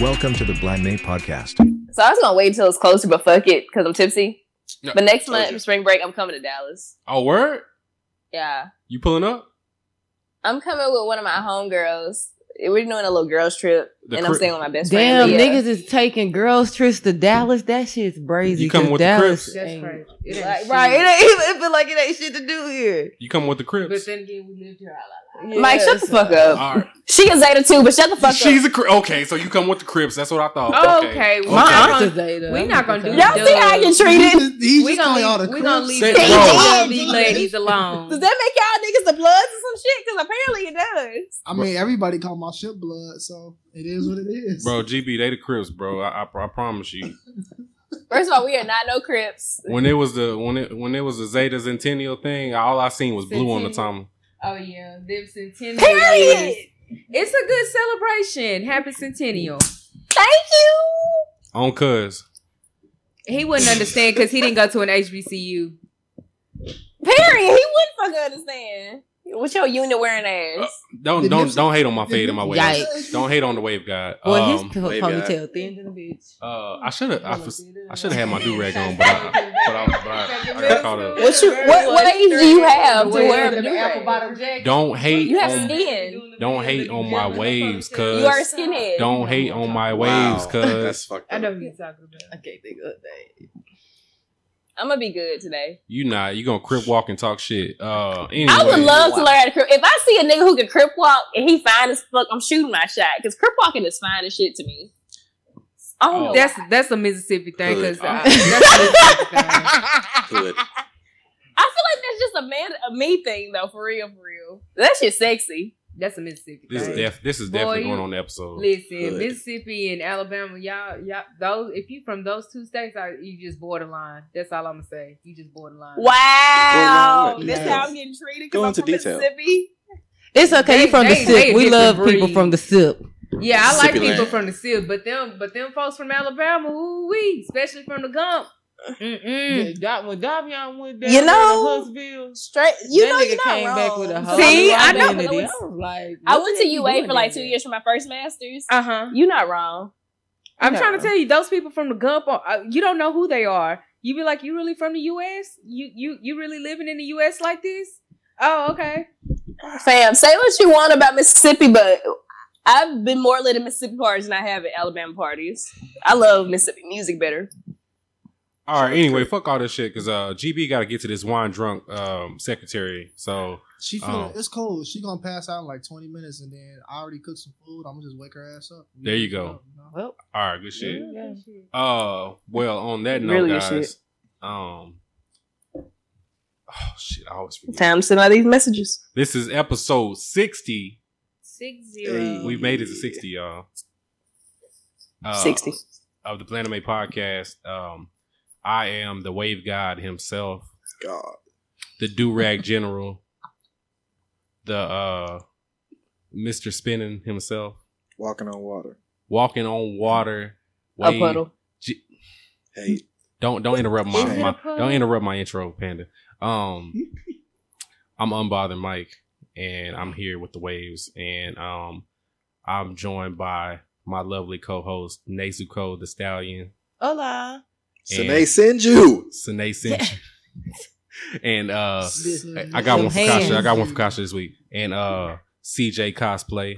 Welcome to the Blind May podcast. So I was gonna wait until it's closer, but fuck it, because I'm tipsy. Yeah, But next told month, you. spring break, I'm coming to Dallas. Oh, word? Yeah. You pulling up? I'm coming with one of my homegirls. We're doing a little girls trip, The and I'm staying with my best Damn, friend. Damn, niggas is taking girls trips to Dallas. That shit's brazy. You coming 'cause with the Dallas Crips? That's crazy. It Like, right, it ain't even it feel like it ain't shit to do here. You coming with the Crips? But then again, we lived here all our life. Mike, shut the fuck up. All right. She is Zeta too, but shut the fuck She's up. She's a Crip. Okay, so you come with the Crips. That's what I thought. Okay. okay. Okay. My My not aunt's a Zeta. we I'm not gonna do saying. Y'all see how I get treated? He's We just calling all gonna, the we gonna leave Say- the ladies alone. Does that make y'all niggas the bloods or some shit? Because apparently it does. I mean, everybody call my shit blood, so it is what it is. Bro, GB, they the Crips, bro. I, I, I promise you. First of all, we are not no Crips. When it was the when it when it was the Zeta Centennial thing, all I seen was blue on the Centennial. time. Oh yeah, them centennial. Period. It's a good celebration. Happy centennial. Thank you. On cuz. He wouldn't understand because he didn't go to an HBCU. Period. He wouldn't fucking understand. What's your unit wearing ass? Don't Did don't Nipsey- don't hate on my fade and my wave. Yikes. Don't hate on the wave guy. Well, Um, his po- ponytail thin than a bitch. uh, I should have I, I should have had my do rag on, but I, but I, but I, I got caught up. What you- what- what age do you have to wear the do-rag? Don't hate You have on skin. don't hate on my waves, cuz You are a skinhead. don't hate on my waves, cuz That's fucked I up. know who you're talking about. I can't think of that. I'm gonna be good today. you not you gonna crip walk and talk shit. Uh, anyway, I would love to learn how to crip. If I see a nigga who can crip walk and he fine as fuck, I'm shooting my shot because crip walking is fine as shit to me. I don't Oh. That's that's a Mississippi thing Hood. because that's a Mississippi thing. I feel like that's just a man, a me thing though. For real, for real. That shit sexy. That's a Mississippi This is thing. def- this is Boy, definitely going on the episode. Listen, Hood. Mississippi and Alabama, y'all, y'all, those. If you from those two states, are you just borderline? That's all I'm gonna say. You just borderline. Wow, Well, this no, how no. I'm getting treated Go because I'm into from detail. Mississippi. It's okay. you They- from the SIP. We love different people breed. from the SIP. Yeah, I like people land. from the SIP, but them, but them folks from Alabama, ooh wee, especially from the Gump. Mm-mm. That when Davion went down You know, to Huntsville, Straight, you that know, nigga you're not came wrong. back with a whole See, lot I of know. identity. I I went- was like, I went to heck UA for like two there? years for my first masters. Uh huh. You're not wrong. I'm No. trying to tell you, those people from the Gump, uh, you don't know who they are. You be like, you really from the U.S? You you you really living in the U.S. like this? Oh, okay. Fam, say what you want about Mississippi, but I've been more lit at Mississippi parties than I have at Alabama parties. I love Mississippi music better. All right. Anyway, fuck all this shit because uh, GB got to get to this wine drunk um secretary. So She feeling Oh. it's cold. She gonna pass out in like twenty minutes, and then I already cooked some food. I'm gonna just wake her ass up. There you go. know? Well, all right, good shit. yeah. Uh, well, on that note, Really guys, shit. um, oh shit, I always forget. Time to send out these messages. This is episode sixty. Six zero. Hey. We made it to sixty, y'all. Uh, 60. of the Planet May podcast. Um, I am the wave god himself, God. the do rag general, the uh, Mister Spinning himself, Walking on water. walking on water. A Wave- puddle. Hey. Don't don't interrupt my, my don't interrupt my intro, Panda. Um, I'm unbothered Mike, and I'm here with the waves, and um, I'm joined by my lovely co-host Nezuko the Stallion, Hola. Sine send you. Sine you. and uh, I got one for Some Kasha. I got one for Kasha this week, and uh, CJ cosplay.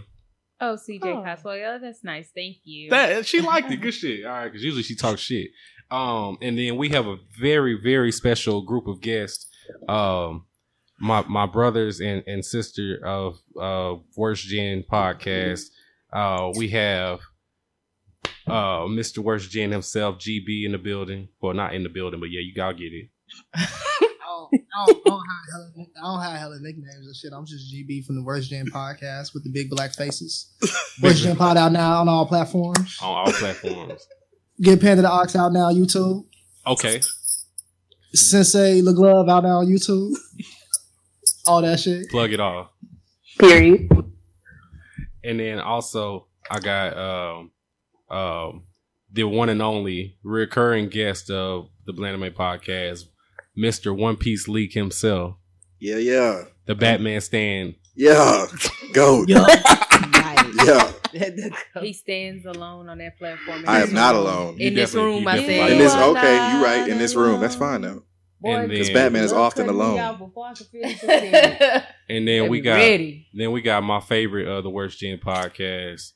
Oh, CJ Oh. Cosplay. Oh, that's nice. Thank you. That she liked it. Good shit. All right, because usually she talks shit. Um, and then we have a very very special group of guests. Um, my my brothers and and sister of uh Worst Gen podcast. Uh, we have uh Mr. Worst Gen himself, GB in the building. Well, not in the building, but yeah, you gotta get it. Oh, I don't, I, don't have hella, I don't have hella nicknames and shit. I'm just GB from the Worst Gen podcast with the big black faces. Worst Gen Pod out now on all platforms. on all platforms. Get Panda the Ox out now on YouTube. Okay. Sensei LeGlove out now on YouTube. All that shit. Plug it all. Period. And then also I got um um the one and only recurring guest of the Blandame podcast, Mr. One Piece Leak himself, Yeah, yeah, the Batman stand. yeah. Go. Yeah, He stands alone on that platform. I am not alone. In this room, you I definitely- said. In this, You are okay, you right. In this room, that's fine though. Because Batman is often alone. and then we got ready. then we got my favorite of the Worst Gen podcast.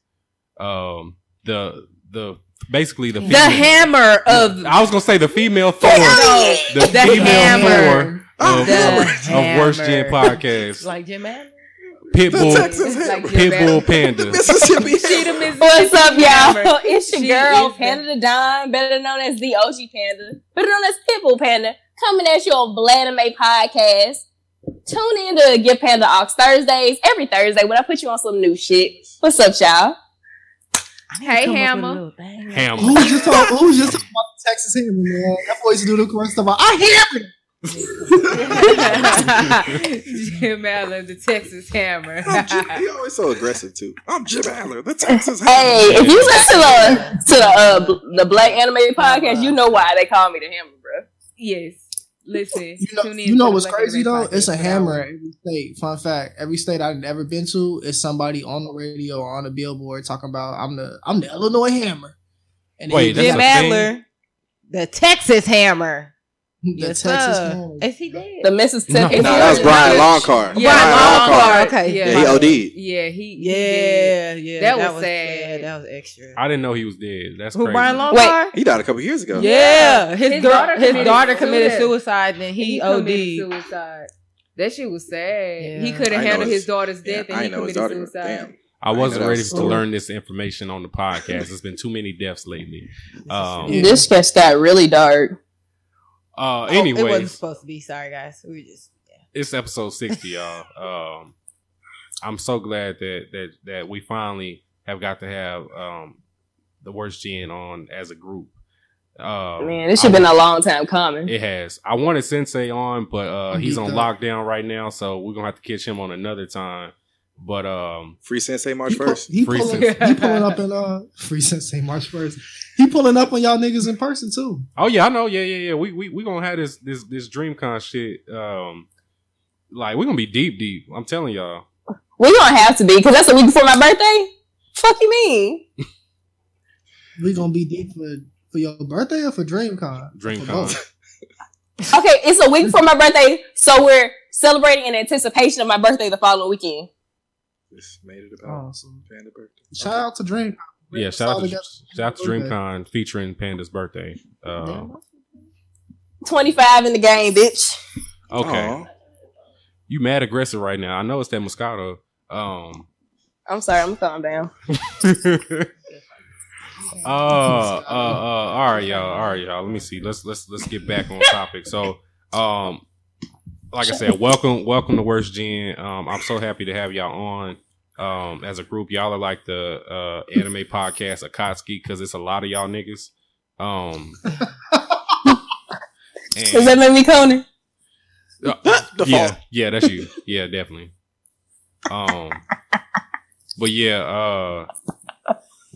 Um the the basically the female, The hammer of I was gonna say the female Thor. No, the, the female hammer. Thor of, The oh, of Worst Gen podcast. like Jim Adler. Pitbull, Like Pitbull Panda. Mississippi. She the Mississippi What's up, y'all? It's your She girl, Panda the Don, better known as the OG Panda, better known as Pitbull Panda, coming at you on Blaname Podcast. Tune in to Get Panda Ox Thursdays, every Thursday when I put you on some new shit. What's up, y'all? Hey, Hammer. Ham. Who was just talking, who was just talking about the Texas Hammer, man? That boy used to do the correct stuff. I hammer. Jim Adler, the Texas Hammer. I'm Jim, he always so aggressive too. I'm Jim Adler, the Texas. Hey, if you listen to the to the uh, the Black Anime Podcast, you know why they call me the Hammer, bro. yes. Listen, You know, tune in you know what's crazy though? Podcast It's a hammer every state. Fun fact: every state I've ever been to is somebody on the radio or on a billboard talking about I'm the I'm the Illinois Hammer. And Wait, that's Jim? Adler, the Texas Hammer. The Yes, Texas sir. Hammer. Is he dead? The Mississippi. No, No, that was Brian Loncar. Yeah, Brian Long Loncar. Car. Okay. Yeah, Yeah, he OD'd. Yeah, he. he did. yeah, yeah. That was sad. That was extra. I didn't know he was dead. That's Who crazy. Brian Loncar? He died a couple years ago. Yeah, his, His girl, daughter his committed daughter committed suicide. suicide, and he, He OD'd. committed suicide. That shit was sad. Yeah. He could I have know handled his- his daughter's Yeah, death, and I he committed daughter. suicide. Damn. I wasn't Yeah, ready that's to learn this information on the podcast. There's been too many deaths lately. Um, Yeah. This just got really dark. Uh, Oh, it wasn't supposed to be. Sorry, guys. We were just. it's episode 60, y'all. Um, I'm so glad that that that we finally have got to have um the worst gen on as a group. Uh, Man, this should been a long time coming. It has. I wanted Sensei on, but uh, he's on lockdown right now, so we're gonna have to catch him on another time. But um, Free Sensei March He, pull, first. he, Free pulling, Sensei. he pulling up in uh free Sensei March first. He pulling up on y'all niggas in person too. oh yeah, I know. Yeah, yeah, yeah. We we we gonna have this this this DreamCon shit. Um, like we're gonna be deep, deep. I'm telling y'all. We gonna have to be because that's a week before my birthday. Fuck you mean? We gonna be deep for for your birthday or for DreamCon? DreamCon. For both. Okay, it's a week before my birthday, so we're celebrating in anticipation of my birthday the following weekend. Just made it about Awesome. Panda birthday. Shout out to DreamCon. Yeah, shout out to shout out to DreamCon featuring Panda's birthday. Uh, Twenty five in the game, bitch. okay, Aw. you mad aggressive right now? I know it's that Moscato. Um, I'm sorry, I'm calm down. uh, uh, uh, all right, y'all. All right, y'all. Let me see. Let's let's let's get back on topic. So, um, like I said, welcome, welcome to Worst Gen. Um, I'm so happy to have y'all on. Um, as a group, y'all are like the uh anime podcast Akatsuki because it's a lot of y'all niggas. Um, Does that make me Konan? uh, yeah, yeah, that's you. Yeah, definitely. Um, but yeah, uh,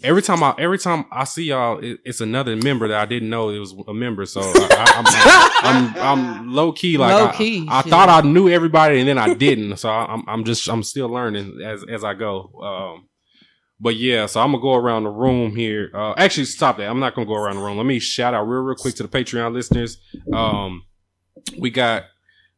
every time I every time I see y'all, it, it's another member that I didn't know it was a member. So I, I, I'm, I'm I'm low key like Low I- key, I, shit. thought I knew everybody and then I didn't. So I, I'm I'm just I'm still learning as as I go. Um, but yeah, so I'm gonna go around the room here. Uh, actually, stop that. I'm not gonna go around the room. Let me shout out real, real quick to the Patreon listeners. Um, we got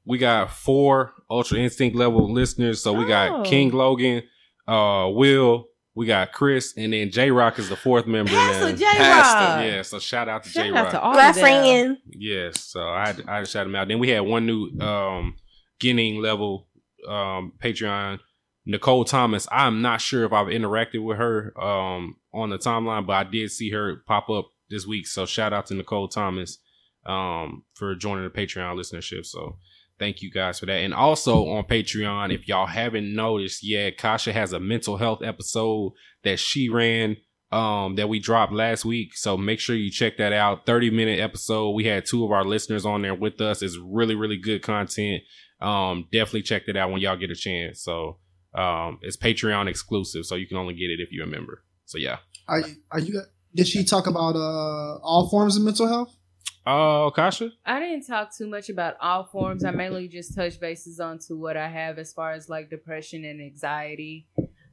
we got four Ultra Instinct level listeners. So we Oh. got King Logan, uh, Will, we got Chris, and then J Rock is the fourth member. Pastor. J Rock. Yeah, so shout out to J Rock. Shout out to all My of them. friend. Yes, so I had to, I had to shout him out. Then we had one new um getting level um Patreon, Nicole Thomas. I'm not sure if I've interacted with her um on the timeline, but I did see her pop up this week. So shout out to Nicole Thomas um for joining the Patreon listenership. So thank you guys for that. And also on Patreon, if y'all haven't noticed yet, Kasha has a mental health episode that she ran um that we dropped last week. So make sure you check that out. 30 minute episode. We had two of our listeners on there with us. It's really, really good content. Um, definitely check that out when y'all get a chance. So um it's Patreon exclusive, so you can only get it if you're a member. So yeah. Are you, are you? Did she talk about uh all forms of mental health? Uh Kasha? I didn't talk too much about all forms. I mainly just touched bases onto what I have as far as like depression and anxiety.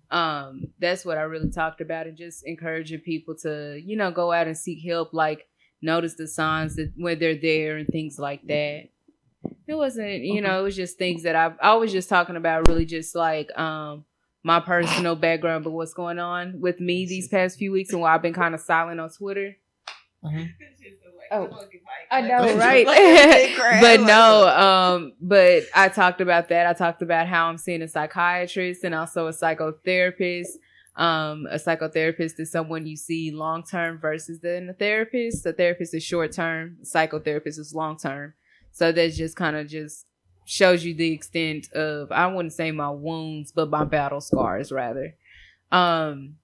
Um, that's what I really talked about, and just encouraging people to, you know, go out and seek help. Like notice the signs that when they're there and things like that. It wasn't, you know, it was just things that I I was just talking about. Really, just like um my personal background, but what's going on with me these past few weeks and why I've been kind of silent on Twitter. Oh, I know, right? but no, um, but I talked about that. I talked about how I'm seeing a psychiatrist and also a psychotherapist. Um, a psychotherapist is someone you see long term versus then a therapist. A therapist is short term. Psychotherapist is long term. So that's just kind of just shows you the extent of I wouldn't say my wounds, but my battle scars rather. Um,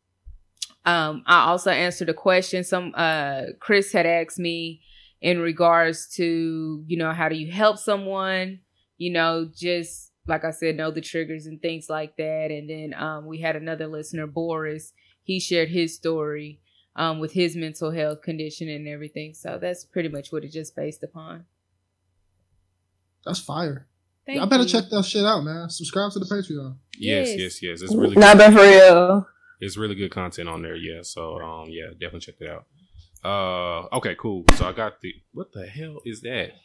um, I also answered a question some uh Chris had asked me in regards to, you know, how do you help someone? You know, just like I said, know the triggers and things like that. And then um we had another listener, Boris, he shared his story um with his mental health condition and everything. So that's pretty much what it just based upon. That's fire. Thank Y'all better you. check that shit out, man. Subscribe to the Patreon. Yes, Yes. yes, yes. It's really Not good. bad for real. It's really good content on there, yeah. So um yeah, definitely check it out. Uh okay, cool. So I got the what the hell is that?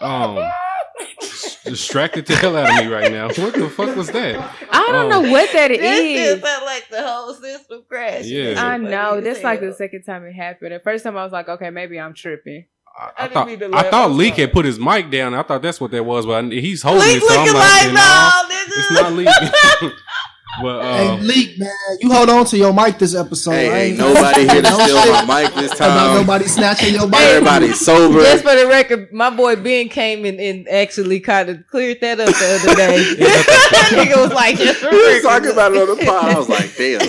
Um distracted the hell out of me right now. What the fuck was that? I don't Um, know what that That is. still sound like the whole system crashed. Yeah. I know. That's like the second time it happened. The first time I was like, okay, maybe I'm tripping. I, I I didn't thought mean to I thought I'm Leak had put his mic down. I thought that's what that was, but I- he's holding Leak it. So I'm like, like, nah, no, nigga. it's not Leak. but hey, um, Leak, man, you hold on to your mic this episode. Hey, ain't ain't nobody here to steal my mic this About time. nobody snatching your mic. Everybody's sober. Just for the record, my boy Ben came in and actually kind of cleared that up the other day. that nigga was like, just for We was talking about it on the pod. I was like, damn.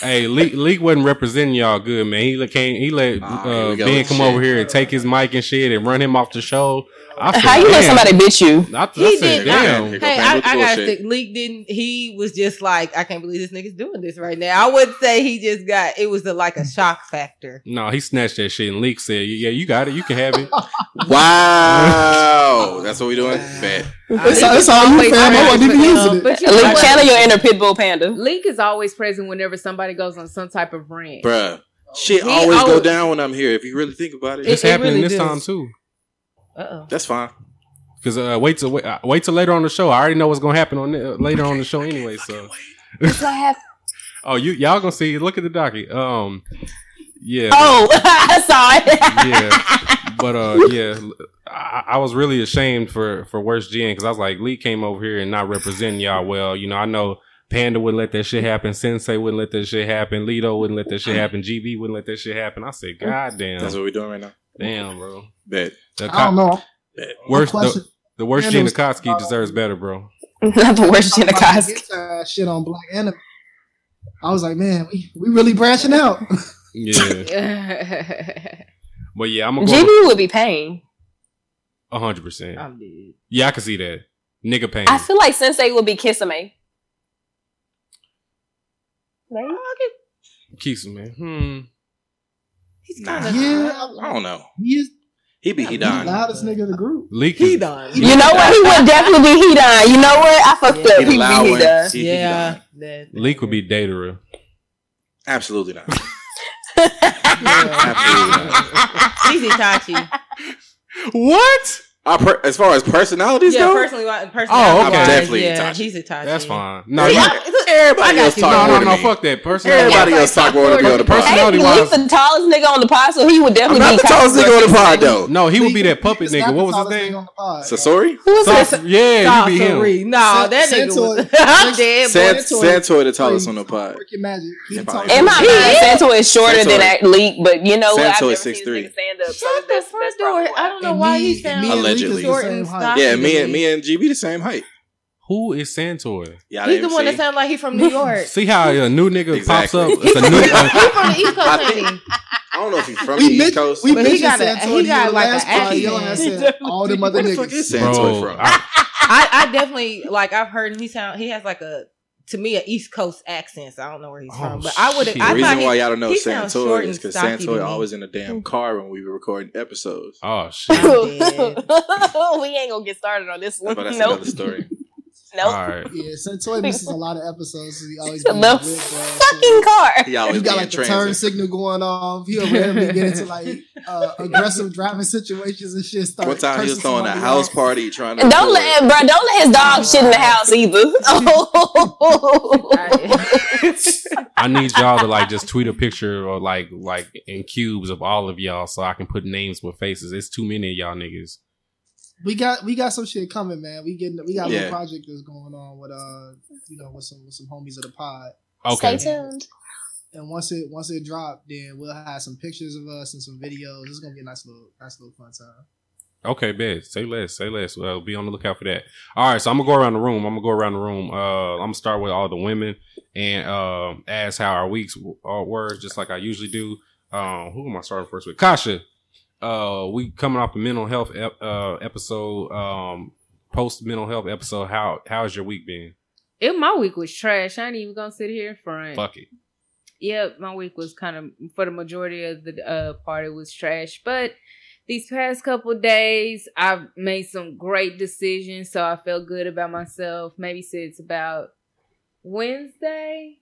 hey, Leak, Leak wasn't representing y'all good, man. He let- came, he let here uh, Ben come shit. over here and take his mic and shit and run him off the show. I How you let somebody bitch you? I, I He said, did damn. Here go Hey, I, I got bullshit. to Leak didn't. He was just like, I can't believe this nigga's doing this right now. I wouldn't say he just got. It was a, like a shock factor. No, he snatched that shit and Leak said, yeah, you got it. You can have it. Wow. That's what we doing? Bet. It's, it's all you, fam. I wasn't even using it. But you Leak channel your inner pit bull panda. Leak is always present whenever somebody goes on some type of rant. Bruh. Shit He always go down when I'm here. If you really think about it, It's it happening really this does. time too. Uh oh. that's fine. Cause uh, wait till wait, uh, wait till later on the show. I already know what's gonna happen on the, later on the show anyway. So, What's gonna happen? oh, you y'all gonna see? Look at the docket. Um, yeah, Oh, I saw it. yeah, but uh, yeah, I, I was really ashamed for for worst gen because I was like, Lee came over here and not representing y'all well. You know, I know Panda wouldn't let that shit happen. Sensei wouldn't let that shit happen. Lido wouldn't let that shit happen. GB wouldn't let that shit happen. I said, God damn, That's what we're doing right now. Damn, bro. That The I don't know. Bet. Worst, the, the worst Man, Gene those- deserves better, bro. Not the worst Jenna Koski. Uh, shit on black anime. I was like, man, we, we really branching out. Yeah, but yeah, I'm gonna go GB would be pain. hundred percent. I'm dead. Yeah, I can see that. Nigga pain. I feel like Sensei would be Kisame. Keeps man. Hmm. He's Nah. kind of yeah, I don't know. he is He be the he done. loudest nigga in the group. Leak. He is- done. You know what? He would definitely be Hidan. You know what? I fucked Yeah. up. He He the loud would be one. Hidan. He- he Yeah. done. Leak would be Deidara. Absolutely not. Yeah. Absolutely not. He's Itachi. What? I per- as far as personalities Yeah, go, personally, personally, Oh, okay. Definitely yeah, Itachi. he's Itachi. That's fine. No, Yeah, you, everybody else got you. talk no, more no, than no. Fuck that. Personality. Everybody else talk more than me on the pod. Personality Hey, he's the tallest nigga on the pod, so he would definitely I'm not be the tallest nigga on the pod though. no, he would be that puppet nigga. What was his name? nigga on the pod. Sasori, Who's Sauce- this? yeah, you be him. No, that nigga was. I'm dead. San- Santoy, the tallest on the pod. Work magic. He the If I- tallest In my nigga. mind, Santo is shorter than Santoy. that leak, but you know what? I've Santoy never is seen this 6'3". nigga stand up. So Shut the front door. I don't know why me- he and sounds me and Reek is Allegedly. short and stocky. Yeah, me and me and GB the same height. Who is Santoy? Yeah, He's the one that sounds like he's from New York. See how a new nigga Exactly. pops up? It's a new. He's from the East Coast, I think- I don't know if he's from We the East mentioned- Coast. we But he got a- he got like a last pod. accent. Your ass said all them other Where the fuck is niggas. Santoy bro, from? I, I, I definitely like. I've heard him. He sound. He has like a to me an East Coast accent. So I don't know where he's Oh, from, but I would. shit. the reason thought why y'all don't know he Santoy is because stocky to Santoy always in the damn mm. car when we were recording episodes. oh shit! We ain't gonna get started on this one. But that's Nope. another story. Nope. All right. Yeah, Santoy misses a lot of episodes. So he always The be in fucking car. He He always got like the turn signal going off. He'll randomly get into like uh, aggressive driving situations and shit. Start One time he was throwing a house off. party trying to. Don't record. let bro, don't let his dog shit in the house either. I need y'all to like just tweet a picture or like like in cubes of all of y'all so I can put names with faces. It's too many of y'all niggas. We got we got some shit coming, man. We getting we got a Yeah. little project that's going on with uh you know with some with some homies of the pod. Okay. Stay tuned. And once it once it drop, then we'll have some pictures of us and some videos. It's gonna be a nice little nice little fun time. Okay, bet. Say less. Say less. Well, be on the lookout for that. All right, so I'm gonna go around the room. I'm gonna go around the room. Uh, I'm gonna start with all the women and uh, ask how our weeks w- uh, were, just like I usually do. Um, who am I starting first with? Kasha. Uh, we coming off a mental health ep- uh, episode. Um, post mental health episode. How how's your week been? If my week was trash, I ain't even gonna sit here in front. Fuck it. yeah, my week was kind of for the majority of the uh, part it was trash. But these past couple days, I've made some great decisions, so I felt good about myself. Maybe since about Wednesday,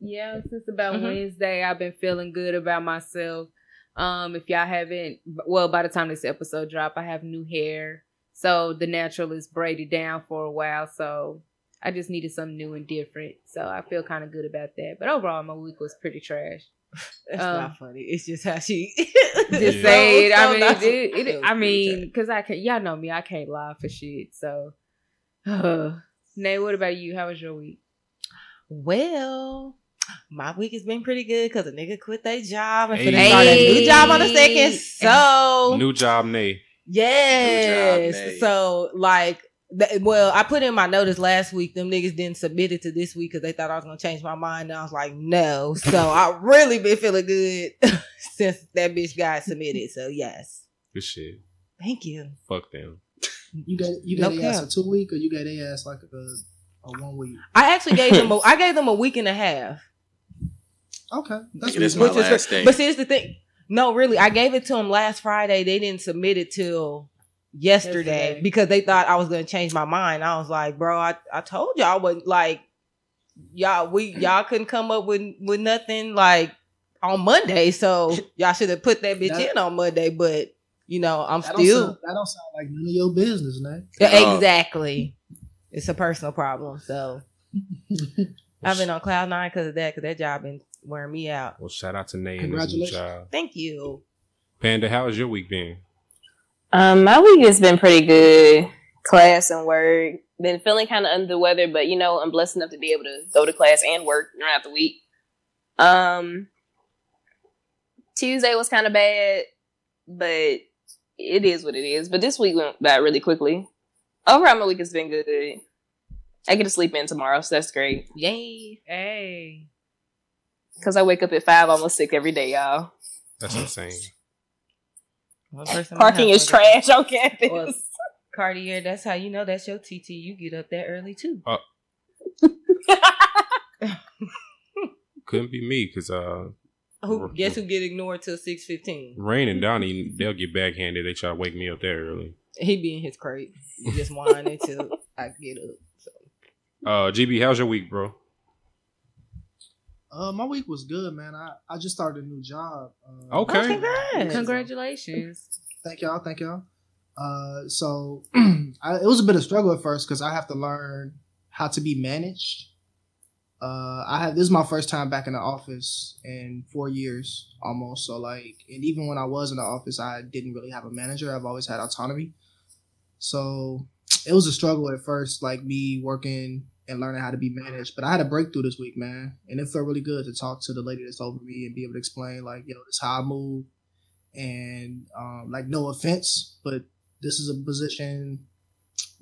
yeah, since about Mhm. Wednesday, I've been feeling good about myself. Um, if y'all haven't, well, by the time this episode drop, I have new hair, so the natural is braided down for a while. So I just needed something new and different. So I feel kind of good about that. But overall, my week was pretty trash. That's Um, not funny. It's just how she Just Yeah. say it. I mean, that's- it, it, it I mean, because I can, y'all know me, I can't lie for shit. So, Nay, what about you? How was your week? Well, my week has been pretty good because a nigga quit their job and Hey. finna start a new job on the second. So New job, Nay. yes, Nate. so like. Well, I put in my notice last week. Them niggas didn't submit it to this week because they thought I was gonna change my mind. And I was like, no. So I really been feeling good since that bitch got submitted. So yes, Good shit. thank you. Fuck them. You got you got No their ass cap. a two week or you got their ass like a, a one week. I actually gave them. A, I gave them a week and a half. Okay, that's Nigga, this reasonable. my last day. But see, here's the thing. No, really, I gave it to them last Friday. They didn't submit it till yesterday, Yesterday. because they thought I was gonna change my mind. I was like, bro, I, I told y'all what like y'all we y'all couldn't come up with with nothing like on Monday, so y'all should have put that bitch That- in on Monday. But you know, I'm That don't, still sound, that don't sound like none of your business, man. Exactly. It's a personal problem, so I've been on cloud nine because of that. Because that job been wearing me out. Well, shout out to Nay and his new Congratulations. Thank you. Panda, how has your week been? Um, my week has been pretty good. Class and work. Been feeling kind of under the weather, but you know, I'm blessed enough to be able to go to class and work throughout the week. Um, Tuesday was kind of bad, but it is what it is. But this week went by really quickly. Overall, my week has been good. I get to sleep in tomorrow, so that's great. Yay. Hey. Cause I wake up at five, almost sick every day, y'all. That's insane. One person Parking is trash on campus. Well, Cartier, that's how you know that's your TT. You get up that early too. Couldn't be me because uh, Who guess who get ignored till six fifteen? Rain and Donnie, they'll get backhanded. They try to wake me up there early. He be in his crate, He just whining till I get up. So. Uh, GB, how's your week, bro? Uh, my week was good, man. I, I just started a new job. Uh, Okay. Oh, congrats. Congratulations. Thank y'all. Thank y'all. Uh, so I, it was a bit of struggle at first because I have to learn how to be managed. Uh, I have this is my first time back in the office in four years almost. So like, and even when I was in the office, I didn't really have a manager. I've always had autonomy. So it was a struggle at first, like me working and learning how to be managed. But I had a breakthrough this week, man, and it felt really good to talk to the lady that's over me and be able to explain, like, yo, this is how I move, and um, like, no offense, but this is a position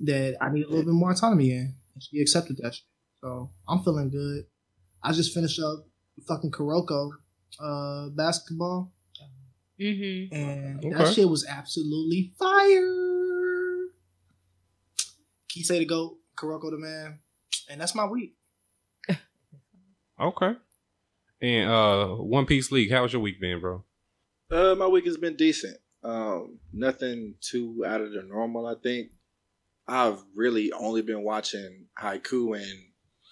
that I need a little bit more autonomy in. And she accepted that. Shit. So I'm feeling good. I just finished up fucking Kuroko uh, basketball, Mm-hmm. and Okay. that shit was absolutely fire. Kisei to go, Kuroko the man, and that's my week. Okay. And uh One Piece Leak, how's your week been, bro? Uh, my week has been decent. Um, nothing too out of the normal. I think I've really only been watching Haikyu and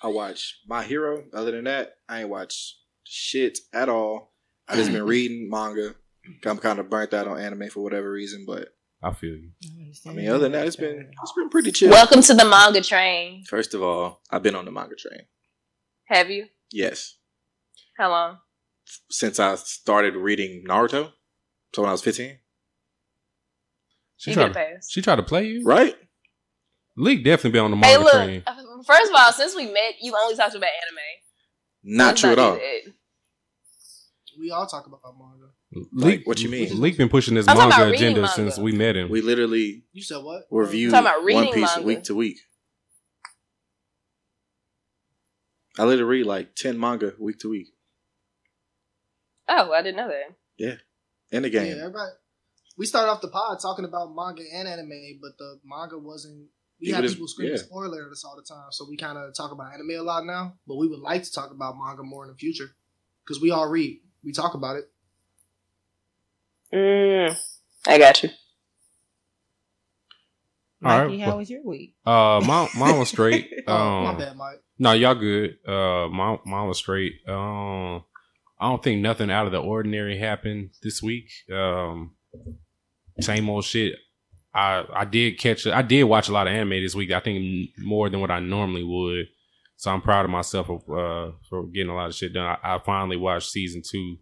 I watch My Hero. Other than that, I ain't watched shit at all. I just been reading manga. I'm kind of burnt out on anime for whatever reason, but I feel you. I mean, other than that, it's been it's been pretty chill. Welcome to the manga train. First of all, I've been on the manga train. Have you? Yes, How long? since I started reading Naruto. So when I was 15, She You tried to, she tried to play you? right? Leak definitely been on the Hey, manga look. train. uh, First of all, since we met, you only talked about anime. Not Let's true at all. that. We all talk about manga. Leak, what you mean? Leak been pushing this I'm manga agenda manga. since we met him. We literally You said what? review Talking about One Piece manga. week to week. I literally read like ten manga week to week Oh, I didn't know that. Yeah, in the game. Yeah, game. everybody. We started off the pod talking about manga and anime, but the manga wasn't. We It had was- people screaming yeah. spoiler us all the time, so we kind of talk about anime a lot now. But we would like to talk about manga more in the future because we all read. We talk about it. Mm, I got you. All right, how well- was your week? Uh, mine, mine was straight. Oh, my um, bad, Mike. no, y'all good. Uh, mine, mine was straight. Um, I don't think nothing out of the ordinary happened this week. Um, same old shit. I I did catch. I did watch a lot of anime this week. I think more than what I normally would. So I'm proud of myself of, uh, for getting a lot of shit done. I, I finally watched season two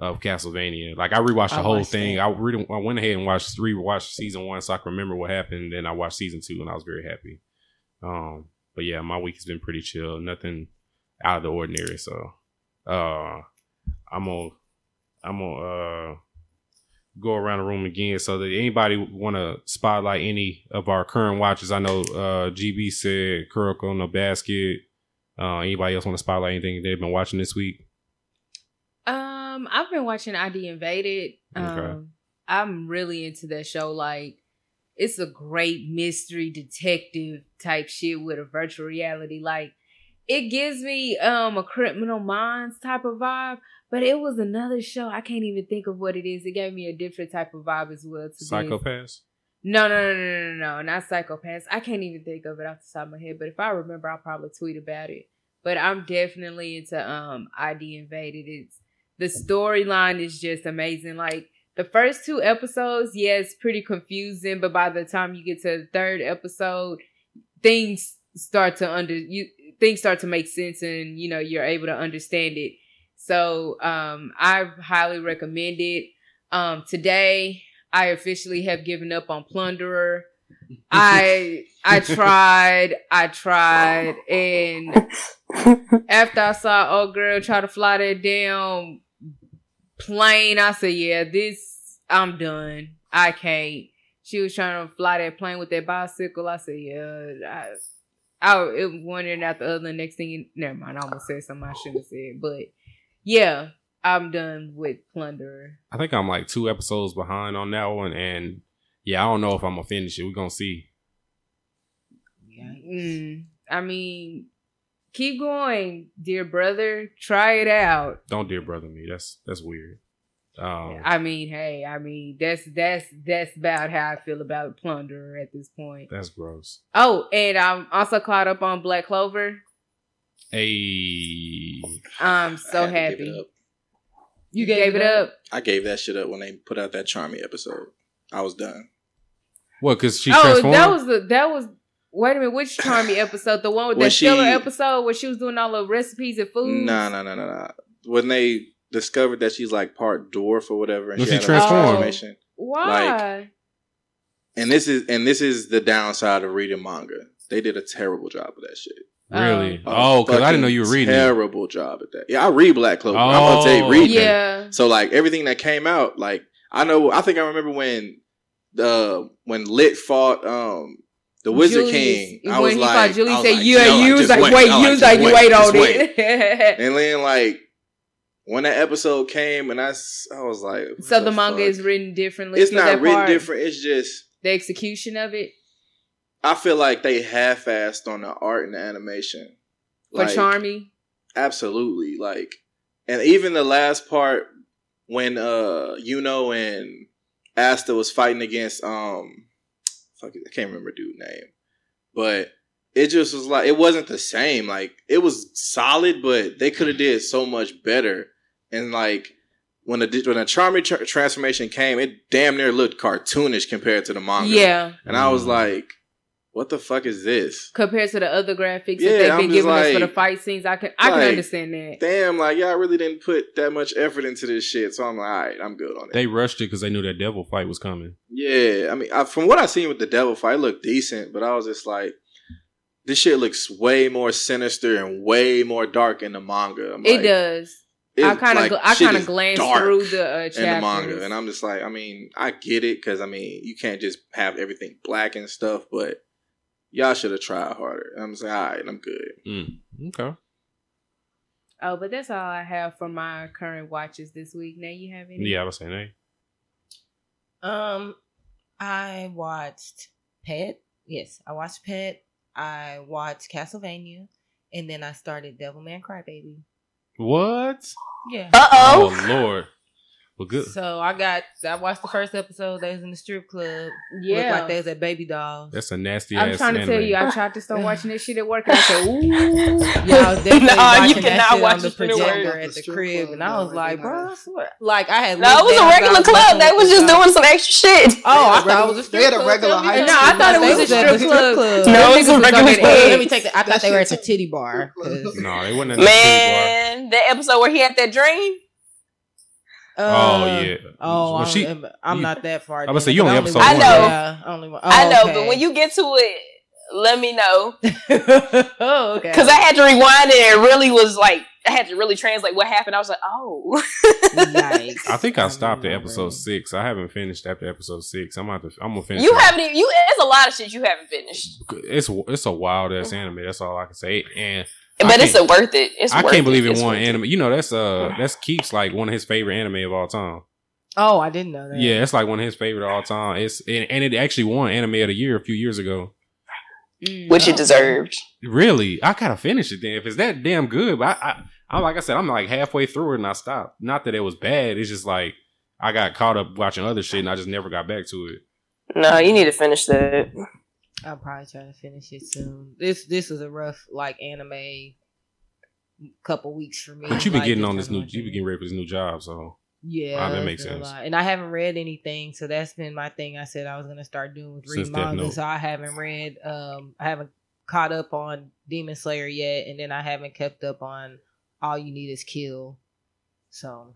of Castlevania. Like I rewatched the I whole thing. that. I really, I went ahead and watched rewatched season one so I can remember what happened. Then I watched season two and I was very happy. Um, but yeah, my week has been pretty chill. Nothing out of the ordinary. So, uh, I'm gonna, I'm gonna, uh, go around the room again. So that anybody want to spotlight any of our current watches? I know, uh, GB said Kuroko no basket. Uh, anybody else want to spotlight anything they've been watching this week? Um, I've been watching ID Invaded. Um, Okay. I'm really into that show. Like, it's a great mystery detective type shit with a virtual reality. Like, it gives me um a Criminal Minds type of vibe. But it was another show. I can't even think of what it is. It gave me a different type of vibe as well. To. Psychopaths. No, no, no, no, no, no, not psychopaths. I can't even think of it off the top of my head, but if I remember, I'll probably tweet about it. But I'm definitely into um ID Invaded. It's the storyline is just amazing. Like the first two episodes, yeah, it's pretty confusing, but by the time you get to the third episode, things start to under you things start to make sense and you know you're able to understand it. So um I highly recommend it. Um today I officially have given up on Plunderer. I I tried, I tried, and after I saw old girl try to fly that damn plane, I said, "Yeah, this I'm done. I can't." She was trying to fly that plane with that bicycle. I said, "Yeah." I, I was wondering after the other. Next thing, you, never mind. I almost said something I shouldn't have said, but yeah, I'm done with Plunderer. I think I'm like two episodes behind on that one, and yeah, I don't know if I'm gonna finish it. We're gonna see. Mm, I mean, keep going, dear brother. Try it out. Don't dear brother me. That's that's weird. Um, I mean, hey, I mean that's that's that's about how I feel about Plunderer at this point. that's gross. Oh, and I'm also caught up on Black Clover. Hey, I'm so I had to give happy. it up. You gave it up. I gave that shit up when they put out that Charmy episode. I was done. What? Because she oh, transformed. that was the that was. Wait a minute, which Charmy episode? The one with When that filler episode where she was doing all the recipes and food. Nah, nah, nah, nah, nah. When they discovered that she's like part dwarf or whatever, and When she she a transformed. transformation. Why? And this is and this is the downside of reading manga. They did a terrible job of that shit. really? A oh, because I didn't know you were reading. Terrible job at that. Yeah, I read Black Clover. I'm Oh, gonna say read that. yeah. So like everything that came out, like I know, I think I remember when the when Licht fought um the Wizard Julius- King. I when was he like, Julie I was said, like, "Yeah, yo, you was like, wait. you was like, you wait, wait on it." And then like when that episode came, and I, I was like, so the manga fuck? is written differently. It's not written part? different. It's just The execution of it I feel like they half-assed on the art and the animation for Like, Charmy. Absolutely. Like and even the last part when uh Yuno and Asta was fighting against um fuck it, I can't remember dude's name. But it just was like it wasn't the same. Like it was solid, but they could have did so much better. And like when the when the Charmy tra- transformation came, it damn near looked cartoonish compared to the manga. Yeah, And I was Mm. like, what the fuck is this? compared to the other graphics Yeah, that they've I'm been just giving us for the fight scenes, I can I can understand that. damn, like y'all really didn't put that much effort into this shit. So I'm like, all right, I'm good on it. They rushed it because they knew that devil fight was coming. yeah, I mean, I, from what I seen with the devil fight, it looked decent, but I was just like, this shit looks way more sinister and way more dark in the manga. I'm It like, does. it- I kind of like, I kind of glanced through the uh, chapters. in the manga, and I'm just like, I mean, I get it because I mean, you can't just have everything black and stuff, but y'all should have tried harder. And I'm saying, all right, I'm good. Mm. Okay. oh, but that's all I have for my current watches this week. Now you have any? Yeah, I was saying, hey. Um, I watched Pet. Yes, I watched Pet. I watched Castlevania, and then I started Devilman Crybaby. What? Yeah. Uh Oh, oh. Lord. Well, good. So I got. I watched the first episode. They was in the strip club. Yeah. Looked like they was at Baby Dolls. That's a nasty I'm ass. trying to tell anime. you, I tried to start watching this shit at work, and I said, "Ooh, Y'all definitely Nah, you watching cannot that shit watch on the this at projector at the Strip crib, club, and I was like, bro, now. I swear. like I had. No, it was a regular club. They was just the doing some extra shit. Oh, I thought it was a a strip they had a club. regular Tell high that. No, I thought it was a strip club. club. No, it was a regular club. edge. Let me take that. I thought they were at the titty bar. No, they wasn't at the titty bar. Man, that episode where he had that dream. Oh uh, yeah. Oh, Well, I'm, she- I'm you- not that far. I'm gonna say, you only only episode one, I know. Yeah, only one. I know, okay. but when you get to it, let me know oh, okay. because I had to rewind it. and It really was like I had to really translate what happened. I was like, oh, nice. I think I stopped at episode six. I haven't finished after episode six. I'm gonna have to, I'm gonna finish. you it. haven't. even- You there's a lot of shit you haven't finished, It's it's a wild ass anime. That's all I can say. And I but it's a worth it. It's I worth can't believe it It's won worth anime. You know that's uh that's Keeps like one of his favorite anime of all time. Oh, I didn't know that. Yeah, it's like one of his favorite of all time. It's and, and it actually won anime of the year a few years ago. Mm. which it deserved. Really, I gotta finish it then. If it's that damn good, but I, I, I like I said, I'm like halfway through it and I stopped. Not that it was bad. It's just like I got caught up watching other shit and I just never got back to it. No, you need to finish that. I'll probably try to finish it soon. This this was a rough like anime couple weeks for me. But you be Like, getting on this new, you be watching getting ready for this new job, so Yeah, Ah, that makes sense. And I haven't read anything, so that's been my thing. I said I was gonna start doing with Since read Death manga. So I haven't read. Um, I haven't caught up on Demon Slayer yet, and then I haven't kept up on All You Need Is Kill. So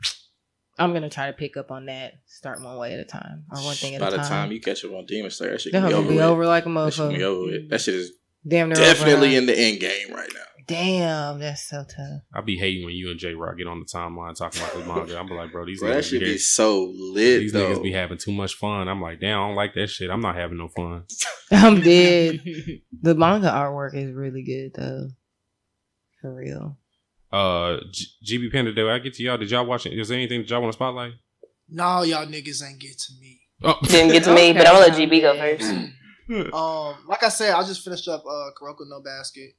I'm gonna try to pick up on that. Start one way at a time, or one thing at By a the time. time you catch up on Demon Slayer, that shit They're be gonna over, be with. over like a That shit be over with. That shit is Damn, near definitely over. in the end game right now. Damn, that's so tough. I be hating when you and J Rock get on the timeline talking about this manga. I'm like, bro, these Bro, that niggas should be, be so lit these though. niggas be having too much fun. I'm like, damn, I don't like that shit. I'm not having no fun. I'm dead. the manga artwork is really good though, for real. Uh, G- GB Panda, did I get to y'all? Did y'all watch it? Is there anything that y'all want to spotlight? No, y'all niggas ain't get to me. Oh, Didn't get to me, but I'm gonna let GB go Okay. first. Um, like I said, I just finished up uh Kuroko no Basket.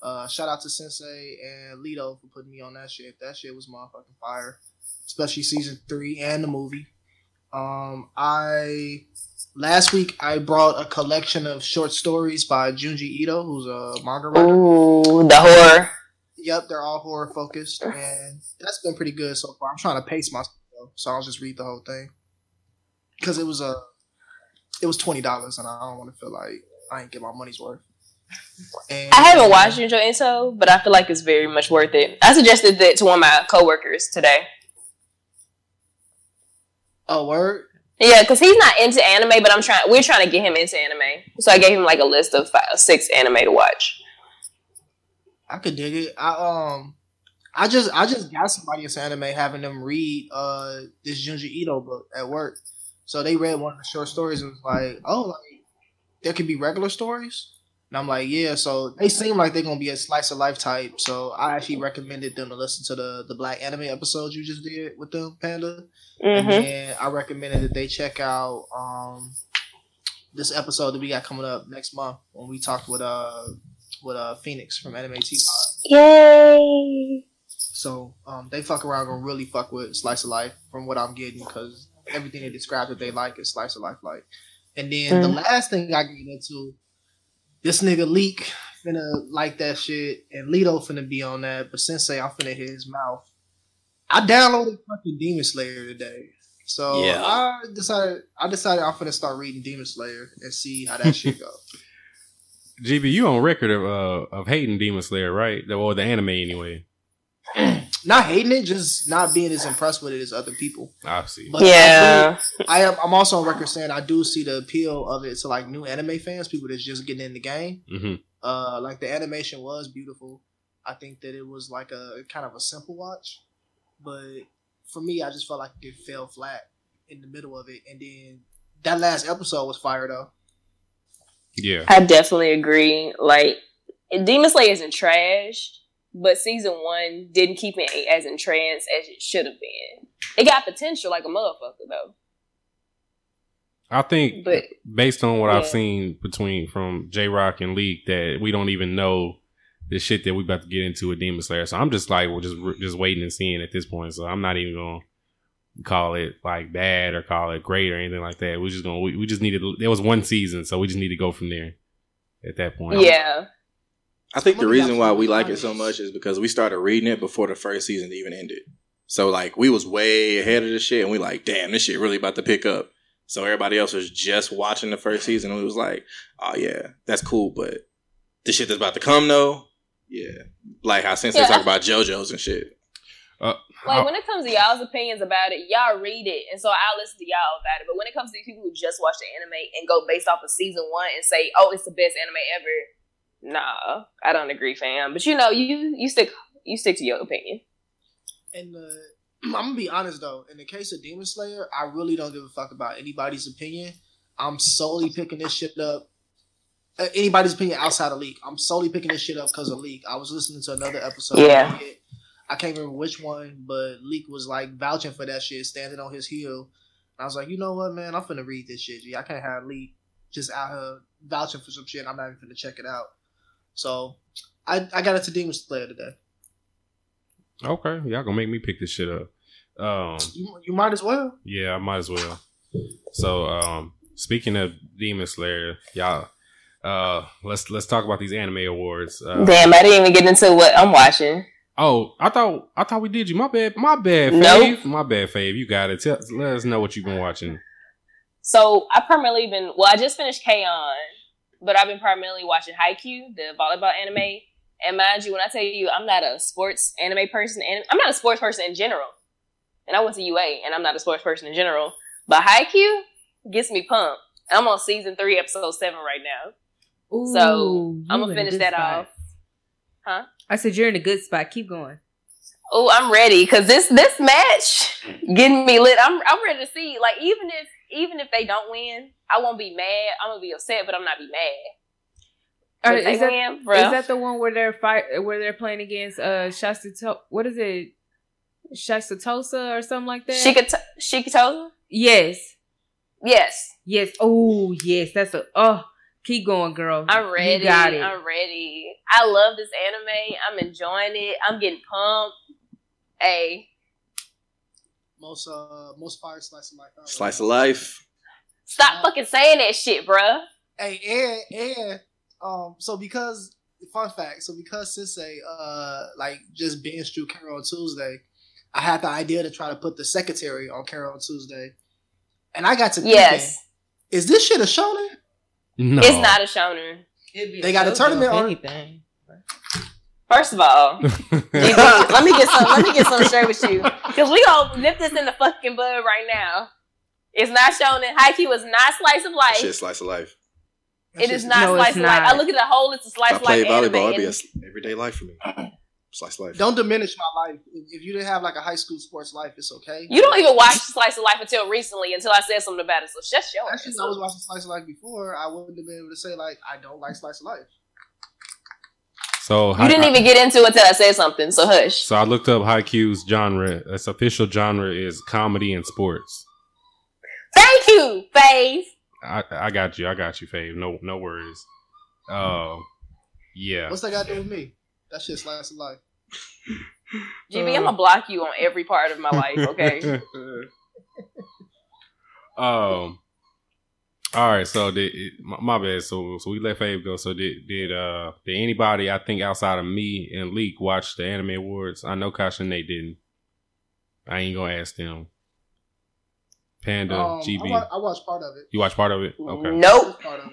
Uh, shout out to Sensei and Lito for putting me on that shit. That shit was motherfucking fire, especially season three and the movie. Um, I last week I brought a collection of short stories by Junji Ito, who's a manga writer. Ooh, the horror. Yep, they're all horror focused, and that's been pretty good so far. I'm trying to pace myself, though, so I'll just read the whole thing because it was a it was twenty dollars, and I don't want to feel like I ain't get my money's worth. And I haven't watched Junji Ito, but I feel like it's very much worth it. I suggested that to one of my coworkers today. Oh, word. Yeah, because he's not into anime, but I'm trying. We're trying to get him into anime, so I gave him like a list of five, six anime to watch. I could dig it. I um, I just I just got somebody into anime having them read uh this Junji Ito book at work. So they read one of the short stories and was like, oh, like there could be regular stories. And I'm like, yeah. So they seem like they're gonna be a slice of life type. So I actually recommended them to listen to the the black anime episodes you just did with them, Panda. And hmm then I recommended that they check out um this episode that we got coming up next month when we talked with uh with uh Phoenix from Anime Teapot. Yay! So um, they fuck around gonna really fuck with Slice of Life from what I'm getting because everything they describe that they like is Slice of Life like. And then the Mm. last thing I get into, this nigga Leak finna like that shit, and Lito finna be on that, but Sensei I'm finna hit his mouth. I downloaded fucking Demon Slayer today. So Yeah. I decided I decided I'm finna start reading Demon Slayer and see how that shit go. GB, you on record of uh, of hating Demon Slayer, right? Or the anime anyway. not hating it, just not being as impressed with it as other people. I see. But Yeah, I am. I'm also on record saying I do see the appeal of it to like new anime fans, people that's just getting in the game. hmm Uh, like the animation was beautiful. I think that it was like a kind of a simple watch, but for me, I just felt like it fell flat in the middle of it. And then that last episode was fire though. Yeah. I definitely agree. Like, Demon Slayer isn't trash, but season one didn't keep me as entranced as it should have been. It got potential like a motherfucker though, I think but based on what I've seen between from J Rock and Leak that we don't even know the shit that we about to get into with Demon Slayer. So I'm just like, we're just just waiting and seeing at this point. So I'm not even gonna call it like bad or call it great or anything like that. We're just gonna we, we just needed there was one season, so we just need to go from there at that point. yeah, I think the reason why we like it so much is because we started reading it before the first season even ended. So like we was way ahead of the shit, and we like, damn, this shit really about to pick up. So everybody else was just watching the first season, and we was like, oh yeah, that's cool, but the shit that's about to come though, yeah, like how Sensei Yeah. talk about JoJo's and shit. Uh, like when it comes to y'all's opinions about it, y'all read it, and so I'll listen to y'all about it. But when it comes to these people who just watch the anime and go based off of season one and say, "Oh, it's the best anime ever," nah, I don't agree, fam. But you know, you you stick you stick to your opinion. And uh, I'm gonna be honest though, in the case of Demon Slayer, I really don't give a fuck about anybody's opinion. I'm solely picking this shit up. Uh, anybody's opinion outside of Leak. I'm solely picking this shit up because of Leak. I was listening to another episode. Yeah. I can't remember which one, but Leak was like vouching for that shit, standing on his heel. And I was like, you know what, man, I'm finna read this shit. G. I can't have Leak just out here vouching for some shit. I'm not even finna check it out. So I I got into Demon Slayer today. Okay, y'all gonna make me pick this shit up. Um, You, you might as well. yeah, I might as well. So, um, speaking of Demon Slayer, y'all, uh, let's let's talk about these anime awards. Uh, Damn, I didn't even get into what I'm watching. Oh, I thought I thought we did you. My bad. My bad. Nope. My bad. Fave. You got it. Tell, let us know what you've been watching. So I primarily been well, I just finished K-On, but I've been primarily watching Haikyuu, the volleyball anime. And mind you, when I tell you I'm not a sports anime person, and I'm not a sports person in general. And I went to UA, and I'm not a sports person in general. But Haikyuu gets me pumped. I'm on season three, episode seven right now. Ooh, So, I'm gonna finish that spot. off. I said you're in a good spot. Keep going. Oh, I'm ready because this this match getting me lit. I'm I'm ready to see. Like even if even if they don't win, I won't be mad. I'm gonna be upset, but I'm not be mad. Right, is, that, win, is that the one where they're fight where they're playing against uh Shasta what is it? Shastatosa or something like that? Shikata- Shikatoza? yes. Yes, Yes. Oh, yes. That's a oh. Keep going, girl. I'm ready. You got it. I'm ready. I love this anime. I'm enjoying it. I'm getting pumped. Hey, Most uh most fire slice of life. ever. Slice of life. stop fucking saying that shit, bruh. Hey, and and um, so because fun fact, so because Sensei uh like just binged through Carole & Tuesday, I had the idea to try to put the secretary on Carole & Tuesday, and I got to thinking, Yes. Is this shit a shonen? No, It's not a shonen. They got a tournament on- anything. First of all, let me get some. Let me get some straight with you, because we gonna nip this in the fucking bud right now. It's not shonen. Haikyuu is not slice of life. Shit, slice of life. It is not No, slice it's of life. I look at the whole It's a slice I of play life anime. volleyball, it'd be a everyday life for me. Slice of life. Don't diminish my life. If if you didn't have like a high school sports life, it's okay. You don't even watch slice of life until recently, until I said something about it. So shut your Actually, ass I was watching Slice of Life before. I wouldn't have been able to say like I don't like Slice of Life. So You didn't even get into it until I said something. So hush. So I looked up Haikyuu's genre. Its official genre is comedy and sports. Thank you, Faith. I, I got you. I got you, Fave. No, no worries. Uh, yeah. What's that got to do with me? That shit's Slice of Life. GB, Uh. I'm gonna block you on every part of my life. Okay. um. All right. So did my, my bad. So so we let Fave go. So did did uh did anybody I think outside of me and Leak watch the anime awards? I know Kasha and Nate didn't. I ain't gonna ask them. Panda, Um, GB. I, wa- I watched part of it. you watched part of it? Okay. Nope. Part of it.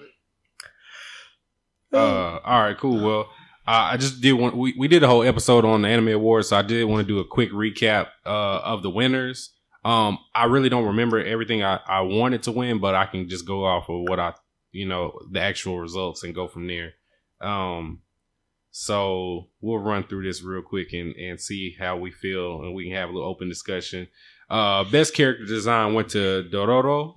Uh, all right, cool. Well, I just did want we, we did a whole episode on the anime awards, so I did want to do a quick recap uh, of the winners. Um, I really don't remember everything I, I wanted to win, but I can just go off of what I you know the actual results and go from there. Um, so we'll run through this real quick and and see how we feel, and we can have a little open discussion. Uh, best character design went to Dororo.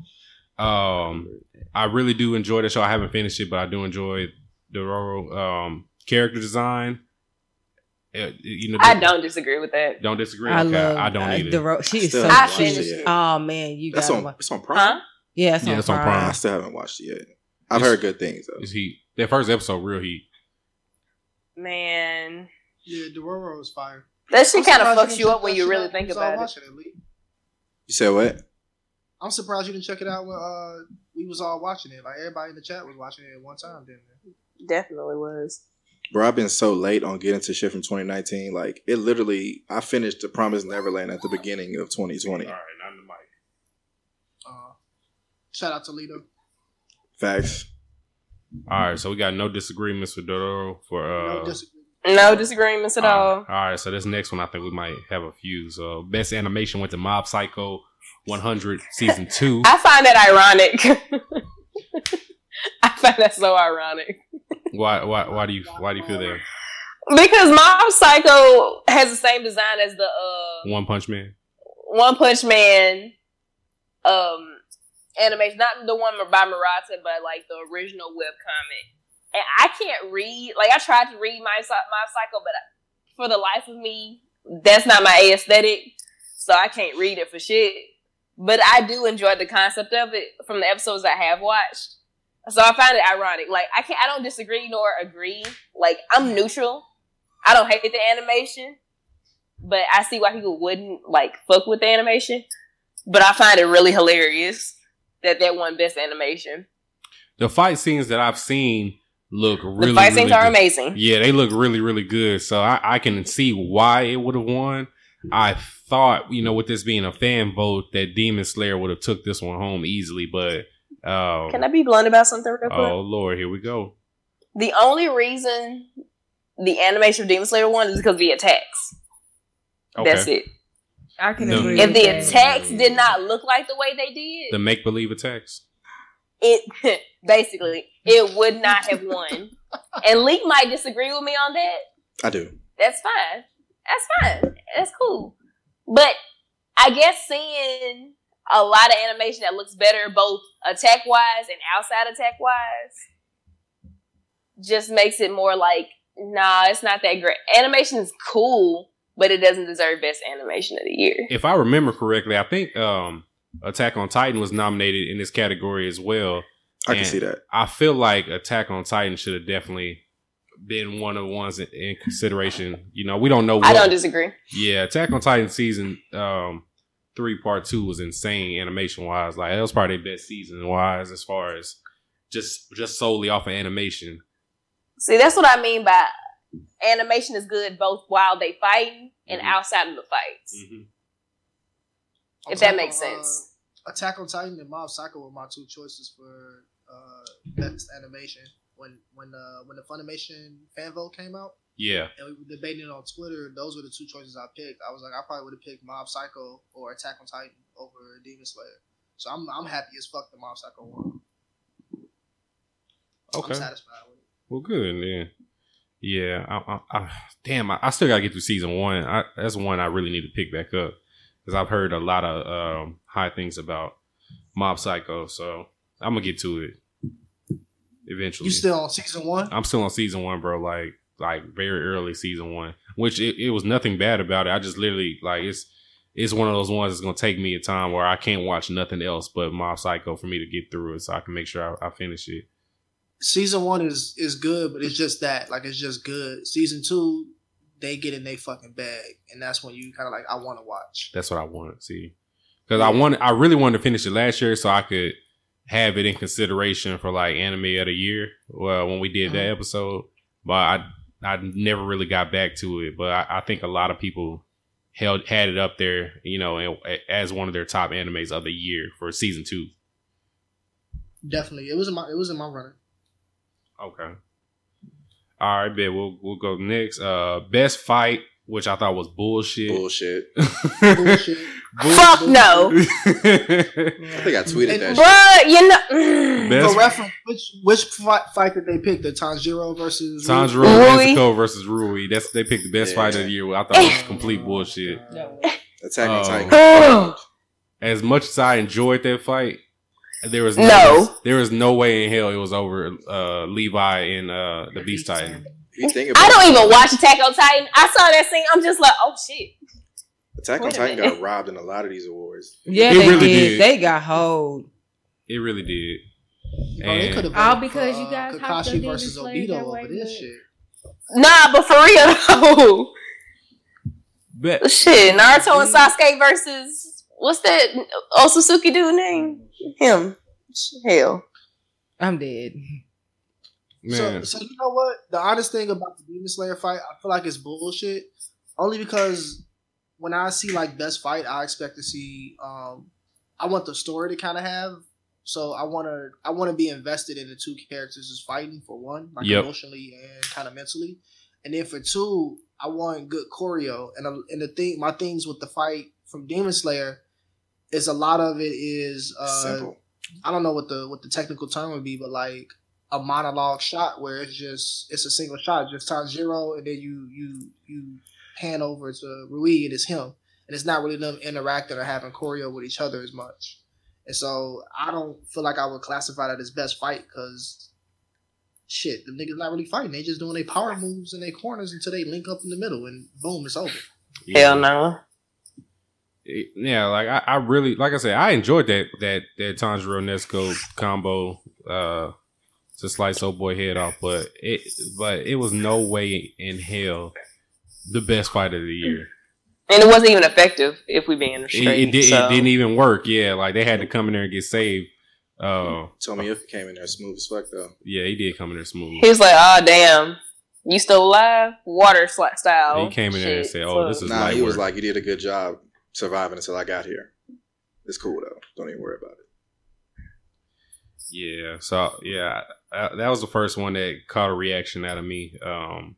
Um, I really do enjoy the show. I haven't finished it, but I do enjoy Dororo um, character design. Uh, you know, I don't disagree with that. don't disagree. I okay, love. I don't uh, either. the ro- she is so haven't I finished it. Oh man, you That's got on. one. It's on Prime. Huh? Yeah, it's Yeah, on it's on Prime. Prime. I still haven't watched it yet. I've It's- heard good things though. It's heat. That first episode, real heat. Man, Yeah, Dororo is fire. that shit kind of fucks you up when you really think when you was all about it. watching it, Lee. You said what? I'm surprised you didn't check it out when uh, we was all watching it. Like everybody in the chat was watching it at one time, didn't they? Definitely was. Bro, I've been so late on getting to shit from 2019. Like it literally, I finished The Promised Neverland at the beginning of 2020. All right, not in the mic. Uh, shout out to Lito. Facts. All right, so we got no disagreements with Dororo for uh. No disagreement. No disagreements at all. All right, so this next one I think we might have a few. So best animation went to Mob Psycho 100 season two. I find that ironic. I find that so ironic Why why why do you why do you feel that? because Mob Psycho has the same design as the uh, One Punch Man. One Punch Man um animation, not the one by Murata, but like the original web comic. And I can't read. Like I tried to read my my Psycho, but for the life of me, that's not my aesthetic. So I can't read it for shit. But I do enjoy the concept of it from the episodes I have watched. So I find it ironic. Like I can't. I don't disagree nor agree. Like I'm neutral. I don't hate the animation, but I see why people wouldn't like fuck with the animation. But I find it really hilarious that that won best animation. The fight scenes that I've seen look really the fight scenes really are good. amazing. Yeah, they look really, really good. So I, I can see why it would have won. I thought, you know, with this being a fan vote, that Demon Slayer would have took this one home easily, but um, Can I be blunt about something real quick? oh lord, here we go. The only reason the animation of Demon Slayer won is because of the attacks. Okay, That's it. I can No. agree. If the attacks did not look like the way they did, the make believe attacks. it basically it would not have won. and Leak might disagree with me on that. I do. That's fine. That's fine. That's cool. But I guess seeing a lot of animation that looks better both attack wise and outside attack wise just makes it more like, nah, it's not that great. Animation is cool, but it doesn't deserve best animation of the year. If I remember correctly, I think um, Attack on Titan was nominated in this category as well. I can see that. I feel like Attack on Titan should have definitely been one of the ones in, in consideration. You know, we don't know. What, I don't disagree. Yeah, Attack on Titan season um, three, part two was insane animation wise. Like that was probably their best season wise as far as just just solely off of animation. See, that's what I mean by animation is good both while they fighting and Mhm. outside of the fights. Mm-hmm. On If that top makes of, uh, sense. Attack on Titan and Mob Psycho were my two choices for uh, best animation. When when uh, when the Funimation fan vote came out Yeah. and we were debating it on Twitter, those were the two choices I picked. I was like, I probably would have picked Mob Psycho or Attack on Titan over Demon Slayer. So I'm I'm happy as fuck the Mob Psycho won. Okay. I'm satisfied with it. Well, good then. Yeah. I, I, I, damn, I, I still gotta get through season one. I, that's one I really need to pick back up because I've heard a lot of um, high things about Mob Psycho. So I'm gonna get to it eventually. You still on season one? I'm still on season one, bro. Like like very early season one, which it, it was nothing bad about it. I just literally like it's it's one of those ones that's gonna take me a time where I can't watch nothing else but Mob Psycho for me to get through it, so I can make sure I, I finish it. Season one is is good, but it's just that. Like it's just good. Season two, they get in their fucking bag, and that's when you kind of like I want to watch. That's what I want to see because I wanted I really wanted to finish it last year so I could have it in consideration for like anime of the year. Well, when we did that uh-huh. episode, but I I never really got back to it. But I, I think a lot of people held had it up there, you know, and- as one of their top animes of the year for season two. Definitely, it was in my it was in my runner. Okay. All right, bet we'll we'll go next. Uh, best fight, which I thought was bullshit. Bullshit. Bullshit. Fuck no. I think I tweeted that. shit. Bruh, you know. Best For reference, which which fight, fight did they pick? The Tanjiro versus Tanjiro Rui. Nezuko versus Rui. That's they picked the best Yeah. fight of the year. I thought it was complete bullshit. Attack on. Titan. As much as I enjoyed that fight, there was no, No. there was no way in hell it was over uh, Levi and uh, the Beast Titan. You think about I don't even watch Attack on Titan. I saw that scene. I'm just like, oh shit. Attack on Titan got robbed in a lot of these awards. Yeah, It they really did. did. They got hold. It really did. Bro, they And- could have All because for, you uh, guys hopped on Kakashi Demon versus Obito over this shit. Nah, but for real though. Bet. Shit, Naruto and Sasuke versus what's that Otsutsuki dude name? Him. Hell. I'm dead. Man, So, so you know what? The honest thing about the Demon Slayer fight, I feel like it's bullshit. Only because when I see like best fight, I expect to see. um I want the story to kind of have. So I want to. I want to be invested in the two characters is fighting for one, like Yep. emotionally and kind of mentally, and then for two, I want good choreo. And uh, and the thing, my things with the fight from Demon Slayer is a lot of it is uh, Simple. I don't know what the what the technical term would be, but like a monologue shot where it's just it's a single shot, just Tanjiro, and then you you you pan over to Rui and it's him, and it's not really them interacting or having choreo with each other as much. And so I don't feel like I would classify that as best fight because shit, the niggas not really fighting. They just doing their power moves in their corners until they link up in the middle, and boom, it's over. yeah. Hell no. It- yeah, like I, I really, like I said, I enjoyed that that that Tanjiro Nezuko combo uh, to slice old boy head off, but it but it was no way in hell the best fight of the year. And it wasn't even effective if we being It, straight. it, did, so. it didn't even work. Yeah, like they had to come in there and get saved. Uh, Told me if he came in there smooth as fuck though. yeah, he did come in there smooth. He was like, oh damn. You still alive? Water sli- style. He came in there and said, "Oh, this is Nah, light he was work." like, "You did a good job surviving until I got here. It's cool though. Don't even worry about it." Yeah. So yeah, uh, that was the first one that caught a reaction out of me um,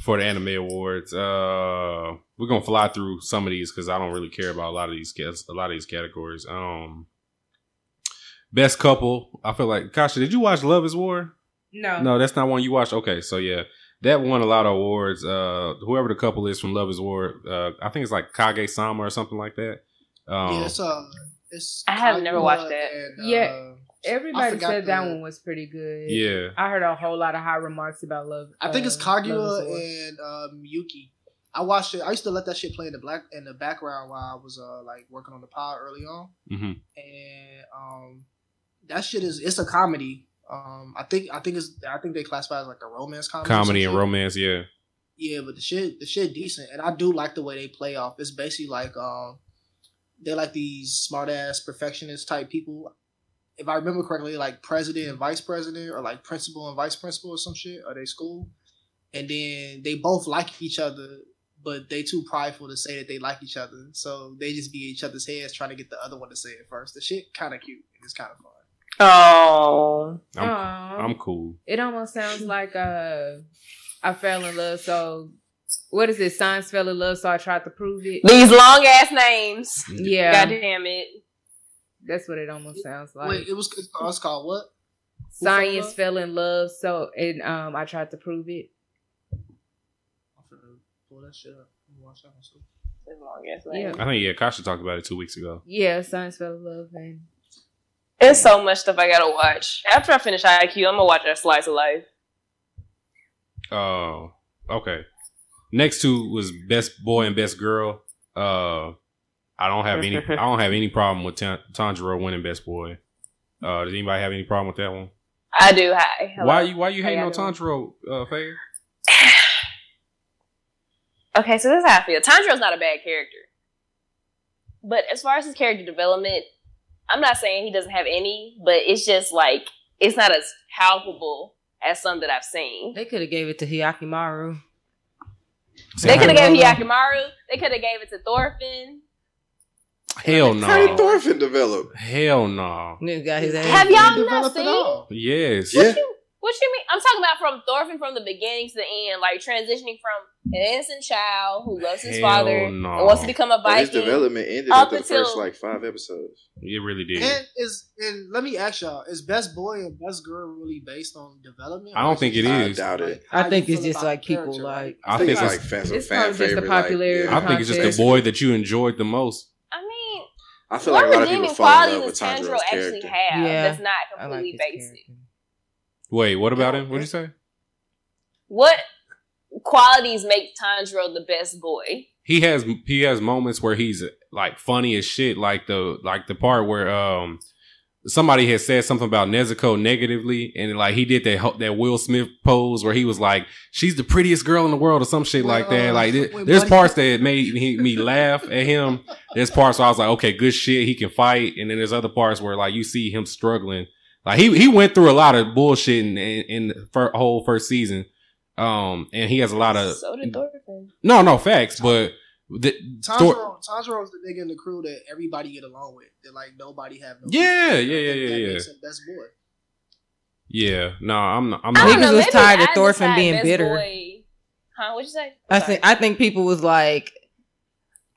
for the anime awards. Uh, we're gonna fly through some of these because I don't really care about a lot of these cas- a lot of these categories. Um, best couple. I feel like Kasha, did you watch Love Is War? No. No, that's not one you watched. Okay, so yeah, that won a lot of awards. Uh, whoever the couple is from Love Is War, uh, I think it's like Kaguya-sama or something like that. Um, yeah, it's uh, it's. I have never watched that. and, Yeah. uh, I Everybody forgot said that the- one was pretty good. yeah. I heard a whole lot of high remarks about love. I think it's uh, Love Kaguya and um, Yuki. I watched it. I used to let that shit play in the black in the background while I was uh, like working on the pod early on, hmm and um, that shit is it's a comedy. Um, I think I think it's I think they classify it as like a romance comedy. Comedy and romance. Yeah. Yeah, but the shit the shit decent, and I do like the way they play off. It's basically like um, they're like these smart ass perfectionist type people. If I remember correctly, like president and vice president, or like principal and vice principal, or some shit, or they school, and then they both like each other, but they too prideful to say that they like each other. So they just be each other's heads trying to get the other one to say it first. The shit kind of cute. It's kind of fun. Oh, I'm, Aw. I'm cool. It almost sounds like uh, I fell in love. So what is it? Science fell in love, so I tried to prove it. these long ass names. Yeah, God damn it. That's what it almost sounds like. Wait, it was it's called- it's called what? Science fell in love, so and um, I tried to prove it. I'm finna pull that shit up. Let Watch that one too. Long ass Yeah. I think yeah, Kasha talked about it two weeks ago. Yeah, science fell in love, and There's so much stuff I gotta watch. After I finish Haikyuu, I'm gonna watch that Slice of Life. Oh, okay. Next two was best boy and best girl. Uh, I don't have any. I don't have any problem with Tan- Tanjiro winning best boy. Uh, does anybody have any problem with that one? I do. Hi. Hello. Why you Why you How hating y'all on doing? Tanjiro, uh, Faye? Okay, so this is how I feel. Tanjiro's not a bad character. But as far as his character development, I'm not saying he doesn't have any, but it's just like it's not as palpable as some that I've seen. They could have gave it to Hyakkimaru. They could have gave Hello. Hyakkimaru. They could have gave it to Thorfinn. Hell no. How did Thorfinn develop? Hell no. Nigga got his ass. Have y'all not seen? all. Yes. Yeah. What you mean? I'm talking about from Thorfinn from the beginning to the end, like transitioning from an innocent child who loves his Hell father no. and wants to become a But his development ended Up after the until- first like five episodes. It really did. And is and let me ask y'all: Is best boy and best girl really based on development? I don't think it is. I doubt it. I think it's just like people like. I I think think it's it's, like fan, it's fan just the favorite. like, popularity yeah. I think it's just the boy that you enjoyed the most. I feel what like a lot of people redeeming fall in qualities love with Tanjiro's actually character. have Yeah, that's not I like completely basic? character. Wait, what about him? What'd you say? What qualities make Tanjiro the best boy? He has he has moments where he's like funny as shit, like the like the part where um somebody had said something about Nezuko negatively, and like he did that that Will Smith pose where he was like, "She's the prettiest girl in the world" or some shit like that. Like th- when there's Buddy- parts that made me, me laugh at him. There's parts where I was like, "Okay, good shit, he can fight," and then there's other parts where like you see him struggling. Like he he went through a lot of bullshit in in, in the fir- whole first season. Um, and he has a lot of so did Thorfinn. no, no facts, but the, Thor- Tanjiro, Tanjiro's the nigga in the crew that everybody get along with. That like nobody have no. Yeah, beef. yeah, yeah, yeah, yeah. makes him best boy. yeah, no, I'm not. I'm not. don't Niggas was tired of I Thorfinn being bitter. Boy. Huh? What'd you say? I think I think people was like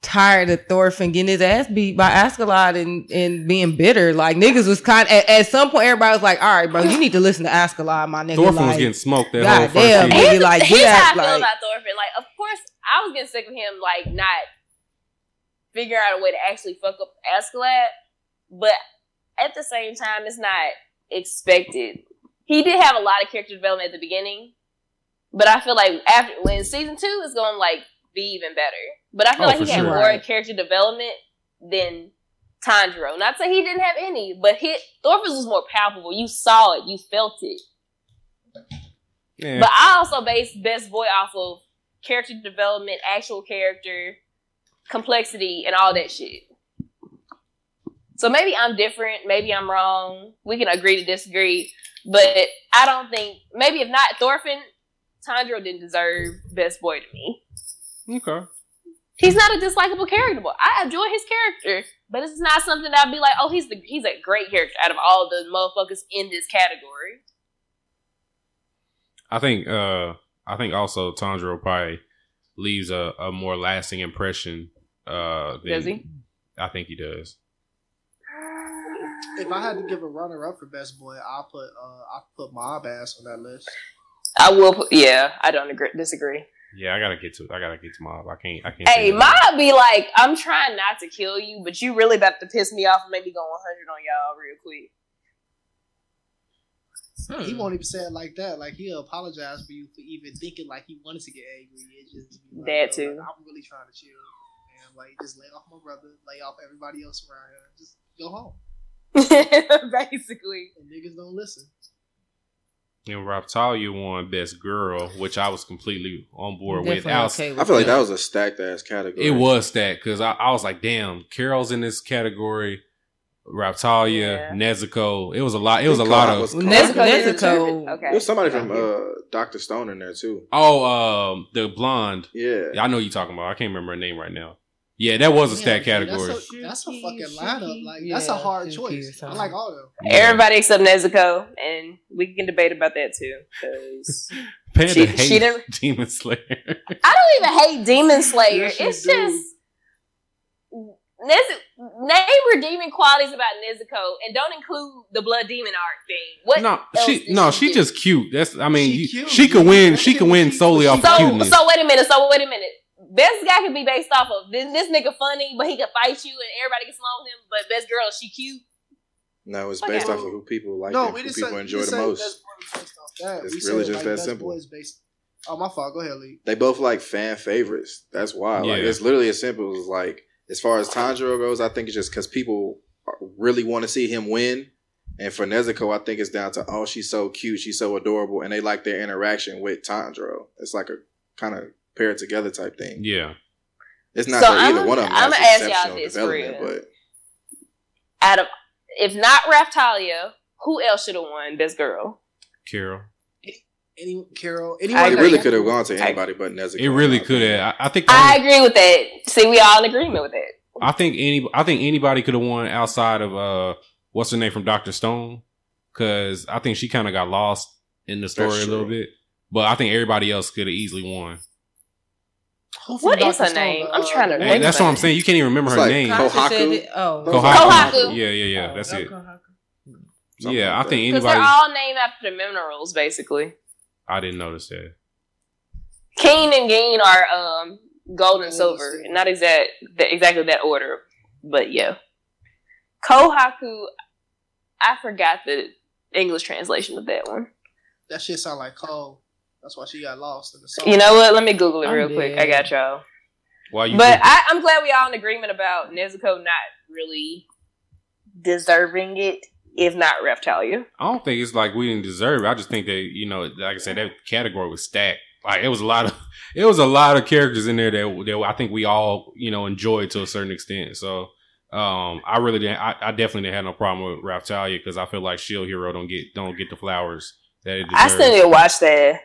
tired of Thorfinn getting his ass beat by Askeladd and, and being bitter. Like niggas was kind at, at some point everybody was like, all right, bro, you need to listen to Askeladd, my nigga. Thorfinn like, was getting smoked that whole God first damn, season. nigga, Here's, like, here's get how I out, feel like- about Thorfinn. Like, of course, I was getting sick of him, like, not figuring out a way to actually fuck up Askeladd, but at the same time, it's not expected. He did have a lot of character development at the beginning, but I feel like after when season two is going to like be even better. But I feel Oh, like for he had sure. more Right. character development than Tanjiro. Not to say he didn't have any, but hit Thorfinn's was more palpable. You saw it, you felt it. Yeah. But I also base Best Boy off of character development, actual character, complexity, and all that shit. So maybe I'm different. Maybe I'm wrong. We can agree to disagree. But I don't think, maybe if not Thorfinn, Tanjiro didn't deserve Best Boy to me. okay. He's not a dislikable character. But I enjoy his character, but it's not something that I'd be like, oh, he's the he's a great character out of all the motherfuckers in this category. I think. Uh, I think also Tanjiro probably leaves a, a more lasting impression. Uh, than, Does he? I think he does. If I had to give a runner up for best boy, I'll put uh I'll put Mob ass on that list. I will. Put, yeah, I don't agree, disagree. Yeah, I gotta get to. I gotta get to Mob. I can't. I can't. Hey, think of it. might be like, I'm trying not to kill you, but you really about to piss me off and make me go 100 on y'all real quick. Hmm. He won't even say it like that. Like he'll apologize for you for even thinking like he wanted to get angry. It just be like, That too. like, I'm really trying to chill. And like just lay off my brother, lay off everybody else around here. Just go home. Basically. And niggas don't listen. And Raphtalia won Best Girl, which I was completely on board with. Definitely Outs- okay with I feel like that was a stacked ass category. It was stacked because I, I was like, damn, Carol's in this category. Raphtalia, Yeah. Nezuko. It was a lot. It was a lot of was Well, Koha. Nezuko- Nezuko. Nezuko- Okay. There was somebody from uh, Doctor Stone in there too. oh, um, the blonde. Yeah. I know you talking about. I can't remember her name right now. Yeah, that was a stat Yeah, category. That's a, that's a fucking lineup. Like that's a hard choice. I like all of them. Yeah. Everybody except Nezuko, and we can debate about that too. Because she- she didn't- Demon Slayer. I don't even hate Demon Slayer. Yes, it's do. just Nez- name redeeming qualities about Nezuko, and don't include the blood demon art thing. What? no, else she no, she she just cute. That's I mean, She you- cute. she could win. She That could win solely off So, cuteness. so wait a minute. So wait a minute. Best guy could be based off of this, this nigga funny, but he could fight you and everybody gets along with him. But best girl, she cute. No, it's Okay. based off of who people like no, and who people say, enjoy the most. Best Boys based off that. It's we really just like, that simple. Based. Oh my fault. Go ahead, Lee. They both like fan favorites. That's why. Like it's literally as simple as like as far as Tanjiro goes, I think it's just because people really want to see him win. And for Nezuko, I think it's down to oh, she's so cute, she's so adorable, and they like their interaction with Tanjiro. It's like a kind of pair together type thing. yeah, It's not So either one of them I'ma ask y'all exceptional this for development, real. but Out of if not Raphtalia, who else should have won best girl? Carol. Any Carol? I it really could have gone to anybody but Nezuko. It really could have. I, I think. the I only- agree with that. See, we all in agreement with that. I think any. I think anybody could have won outside of uh, what's her name from Doctor Stone, because I think she kind of got lost in the story a little bit. But I think everybody else could have easily won. Who from What is her name? Uh, I'm trying to the Hey, that's what I'm saying. You can't even remember It's her like name. Kohaku. Kasha said it- Oh, Kohaku. Yeah, yeah, yeah. That's Oh, it. Kohaku. Something Yeah, like I that. think Because they're anybody. all named after the minerals, basically. I didn't notice that. Keen and Gain are um gold and silver, not exact the, exactly that order, but yeah. Kohaku, I forgot the English translation of that one. That shit sound like Cole. That's why she got lost in the song. You know what? Let me Google it I'm real quick. I got y'all. Why you? But I, I'm glad we all in agreement about Nezuko not really deserving it, if not Raphtalia. I don't think it's like we didn't deserve it. I just think that you know, like I said, that category was stacked. Like it was a lot of, it was a lot of characters in there that, that I think we all you know enjoyed to a certain extent. So um, I really didn't. I, I definitely didn't have no problem with Raphtalia because I feel like Shield Hero don't get don't get the flowers that it deserves. I still need to watch that.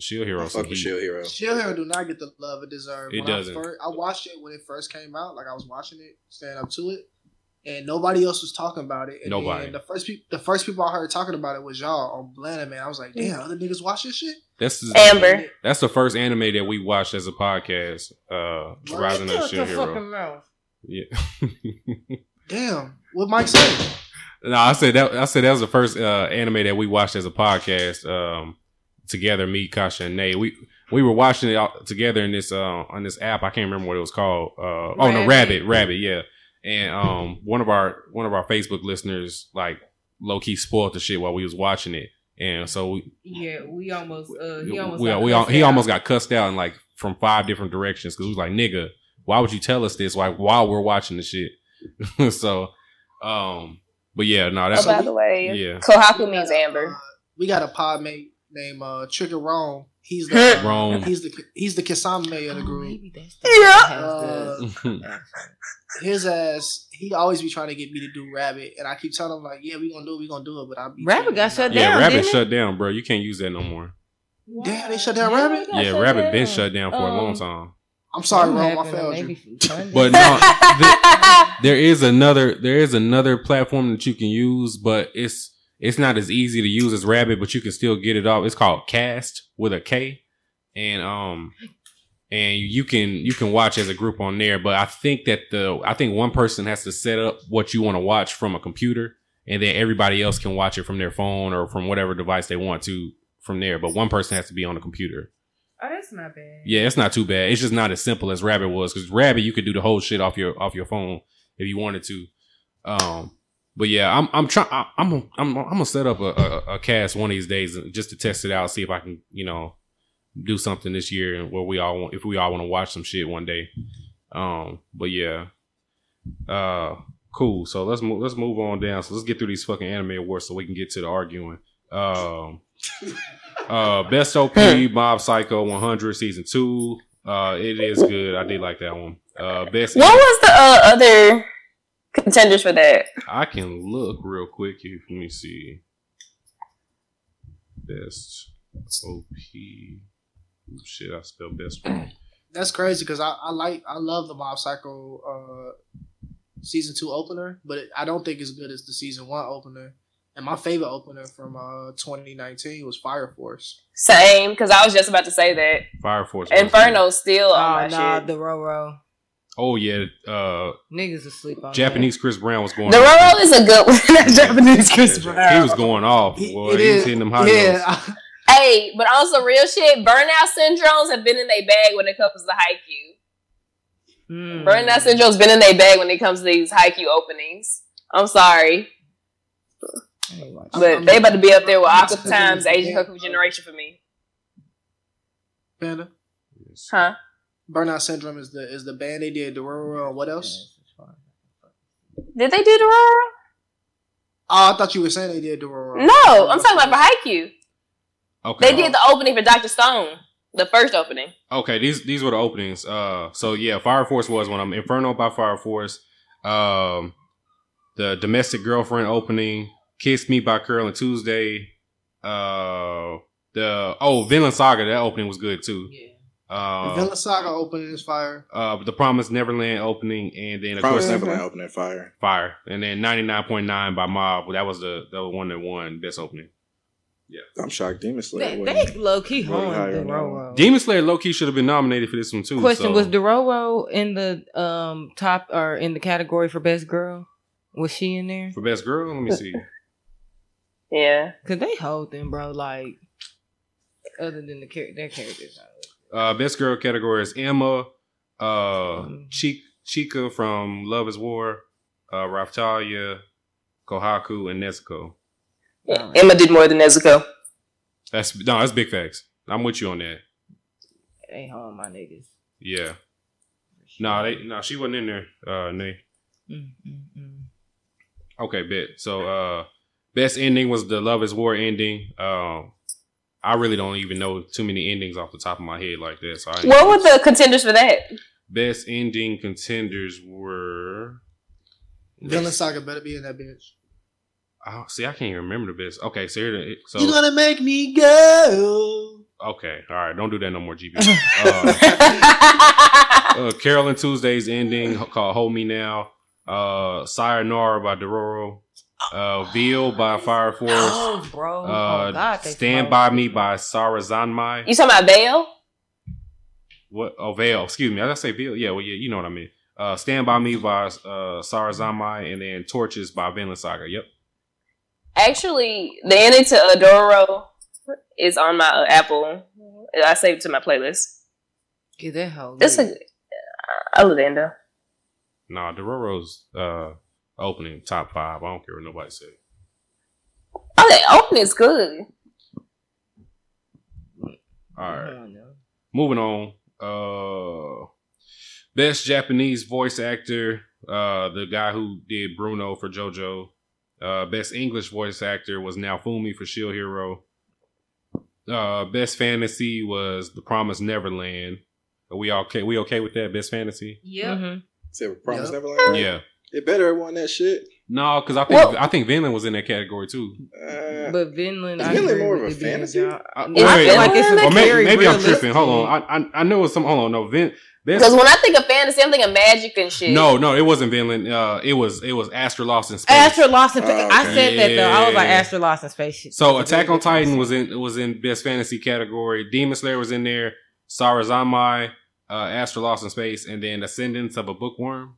Shield Hero, I some fuck with heat. Shield Hero. Shield Hero do not get the love it deserves. It When I doesn't. first- I, watched it when it first came out. Like I was watching it, standing up to it, and nobody else was talking about it. And Nobody. then The first people, the first people I heard talking about it was y'all on Blender Man. I was like, damn, other niggas watch this shit. That's the, Amber. that's the first anime that we watched as a podcast. Uh, What? Rising of the Shield Hero. mouth. Yeah. Damn, what Mike said. No, I said that. I said that was the first uh, anime that we watched as a podcast um, together. Me, Kasha, and Nay. We we were watching it out together in this uh, on this app. I can't remember what it was called. Uh, oh no, Rabbit. Rabbit, Rabbit, yeah. And um, one of our one of our Facebook listeners like low key spoiled the shit while we was watching it, and so we Yeah, we almost. Uh, he almost. we, got we all, cussed he out. almost got cussed out in like from five different directions because he was like, "Nigga, why would you tell us this like while we're watching the shit?" so, um, but yeah, no, that's oh, by the way, yeah. Kohaku means amber. We got a pod mate named uh, Trigger Rome. He's the Rome. He's the he's the Kisame of the Oh, group. maybe that's the Yeah. one that has the- Uh, his ass, he always be trying to get me to do Rabbit, and I keep telling him like, yeah, we gonna do it, we gonna do it, but I be Rabbit got shut down. Yeah, Rabbit didn't it? shut down, bro. You can't use that no more. Damn, they shut down Yeah, Rabbit. Yeah, shut Rabbit been shut down for a long Um, time. I'm sorry, something Rome, I failed you. But no, there is another there is another platform that you can use, but it's it's not as easy to use as Rabbit, but you can still get it off. It's called Cast with a K, and um, and you can you can watch as a group on there. But I think that the I think one person has to set up what you want to watch from a computer, and then everybody else can watch it from their phone or from whatever device they want to from there. But one person has to be on the computer. Oh, that's not bad. Yeah, it's not too bad. It's just not as simple as Rabbit was because Rabbit you could do the whole shit off your off your phone if you wanted to. Um, but yeah, I'm I'm trying. I'm I'm I'm I'm gonna set up a, a, a cast one of these days just to test it out, see if I can you know do something this year where we all want, if we all want to watch some shit one day. Um, but yeah, uh, cool. So let's move let's move on down. So let's get through these fucking anime awards so we can get to the arguing. Um. Uh, best OP Mob Psycho 100 season two. Uh, it is good. I did like that one. Uh, best What was the uh, other contenders for that. I can look real quick. If let me see. Best OP. Ooh, shit, I spelled best wrong. That's crazy because I, I like I love the Mob Psycho uh, season two opener, but it, I don't think it's good as the season one opener. And my favorite opener from uh, 2019 was Fire Force. Same, because I was just about to say that. Fire Force. Inferno's still Oh, on my nah, shit. the Roro. Oh yeah, uh, Niggas asleep on Japanese Chris Brown was going. The off. Roro is a good one. Japanese Chris He Brown. was going off. It- Boy, it he was is- hitting them high yeah, Hey, but on some real shit, burnout syndromes have been in their bag when it comes to Haikyuu. that. Mm. Burnout syndrome's been in their bag when it comes to these Haikyuu openings. I'm sorry, I ain't watching. but I'm- they about to be up there with I'm Aqua Times, Asian Kung-Fu Generation for me. Panda. Huh? Burnout Syndrome is the is the band they did. Dororo and what else? Did they do the Roro? Oh, I thought you were saying they did Dororo. No, I'm talking about for Haikyuu. Okay. They did the opening for Dr. Stone, the first opening. Okay, these these were the openings. Uh, so yeah, Fire Force was one of them. Inferno by Fire Force. Um, the Domestic Girlfriend opening. Kiss Me by Carole & Tuesday. Uh, the oh Vinland Saga that opening was good too. Yeah. The Uh, Vinland Saga opening is fire. uh, the Promised Neverland opening, and then of Promise course Neverland opening fire. Fire, and then ninety nine point nine by Mob. That was the that was one that won best opening. Yeah, I'm shocked Demon Slayer. They, they low key Really honed the on. Demon Slayer low key should have been nominated for this one too. Question: so- Was Dororo in the um top or in the category for best girl? Was she in there? for best girl? Let me see. Yeah. Cause they hold them, bro. Like other than the char- their characters. Uh, best girl category is Emma, uh, Mm. Chi- Chika from Love Is War, uh, Raphtalia, Kohaku, and Nezuko. yeah. Emma did more than Nezuko. That's no, that's big facts. I'm with you on that. They home my niggas. Yeah. No, they no, she wasn't in there. Uh, Nay. Okay, bet. So, uh, best ending was the Love Is War ending. Um, I really don't even know too many endings off the top of my head like that. So, What were the contenders for that? best ending contenders were? Vinland Saga better be in that bitch. Oh, see, I can't even remember the best. Okay, so here, so You're gonna make me go. Okay, all right. Don't do that no more, GB. uh, uh, Carole & Tuesday's ending called "Hold Me Now." Uh, Sayonara by Dororo. Uh, Veal by Fire Force. Oh, bro. Uh, oh God, they Stand slow. by Me by Sarazanmai. you talking about Veil? What? Oh, Veil. Excuse me. I gotta say Veil. Yeah, well, yeah, you know what I mean. Uh, Stand by Me by uh, Sarazanmai, and then Torches by Vinland Saga. Yep. Actually, the ending to Adoro is on my uh, Apple. I saved it to my playlist. Get that hoe. It's a, I love the end. Nah, Dororo's uh, opening top five. I don't care what nobody said. Oh, the opening is good. All right. Moving on. Uh best Japanese voice actor, uh the guy who did Bruno for JoJo. Uh best English voice actor was Naofumi for Shield Hero. Uh best fantasy was The Promised Neverland. Are we all okay? We okay with that? Best fantasy? Yep. Mhm. Said Promise Yep. Neverland. Yeah. It better have won that shit. No, because I think Well- I think Vinland was in that category too. Uh, But Vinland, Is I Vinland agree more of a fantasy? job- wait, I feel like wait, it's a maybe, maybe I'm tripping. Hold on. I I, I know it's some. Hold on. No, Vin. Because when I think of fantasy, I'm thinking magic and shit. no, no, it wasn't Vinland. Uh, it was it was Astra Lost in Space. Astra Lost in Space. Oh, I okay. said that though. I was like Yeah. Astra Lost in Space. So Attack on Titan was in was in best fantasy category. Demon Slayer was in there. Sarazanmai, uh, Astro Lost in Space, and then Ascendance of a Bookworm.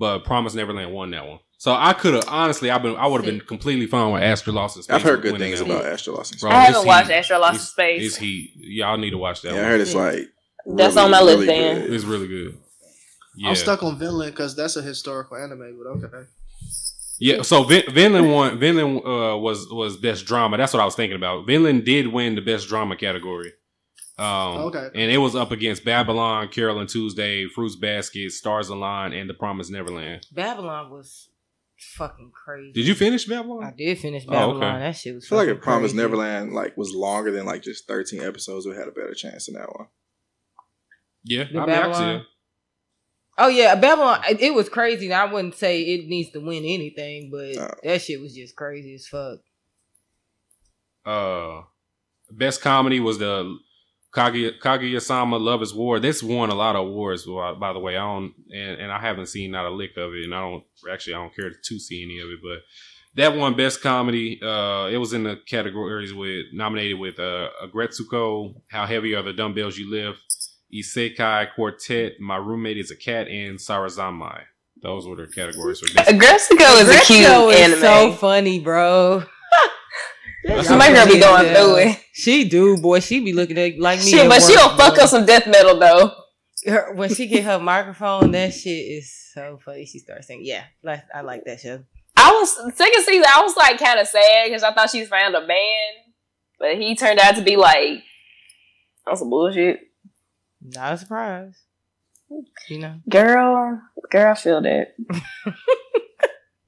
But Promise Neverland won that one. So I could have honestly, I've been I would have been completely fine with Astro Lost in Space. I've heard good things about one. Astro Lost in Bro, Space. I haven't watched heat. Astro Lost in Space. It's heat. Y'all need to watch that Yeah, I heard it's like That's really, on my list really then. good. It's really good. Yeah. I'm stuck on Vinland because that's a historical anime, but okay. Yeah, so Vin- Vinland won. Vinland uh, was was best drama. That's what I was thinking about. Vinland did win the best drama category. Um, Okay. and it was up against Babylon, Carole & Tuesday, Fruits Basket, Stars Align, and The Promised Neverland. Babylon was fucking crazy. Did you finish Babylon? I did finish Oh, Babylon. okay. That shit was. I feel like fucking if Promise crazy. Neverland like was longer than like just 13 episodes, we had a better chance in that one. Yeah, The I mean, I Babylon? it. Oh yeah, Babylon. It it was crazy. I wouldn't say it needs to win anything, but Oh. that shit was just crazy as fuck. Uh, best comedy was the Kaguya, Kaguya-sama Love is War. This won a lot of awards, by by the way. I don't, and, and I haven't seen not a lick of it, and I don't actually I don't care to see any of it, but that won best comedy. Uh, it was in the categories with nominated with uh, Aggretsuko, How Heavy Are the Dumbbells You Lift, Isekai Quartet, My Roommate Is a Cat, and Sarazanmai. Those were their categories for best. Aggretsuko is a cute is anime. so funny, bro. That's My girl be going as hell. through it. She do, boy. She be looking at like me. She, but work, she'll fuck boy. up some death metal though. Her, when she get her microphone, that shit is so funny. She starts saying, "Yeah, like I like that show." I was second season. I was like kind of sad because I thought she found a man, but he turned out to be like on some bullshit. Not a surprise. You know, Girl, girl, I feel that.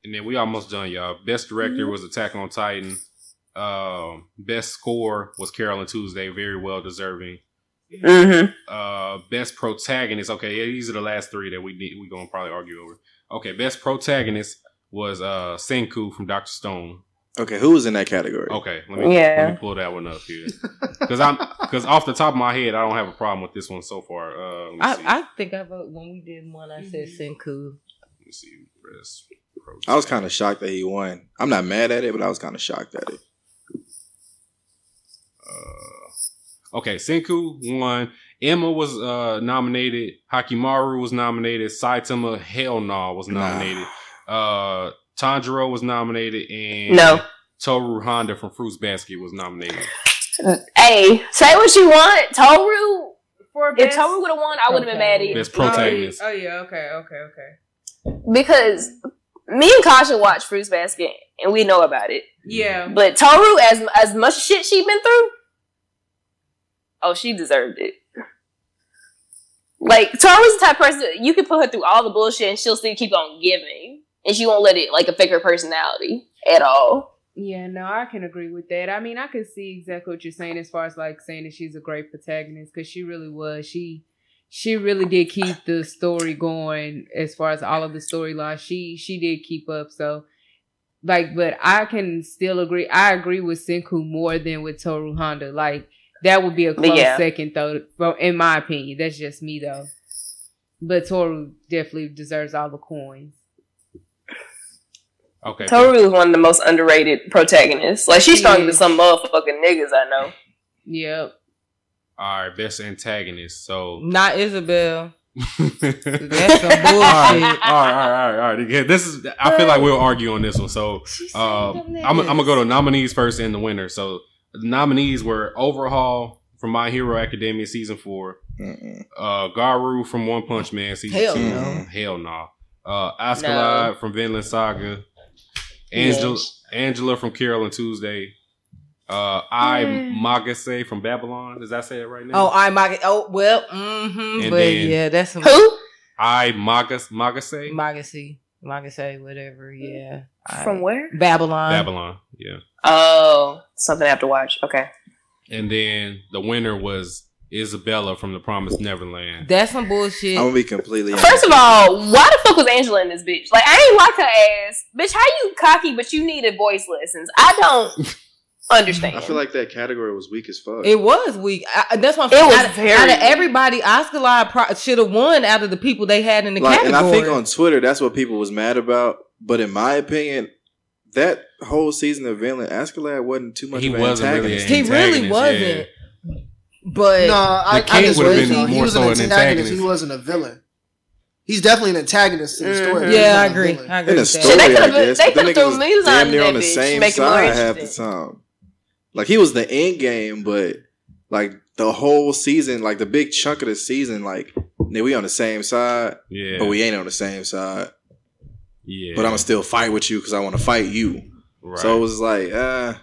And then we almost done, y'all. Best director mm-hmm. was Attack on Titan. Um, best score was Carole & Tuesday, very well deserving. Mm-hmm. Uh, best protagonist. Okay, yeah, these are the last three that we need. We're gonna probably argue over. Okay, best protagonist was uh Senku from Doctor Stone. Okay, who was in that category? Okay, let me Yeah. let me pull that one up here because I'm because off the top of my head, I don't have a problem with this one so far. Uh, let me see. I, I think I vote when we did one. I said Senku. Let me see. Best I was kind of shocked that he won. I'm not mad at it, but I was kind of shocked at it. Uh, okay, Senku won. Emma was uh, nominated. Hyakkimaru was nominated. Saitama Hell No was nominated. Uh, Tanjiro was nominated, and No. Toru Honda from Fruits Basket was nominated. Hey, say what you want, Toru. For If Toru would have won, I would have been mad either. Best Oh, protagonist. Oh yeah, okay, okay, okay. because me and Kasha watch Fruits Basket and we know about it. Yeah. But Toru, as as much shit she been through, oh, she deserved it. Like Toru's the type of person you can put her through all the bullshit and she'll still keep on giving, and she won't let it like affect her personality at all. Yeah, no, I can agree with that. I mean, I can see exactly what you're saying as far as like saying that she's a great protagonist because she really was. She she really did keep the story going as far as all of the storylines. She she did keep up. So like, but I can still agree. I agree with Senku more than with Toru Honda. Like that would be a But close yeah. second though, from in my opinion. That's just me though. But Toru definitely deserves all the coins. Okay, Toru is one of the most underrated protagonists. Like she's She stronger than is. some motherfucking niggas I know. Yep. All right, best antagonist. So Not Isabel. That's That's some bullshit. all right, all right, all right. Yeah, this is. I feel like we'll argue on this one. So, uh, I'm, I'm gonna go to nominees first and the winner. So, the nominees were Overhaul from My Hero Academia season four, Mm-mm. uh, Garou from One Punch Man season Hell two. no. Hell no. Uh, Askeladd from Vinland Saga, Angela, Angela from Carole & Tuesday. Uh, Ai Magase from Babylon. Does that say it right now? Oh, I might. Oh, well, mm-hmm. And But then- yeah, that's some Who? I Magas Magase Magacy, Magacy, whatever. Yeah, I- From where? Babylon. Babylon. Yeah. Oh, something I have to watch. Okay. And then the winner was Isabella from the Promised Neverland. That's some bullshit. I'm gonna be completely Honest. First of all, why the fuck was Angela in this bitch? Like, I ain't like her ass. Bitch, how you cocky, but you needed voice lessons? I don't understand. I feel like that category was weak as fuck. It was weak. I, that's what I'm It saying. was out, of- very out of everybody, Askeladd pro- should have won out of the people they had in the like, and. I think on Twitter that's what people was mad about. But in my opinion, that whole season of Vinland Askeladd wasn't too much He of an wasn't really antagonist. he really wasn't. But No, I, The I king would've been He more was so an an antagonist. antagonist. He wasn't a villain. He's definitely an antagonist to the story. Mhm. yeah, I agree. I agree. In the story, they I could've- they but could've niggas threw was Muse damn on near on the same make it side half the time. Like he was the end game, but like the whole season, like the big chunk of the season, like we on the same side, Yeah. but we ain't on the same side. yeah. But I'm gonna still fight with you because I want to fight you. right. So it was like, uh,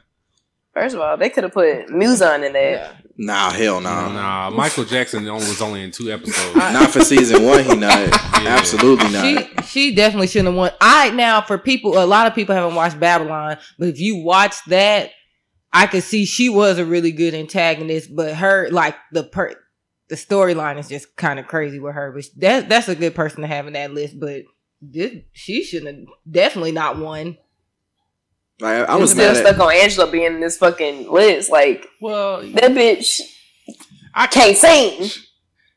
First of all, they could have put Muzan in there. nah, hell nah. nah, Michael Jackson was only in two episodes. Not for season one, he not. Absolutely not. She she definitely shouldn't have won. I now for people, a lot of people haven't watched Babylon, but if you watch that, I could see she was a really good antagonist, but her like the per the storyline is just kind of crazy with her. But that that's a good person to have in that list. But this, she shouldn't have definitely not won. Like, I I'm was still stuck on Angela being in this fucking list. Like Well, that bitch I can't sing.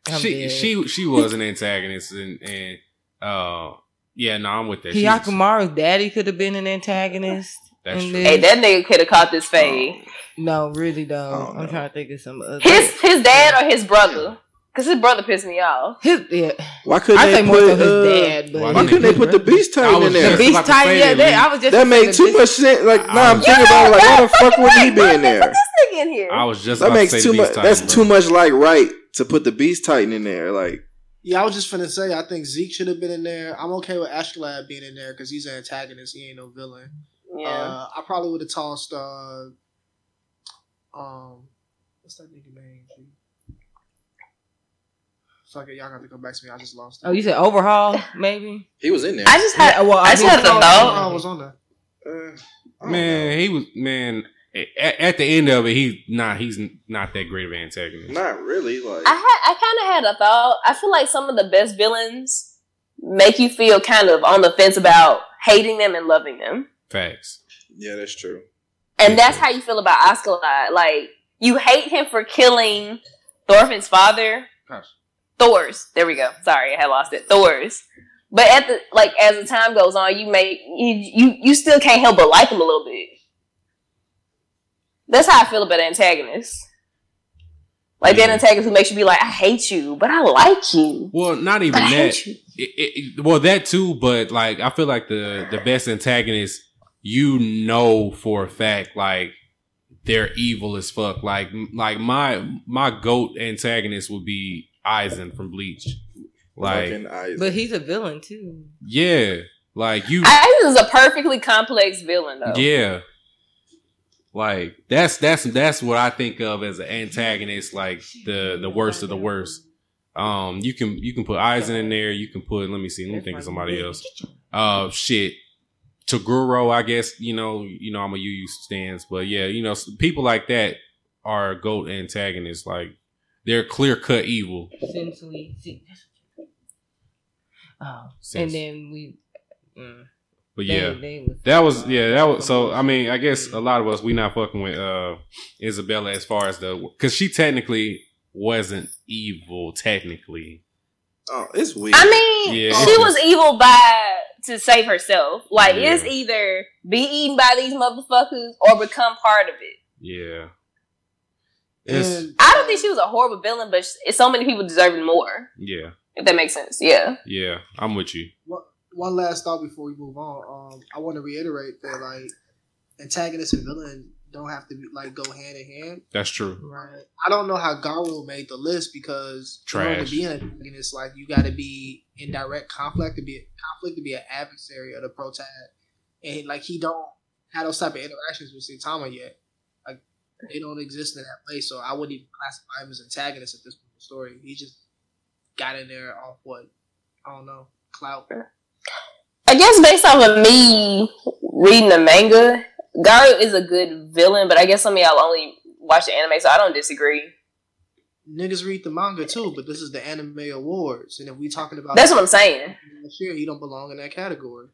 I'm she dead. she she was an antagonist and and uh yeah no I'm with that. She's- daddy could have been an antagonist. That's in true. this. Hey, that nigga could have caught this fade. no, really though. Oh, I'm no. trying to think of some other. His his dad or his brother? Because his brother pissed me off. his yeah. Why couldn't I they say more put? so his uh, dad, but why Why couldn't they his put the Beast Titan in there? The beast titan? Yeah, that, that, I was just That gonna made too the much sense. Like, nah, I'm was- thinking about it. Like, why the fuck wouldn't he be in there? Put this nigga in here. I was just That about to makes say too the much. Beast That's Titan, too much like right to put the Beast Titan in there. Like, Yeah, I was just finna say. I think Zeke should have been in there. I'm okay with Askeladd being in there because he's an antagonist. He ain't no villain. Yeah. Uh, I probably would have tossed. Uh, um, what's that nigga name? G? Fuck it, y'all got to come back to me. I just lost. It. Oh, you said overhaul, maybe? he was in there. I just had Yeah, well, I just had a I thought. was on there. Uh, I don't Man, he was man. At, at the end of it, he's not. He's not that great of an antagonist. not really. Like, I had I kind of had a thought. I feel like some of the best villains make you feel kind of on the fence about hating them and loving them, Facts. yeah, that's true. and that's how you feel about Oscar. Like you hate him for killing Thorfinn's father. Gosh. Thor's. There we go. Sorry, I had lost it. Thor's. But at the like as the time goes on, you may you you you still can't help but like him a little bit. That's how I feel about antagonists. Like that Yeah. antagonist who makes you be like, I hate you, but I like you. Well, not But even I that. hate you. It, it, well, that too, but like I feel like the the best antagonist, you know for a fact, like they're evil as fuck. Like like my my goat antagonist would be Aizen from Bleach. Like But he's a villain too. yeah, like you Isis is a perfectly complex villain, though. yeah. Like that's that's that's what I think of as an antagonist, like the the worst of the worst. Um, you can you can put Aizen in there. You can put let me see. Let me think of somebody else. Uh, shit. Toguro, I guess you know you know I'm a YuYu stance, but yeah, you know people like that are goat antagonists. Like they're clear cut evil. Sensui. see- Oh, Since- and then we. Mm, But they- yeah, they was- That was yeah. That was so. I mean, I guess a lot of us we not fucking with uh Isabella as far as the because she technically wasn't evil technically. oh, it's weird. I mean, Yeah, she it's was evil by to save herself. Like Yeah. it's either be eaten by these motherfuckers or become part of it. Yeah. It's I don't think she was a horrible villain, but sh- so many people deserving more. yeah If that makes sense, yeah. yeah. I'm with you. one, one last thought before we move on. Um, I want to reiterate that like antagonist and villain don't have to be like go hand in hand. That's true. Right. I don't know how Garou made the list because in order Trash. to be an antagonist, like you got to be in direct conflict to be a conflict to be an adversary of the protag, and like he don't have those type of interactions with Saitama yet. Like they don't exist in that place, so I wouldn't even classify him as antagonist at this point in the story. He just got in there off what I don't know clout. I guess based off of me reading the manga, Garou is a good villain, but I guess some of y'all only watch the anime, so I don't disagree. Niggas read the manga too, but this is the anime awards, and if we talking about That's what I'm saying. Sure, he don't belong in that category.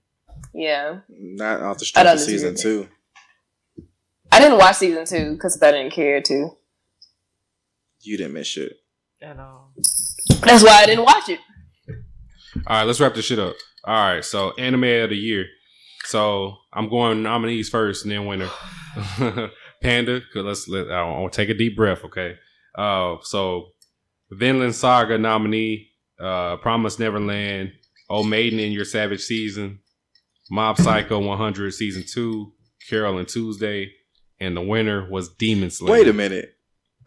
Yeah. Not off the I strength of season two. I didn't watch season two because I didn't care to. You didn't miss shit. At all. That's why I didn't watch it. All right, let's wrap this shit up. All right, so anime of the year. So I'm going nominees first and then winner. Panda, let's let I want take a deep breath, okay? Uh, so Vinland Saga nominee, uh, Promise Neverland, Oh Maiden in Your Savage Season, Mob Psycho 100 Season Two, Carole & Tuesday, and the winner was Demon Slayer. Wait a minute.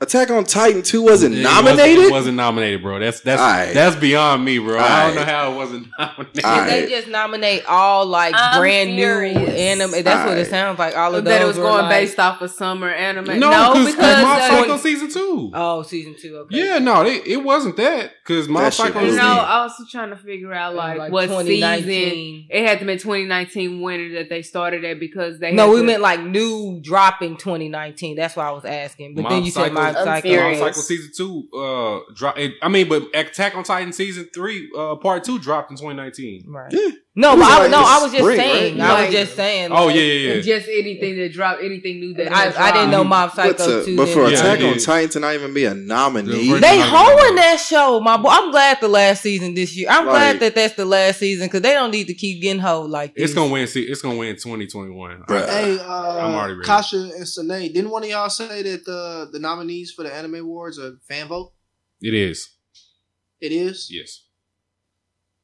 Attack on Titan 2 wasn't It nominated? Wasn't, it wasn't nominated, bro. That's that's Aight. that's beyond me, bro. I don't know how it wasn't nominated. Aight. Did they just nominate all like I'm brand furious. new anime? That's what it sounds like. All of those that it was going like- based off of summer anime. No, No, because because Mob uh, Psycho season two. Oh, season two. Okay. yeah, no, it, it wasn't that because Mob That shit Psycho. you was was know. I was trying to figure out like, Like what season it had to be 2019 winter that they started at because they No, had we to- meant like new dropping 2019. That's why I was asking. But then Mob you said Psycho My Mob I'm furious. Mob Psycho season two uh drop. I mean, but Attack on Titan season three uh part two dropped in 2019. Right. Yeah. No, but was I, like no, I was just spring, saying. right? I Like- was just saying. Oh like, yeah, yeah, yeah. Just anything that dropped, anything new that I, has I didn't know dropped. Mob But, Psycho to, two. but for Yeah, Attack on. Titan to not even be a nominee, The They Not holding that show, my boy. I'm glad the last season this year. I'm Like- glad that that's the last season because they don't need to keep getting hold like this. It's gonna win. See, it's gonna win 2021. Bruh. Hey, I'm uh, already ready. Kasha and Sine, didn't one of y'all say that the the nominees for the anime awards are fan vote? It is. It is. Yes.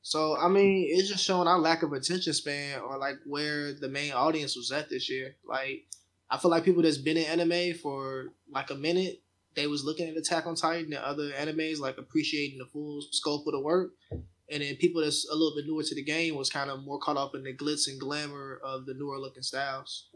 So I mean, it's just showing our lack of attention span or like where the main audience was at this year. Like, I feel like people that's been in anime for like a minute, they was looking at Attack on Titan and other animes, like appreciating the full scope of the work. And then people that's a little bit newer to the game was kind of more caught up in the glitz and glamour of the newer looking styles.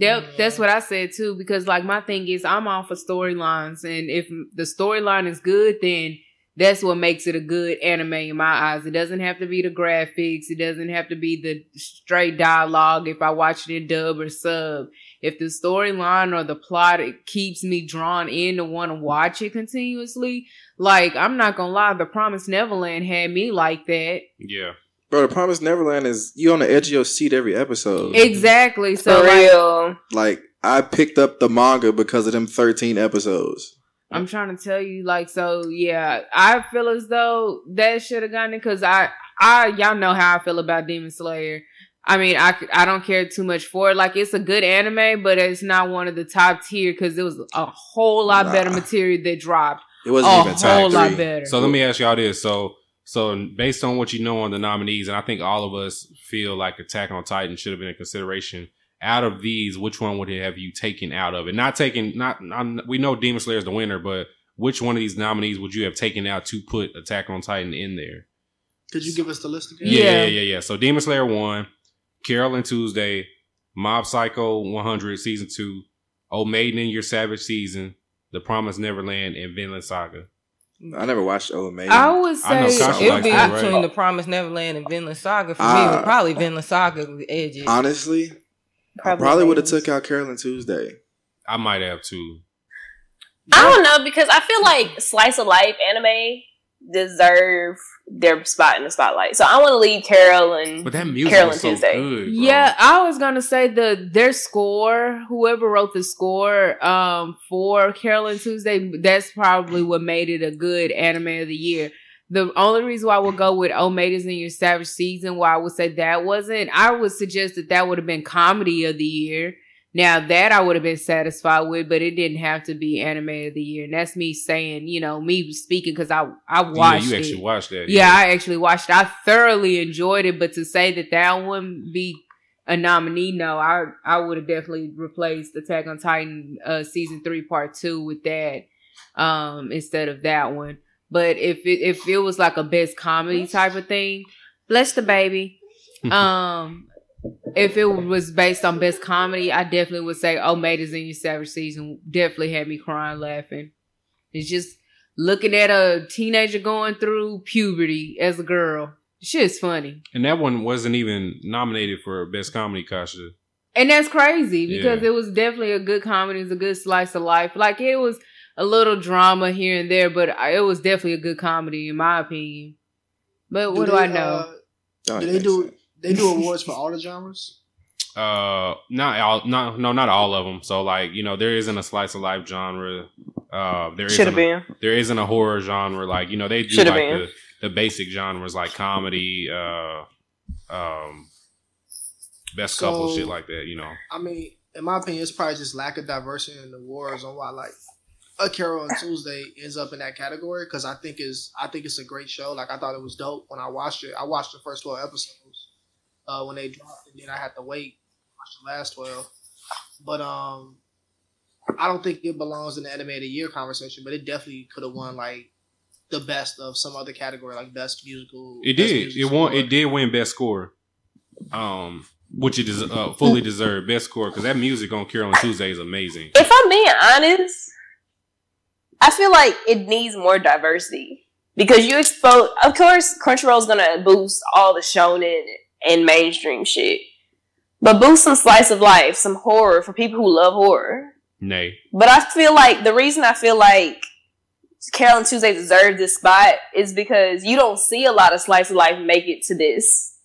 That, that's what I said too, because like my thing is I'm all for storylines, and if the storyline is good, then that's what makes it a good anime in my eyes. It doesn't have to be the graphics, it doesn't have to be the straight dialogue. If I watch it in dub or sub, if the storyline or the plot it keeps me drawn in to want to watch it continuously, like I'm not gonna lie, The Promised Neverland had me like that. Yeah. bro. The Promised Neverland is you on the edge of your seat every episode. Exactly. For So like, real. like I picked up the manga because of them thirteen episodes. I'm trying to tell you, like, so yeah, I feel as though that should have gotten it because I, I, y'all know how I feel about Demon Slayer. I mean, I, I don't care too much for it. Like, it's a good anime, but it's not one of the top tier because it was a whole lot Nah. better material that dropped. It wasn't A even top whole lot better. So let me ask y'all this. So so based on what you know on the nominees, and I think all of us feel like Attack on Titan should have been a consideration. Out of these, which one would have you taken out of it? Not taking, not, I'm, we know Demon Slayer is the winner, but which one of these nominees would you have taken out to put Attack on Titan in there? Could you give us the list again? Yeah, yeah, Yeah. yeah, yeah. So Demon Slayer one, Carole & Tuesday, Mob Psycho 100 season two, Old Maiden in Your Savage season, The Promised Neverland, and Vinland Saga. I never watched Old Maiden. I would I know say It would be that, right? between the Promised Neverland and Vinland Saga for me. Ah. But probably Vinland Saga would edge it. Honestly, I Probably probably would have took out Carole & Tuesday. I might have too. I don't know because I feel like slice of life anime deserve their spot in the spotlight. So I want to leave Carolyn. But that music Carol was so Tuesday. good. Yeah, I was gonna say the their score, whoever wrote the score um for Carole & Tuesday, that's probably what made it a good anime of the year. The only reason why I would go with Oh Maidens in Your Savage Season, why I would say that wasn't, I would suggest that that would have been comedy of the year. Now that I would have been satisfied with, but it didn't have to be anime of the year. And that's me saying, you know, me speaking because I I Yeah, watched you it. actually watched that. Yeah, I actually watched it. I thoroughly enjoyed it, but to say that that wouldn't be a nominee, no, I I would have definitely replaced Attack on Titan uh season three part two with that um instead of that one. But if it if it was like a best comedy type of thing, bless the baby. um if it was based on best comedy, I definitely would say Oh Maidens in Your Savage Season definitely had me crying laughing. It's just looking at a teenager going through puberty as a girl. Shit's funny. and that one wasn't even nominated for best comedy, Kasha. And that's crazy because Yeah. it was definitely a good comedy. It's a good slice of life. Like it was a little drama here and there, but I- it was definitely a good comedy in my opinion. But what do, they, I know? uh, Don't they do sense. they do awards for all the genres? Uh, not all, not no, not all of them. So like you know, there isn't a slice of life genre. Uh, there should isn't have a, been. there isn't a horror genre. Like you know, they do Shoulda like been. the the basic genres like comedy, uh, um, best couple shit like that. You know, I mean, in my opinion, it's probably just lack of diversity in the awards on why like a Carol on Tuesday ends up in that category because I think is I think it's a great show. Like I thought it was dope when I watched it. I watched the first twelve episodes uh, when they dropped, and then I had to wait watch the last twelve. But um, I don't think it belongs in the anime of the year conversation. But it definitely could have won like the best of some other category, like best musical. it best did. music It won. score. It did win best score. Um, which it is uh, fully deserved best score because that music on Carol on Tuesday is amazing. If I'm being honest, I feel like it needs more diversity because you expose. Of course, Crunchyroll is gonna boost all the shonen and mainstream shit, but boost some slice of life, some horror for people who love horror. Nay. But I feel like the reason I feel like Carole & Tuesday deserved this spot is because you don't see a lot of slice of life make it to this.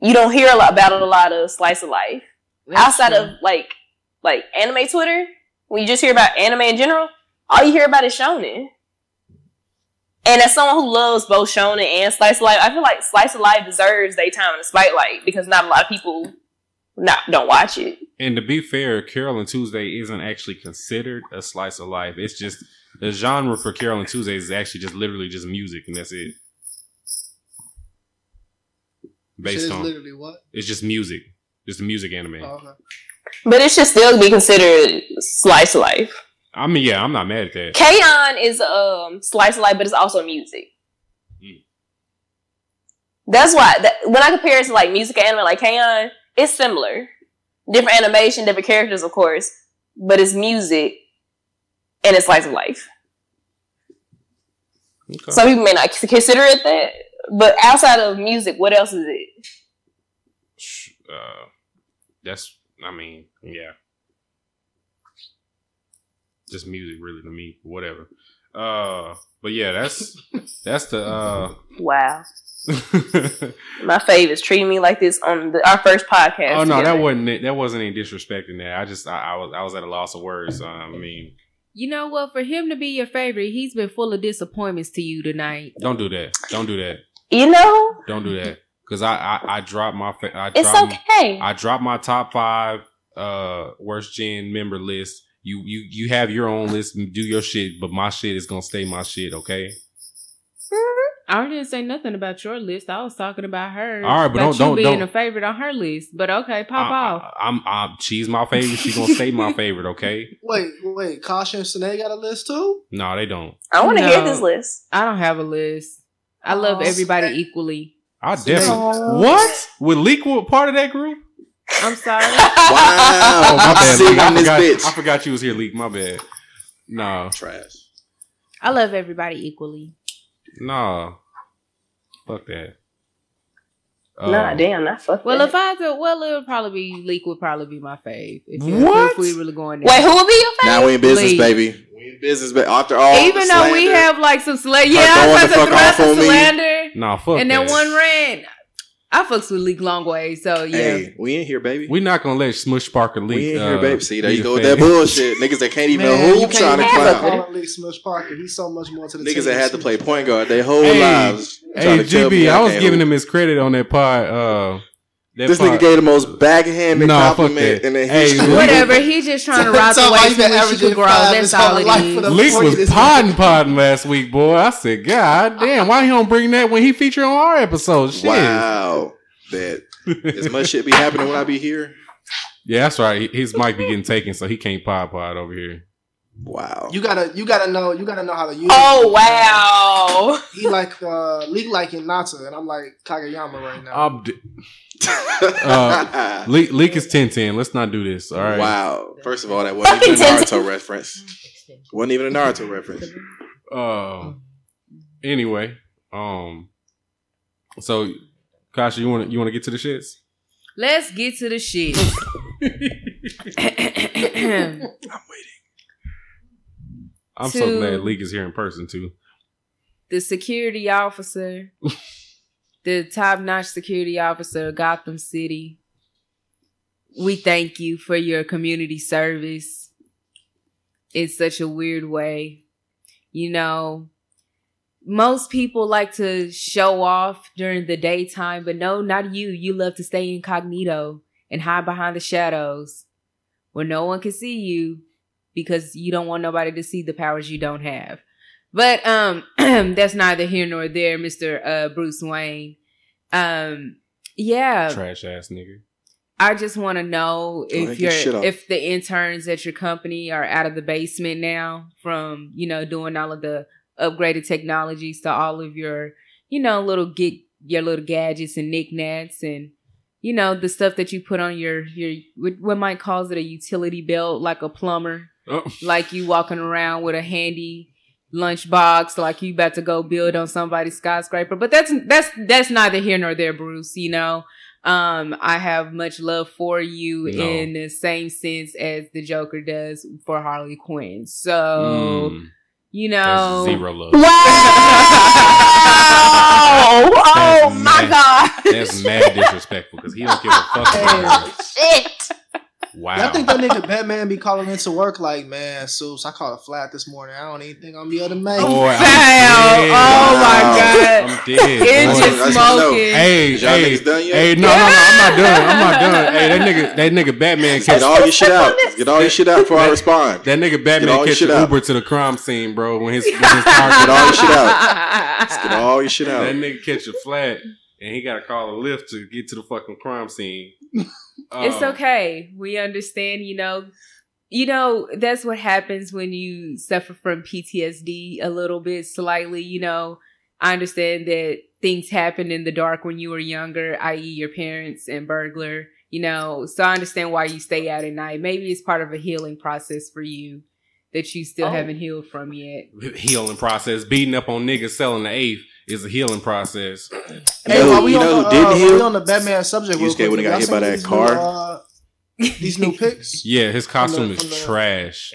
You don't hear a lot about a lot of slice of life outside of like like anime Twitter. When you just hear about anime in general, all you hear about is shonen. And as someone who loves both shonen and slice of life, I feel like slice of life deserves daytime in the spotlight because not a lot of people not don't watch it. And to be fair, Carole & Tuesday isn't actually considered a slice of life. It's just the genre for Carole & Tuesday is actually just literally just music, and that's it. Based is on literally what? it's just music, just a music anime. Oh, okay. But it should still be considered slice of life. I mean, yeah, I'm not mad at that. K-On! is um slice of life, but it's also music. Mm. That's why that, when I compare it to like music and anime, like K-On!, it's similar. Different animation, different characters, of course, but it's music and it's slice of life. Okay. Some people may not consider it that, but outside of music, what else is it? uh, that's I mean, yeah, just music really to me. Whatever. Uh, but yeah, that's that's the uh. Wow, my fave is treating me like this on the, our first podcast. oh no, that wasn't it. That wasn't any disrespecting that. I just I, I was I was at a loss of words. I mean, You know what? For him to be your favorite, he's been full of disappointments to you tonight. don't do that. Don't do that. You know, Don't do that. Because I, I I dropped my fa- I it's dropped okay. I dropped my top five uh worst gen member list. You you you have your own list and do your shit, but my shit is gonna stay my shit. Okay. I didn't say nothing about your list. I was talking about her. All right, but about don't- don't- being don't- a favorite on her list. But okay, pop I, off. I, I'm, I'm she's my favorite. She's gonna stay my favorite. Okay. Wait, wait. Kasha and Sine got a list too? No, they don't. I want to hear this list. I don't have a list. I love Oh, everybody snap. equally. I So they- definitely what with Leak wa- part of that group. I'm sorry. Wow. Oh my I'm bad. sick I on this forgot. bitch. I forgot you was here, Leak. My bad. No, Trash. I love everybody equally. no. Fuck that. nah, Um, damn, not fuck. Well, that. if I could, well, it would probably be Leak would probably be my fave. If, you- What? if we really going there. wait, who will be your favorite? Now we in business, Leave. baby. We in business, but after all, Even the though we have like some slander, yeah, I the tried to throw out off the on me. slander, Nah, fuck and that. then one ran. I fucks with Leak long way, so yeah. Hey, we in here, baby. we not gonna let Smush Parker leak. We in uh, here, baby. See, there you go with that bullshit. Niggas that can't even Man, you hoop trying to even have a clown. call him Smush Parker. He's so much more to the Niggas team that had to play point guard their whole Hey, lives. Hey, trying to tell me GB, I was giving hoop. him his credit on that part. Uh, that This part. nigga gave the most backhanded Nah, compliment that. in the Hey, history. Leak- Whatever, he just trying to ride the Tell way my so even she averaging could grow. That's all whole it life for the- is. Leaks was just- podding podding last week, boy. I said, God damn, why he don't bring that when he featured on our episode? Shit. Wow. That as much shit be happening when I be here. Yeah, that's right. His mic be getting taken, so he can't pod pod over here. Wow. You gotta, you gotta know, you gotta know how to use. Oh it. wow! He like uh, Leak like Hinata, and I'm like Kageyama right now. I'm d- uh, Leak, Leak is 1010. Let's not do this. All right. Wow. First of all, that wasn't even a Fucking Naruto reference. Wasn't even a Naruto reference. Um. Anyway, um. So, Kasha, you want to you want to get to the shits? Let's get to the shit. I'm waiting. I'm so glad Leak is here in person too. the security officer, the top notch security officer of Gotham City. We thank you for your community service in such a weird way. You know, most people like to show off during the daytime, but no, not you. You love to stay incognito and hide behind the shadows where no one can see you because you don't want nobody to see the powers you don't have. But um that's neither here nor there, Mr. Uh Bruce Wayne. Um yeah, Trash ass nigga. I just want to know if get your shit your off. if the interns at your company are out of the basement now from, you know, doing all of the upgraded technologies to all of your, you know, little get your little gadgets and knickknacks and you know, the stuff that you put on your your what what might calls it a utility belt like a plumber Oh, like you walking around with a handy lunchbox, like you about to go build on somebody's skyscraper. But that's that's that's neither here nor there, Bruce. You know, Um, I have much love for you No. in the same sense as the Joker does for Harley Quinn. So, Mm, you that's know, zero love. Wow! Oh That's my mad. god! That's mad disrespectful because he don't give a fuck about her. Shit! Wow. I think that nigga Batman be calling into work like, man, Soups, I caught a flat this morning. I don't even think I'm be able to make it. Boy, I'm Damn. Oh my Wow. god. I'm dead. It's boy. just That's how I know. smoking. Hey, y'all hey, niggas done yet? hey, no, no, no, I'm not done. I'm not done. Hey, that nigga, that nigga Batman Get catch all your shit out. Get all your shit out before I respond. that nigga Get all Batman your catch shit an out. Uber to the crime scene, bro. When his, when his car Get all your shit out. Get all your shit out. That out. nigga catch a flat and he gotta call a lift to get to the fucking crime scene. It's Um, okay. We understand, you know. You know, that's what happens when you suffer from PTSD a little bit slightly, you know. I understand that things happen in the dark when you were younger, i.e. your parents and burglar, you know. So I understand why you stay out at night. Maybe it's part of a healing process for you that you still Oh. haven't healed from yet. Healing process. Beating up on niggas selling the eighth is a healing process. You know, while we you on know the, who didn't uh, heal? We on the Batman subject. real Yusuke quick. would've got hit by that car. New, uh, these new pics. Yeah, his costume the- is the- trash.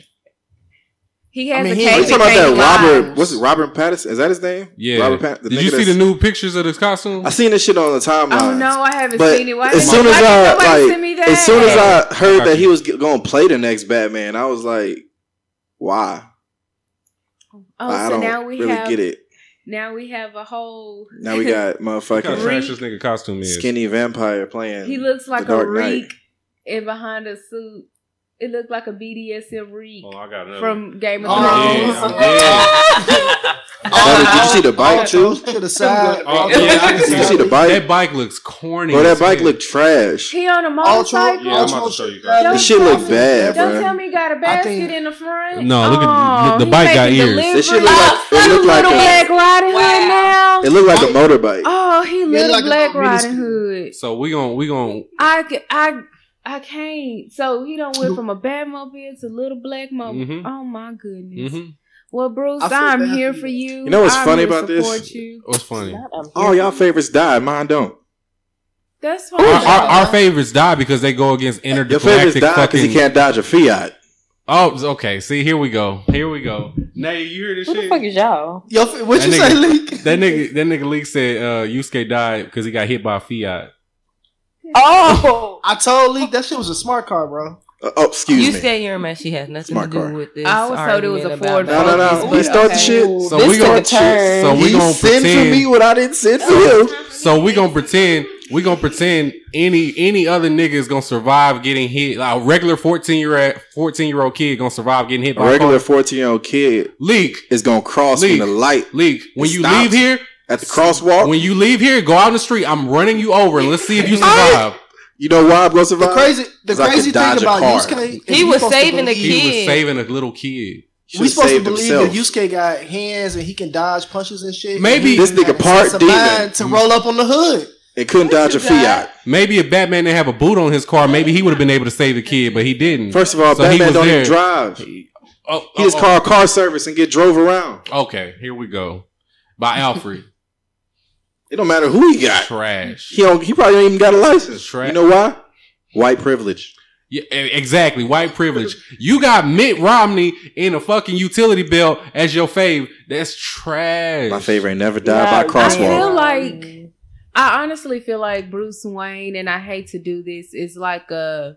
He has I mean, a he- cape You talking about that Robert? lie. What's it? Robert Pattinson? Is that his name? Yeah. Robert Pat- Did you see the new pictures of this costume? I seen this shit on the timeline. Oh no, I haven't But seen it. Why, as soon as I nobody like, me that? as soon as I heard that he was going to play the next Batman, I was like, why? oh, I so don't now we really have get it. Now we have a whole. Now we got motherfucking trash this nigga costume is. skinny vampire playing. he looks like a Dark Knight. reek, and behind a suit, it looked like a BDSM reek Oh, I got another. from Game of Oh, Thrones. yeah, I'm dead. Did you see the bike too? To the side. Oh, yeah, I can Did you see the bike? That bike? bike looks corny. Bro, that bike hell. looked trash. He on a motorcycle. Yeah, I'm about to show you guys. Don't This shit look tell- bad, Don't bro. tell me he got a basket think- in the front. No, look at- Oh, the he bike got ears. This shit look like it Little looked like little a, Black Riding Hood now. it looked like a motorbike. Oh, he Yeah, little like a Black Riding Hood. So we gon' we gon' I I I can't. So he don't went from a Batmobile to little black mobile. Mhm. Oh my goodness. mhm. Well, Bruce, I feel I'm bad here for for you. you. You know what's I'm funny here about this? You. What's funny? All y'all favorites die. mine don't. That's Our, fine. our, our favorites die because they go against Your favorites die because fucking. he can't dodge a Fiat. Oh, okay. See, here we go. Here we go. Nay, you hear this shit. Who the fuck is y'all? Yo, what That you nigga- say, Leak? That nigga, that nigga Leak said uh, Yusuke died because he got hit by a Fiat. Oh, I told Leak that shit was a smart car, bro. Uh, oh, excuse you me. You said your messy has nothing Smart to do car. with this. I always thought it was a argument Ford about No, no, no. Focus, He but started the okay. shit. So this we gonna took a turn. so we he gonna sent for pretend. me what I didn't send for him. So we gonna pretend we gonna pretend any any other nigga is gonna survive getting hit. Like a regular fourteen year old fourteen year old kid gonna survive getting hit by regular a car. 14 year old kid Leak, is gonna cross Leak. when the light leak. When you stops. leave here, at the crosswalk. when you leave here, go out in the street. I'm running you over and let's see if you survive. You know why I'm gonna The crazy, the 'Cause I could crazy thing about car. Yusuke, is He was saving the kid. He was saving a little kid. We supposed to believe himself. that Yusuke got hands and he can dodge punches and shit. Maybe- And This nigga had part sense demon. to roll up on the hood. It couldn't dodge a Fiat. Maybe if Batman didn't have a boot on his car, maybe he would have been able to save the kid, but he didn't. First of all, So he Batman was don't there. even drive. He oh, oh, just oh. oh. call car service and get drove around. Okay, here we go. By Alfred. It don't matter who he got. Trash. He don't. He probably don't even got a license. Trash. You know why? White privilege. Yeah, exactly. White privilege. You got Mitt Romney in a fucking utility bill as your fave. That's trash. My favorite ain't never died by crosswalk. I feel like I honestly feel like Bruce Wayne, and I hate to do this, is like a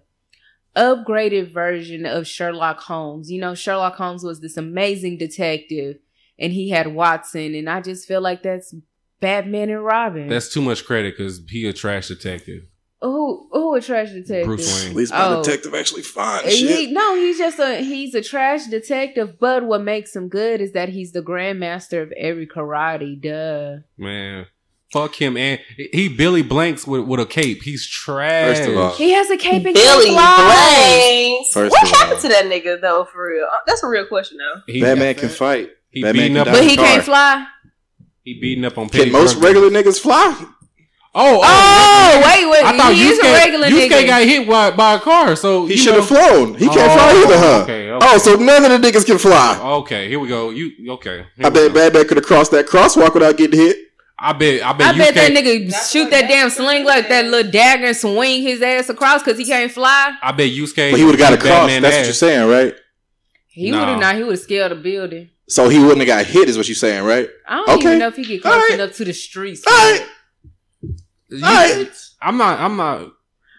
upgraded version of Sherlock Holmes. You know, Sherlock Holmes was this amazing detective, and he had Watson, and I just feel like that's Batman and Robin. That's too much credit because he a trash detective. who who a trash detective? Bruce At Wayne. least my Oh. detective actually fine. He, Shit. no, he's just a he's a trash detective. But what makes him good is that he's the grandmaster of every karate. Duh. Man. Fuck him and he Billy Blanks with, with a cape. He's trash. First of all, He has a cape and Billy can fly. Blanks. First what of all. happened to that nigga though? For real, that's a real question though. he, Batman can fight. he Batman beating up. But he car. can't fly. He beating up on petty Can most drug regular niggas fly? Oh, oh, Oh, wait, wait. I thought he is a Yusuke, regular Yusuke nigga. got hit by, by a car, so He you should have flown. He can't Oh, fly either, huh? okay, okay. Oh, so none of the niggas can fly. Okay, here we go. You okay? here I we bet go. Batman could have crossed that crosswalk without getting hit. I bet. I bet. I bet that nigga That's shoot that damn what sling like that is. little dagger and swing his ass across because he can't fly. I bet Yusuke. But he would have got beat across. Batman That's what you're saying, right? He Nah. would have not. He would have scaled a building. So he wouldn't have got hit, is what you're saying, right? I don't Okay. even know if he get close All right. enough to the streets. All right. You- All right. I'm not. I'm not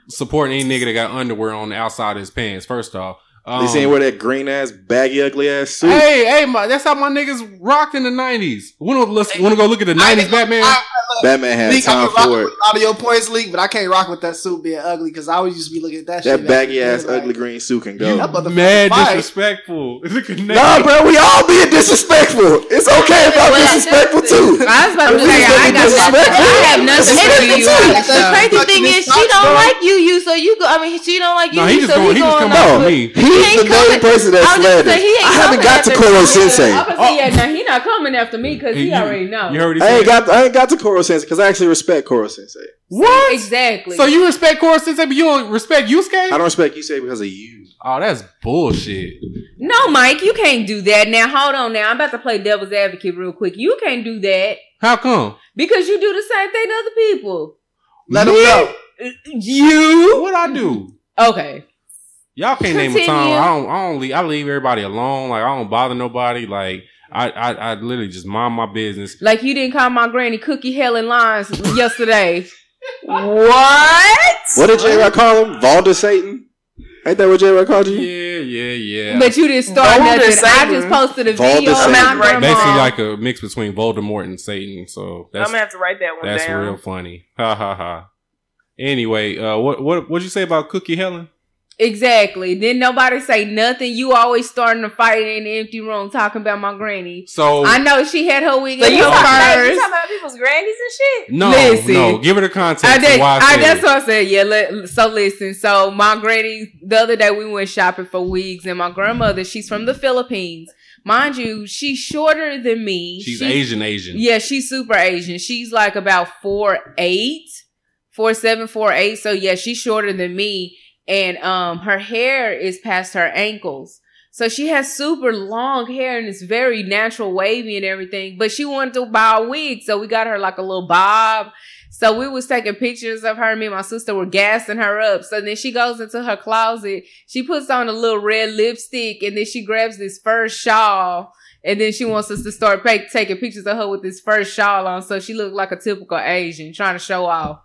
supporting any nigga that got underwear on the outside of his pants. First off, um, They saying wear that green ass, baggy, ugly ass suit. Hey, hey, my, that's how my niggas rocked in the '90s. Want to want to go look at the '90s Batman? I, Batman had Leak, I time rock for with it. a lot of your points, leak, but I can't rock with that suit being ugly because I always used to be looking at that. shit That back baggy in the ass, day, ugly green suit can go. That motherfucker mad fight. disrespectful. Look at Nah, that. bro, we all being disrespectful. It's okay if I'm disrespectful too. I was about to We say just I being got disrespectful. I have nothing And for you. the Alex, truth. so- The Crazy thing is, she don't like you. You so you. go I mean, she don't like you. No, he just so going. He just going come out No, for he's ain't the main coming- person that I was just slandered. he ain't I haven't got to after Koro. Sensei. I'm gonna oh. yeah, now he not coming after me because he You- already know. You heard what he I ain't got I ain't got to Koro Sensei because I actually respect Koro Sensei. What? exactly. So you respect Koro Sensei, but you don't respect Yusuke? I don't respect you say because of you. Oh, that's bullshit. no, Mike, you can't do that. Now hold on. Now I'm about to play devil's advocate real quick. You can't do that How come? because you do the same thing to other people. Let Me? him know. You What I do? okay? Y'all can't name a time. I don't. I don't leave. I leave everybody alone. Like I don't bother nobody. Like I. I, I literally just mind my business. Like you didn't call my granny Cookie Helen lines yesterday. What? What did J Rock call him? Valda Satan? Ain't that what J Rock called you? Yeah, yeah, yeah. But you didn't start Boulder nothing. I just posted a Boulder video of Satan. my I'm grandma. Basically, like a mix between Voldemort and Satan. So I'm gonna have to write that one that's down. real funny. Ha ha ha. Anyway, uh, what what what'd you say about Cookie Helen? Exactly. Then nobody say nothing. You always starting a fight in the empty room talking about my granny. So I know she had her wig So in you her talking, about, you purse. talking about people's grannies and shit? no, Listen. no. Give her the context. I of did, why I I, said that's what I said. Yeah, let, so listen. So my granny, the other day we went shopping for wigs, and my grandmother, she's from the Philippines. Mind you, she's shorter than me. She's She- Asian, Asian. Yeah, she's super Asian. She's like about four eight, four seven, four eight. So yeah, she's shorter than me, and um, her hair is past her ankles. So she has super long hair and it's very natural, wavy and everything. But she wanted to buy a wig, so we got her like a little bob. So we was taking pictures of her. Me and my sister were gassing her up. So then she goes into her closet. She puts on a little red lipstick and then she grabs this first shawl. And then she wants us to start pa- taking pictures of her with this first shawl on. So she looked like a typical Asian trying to show off.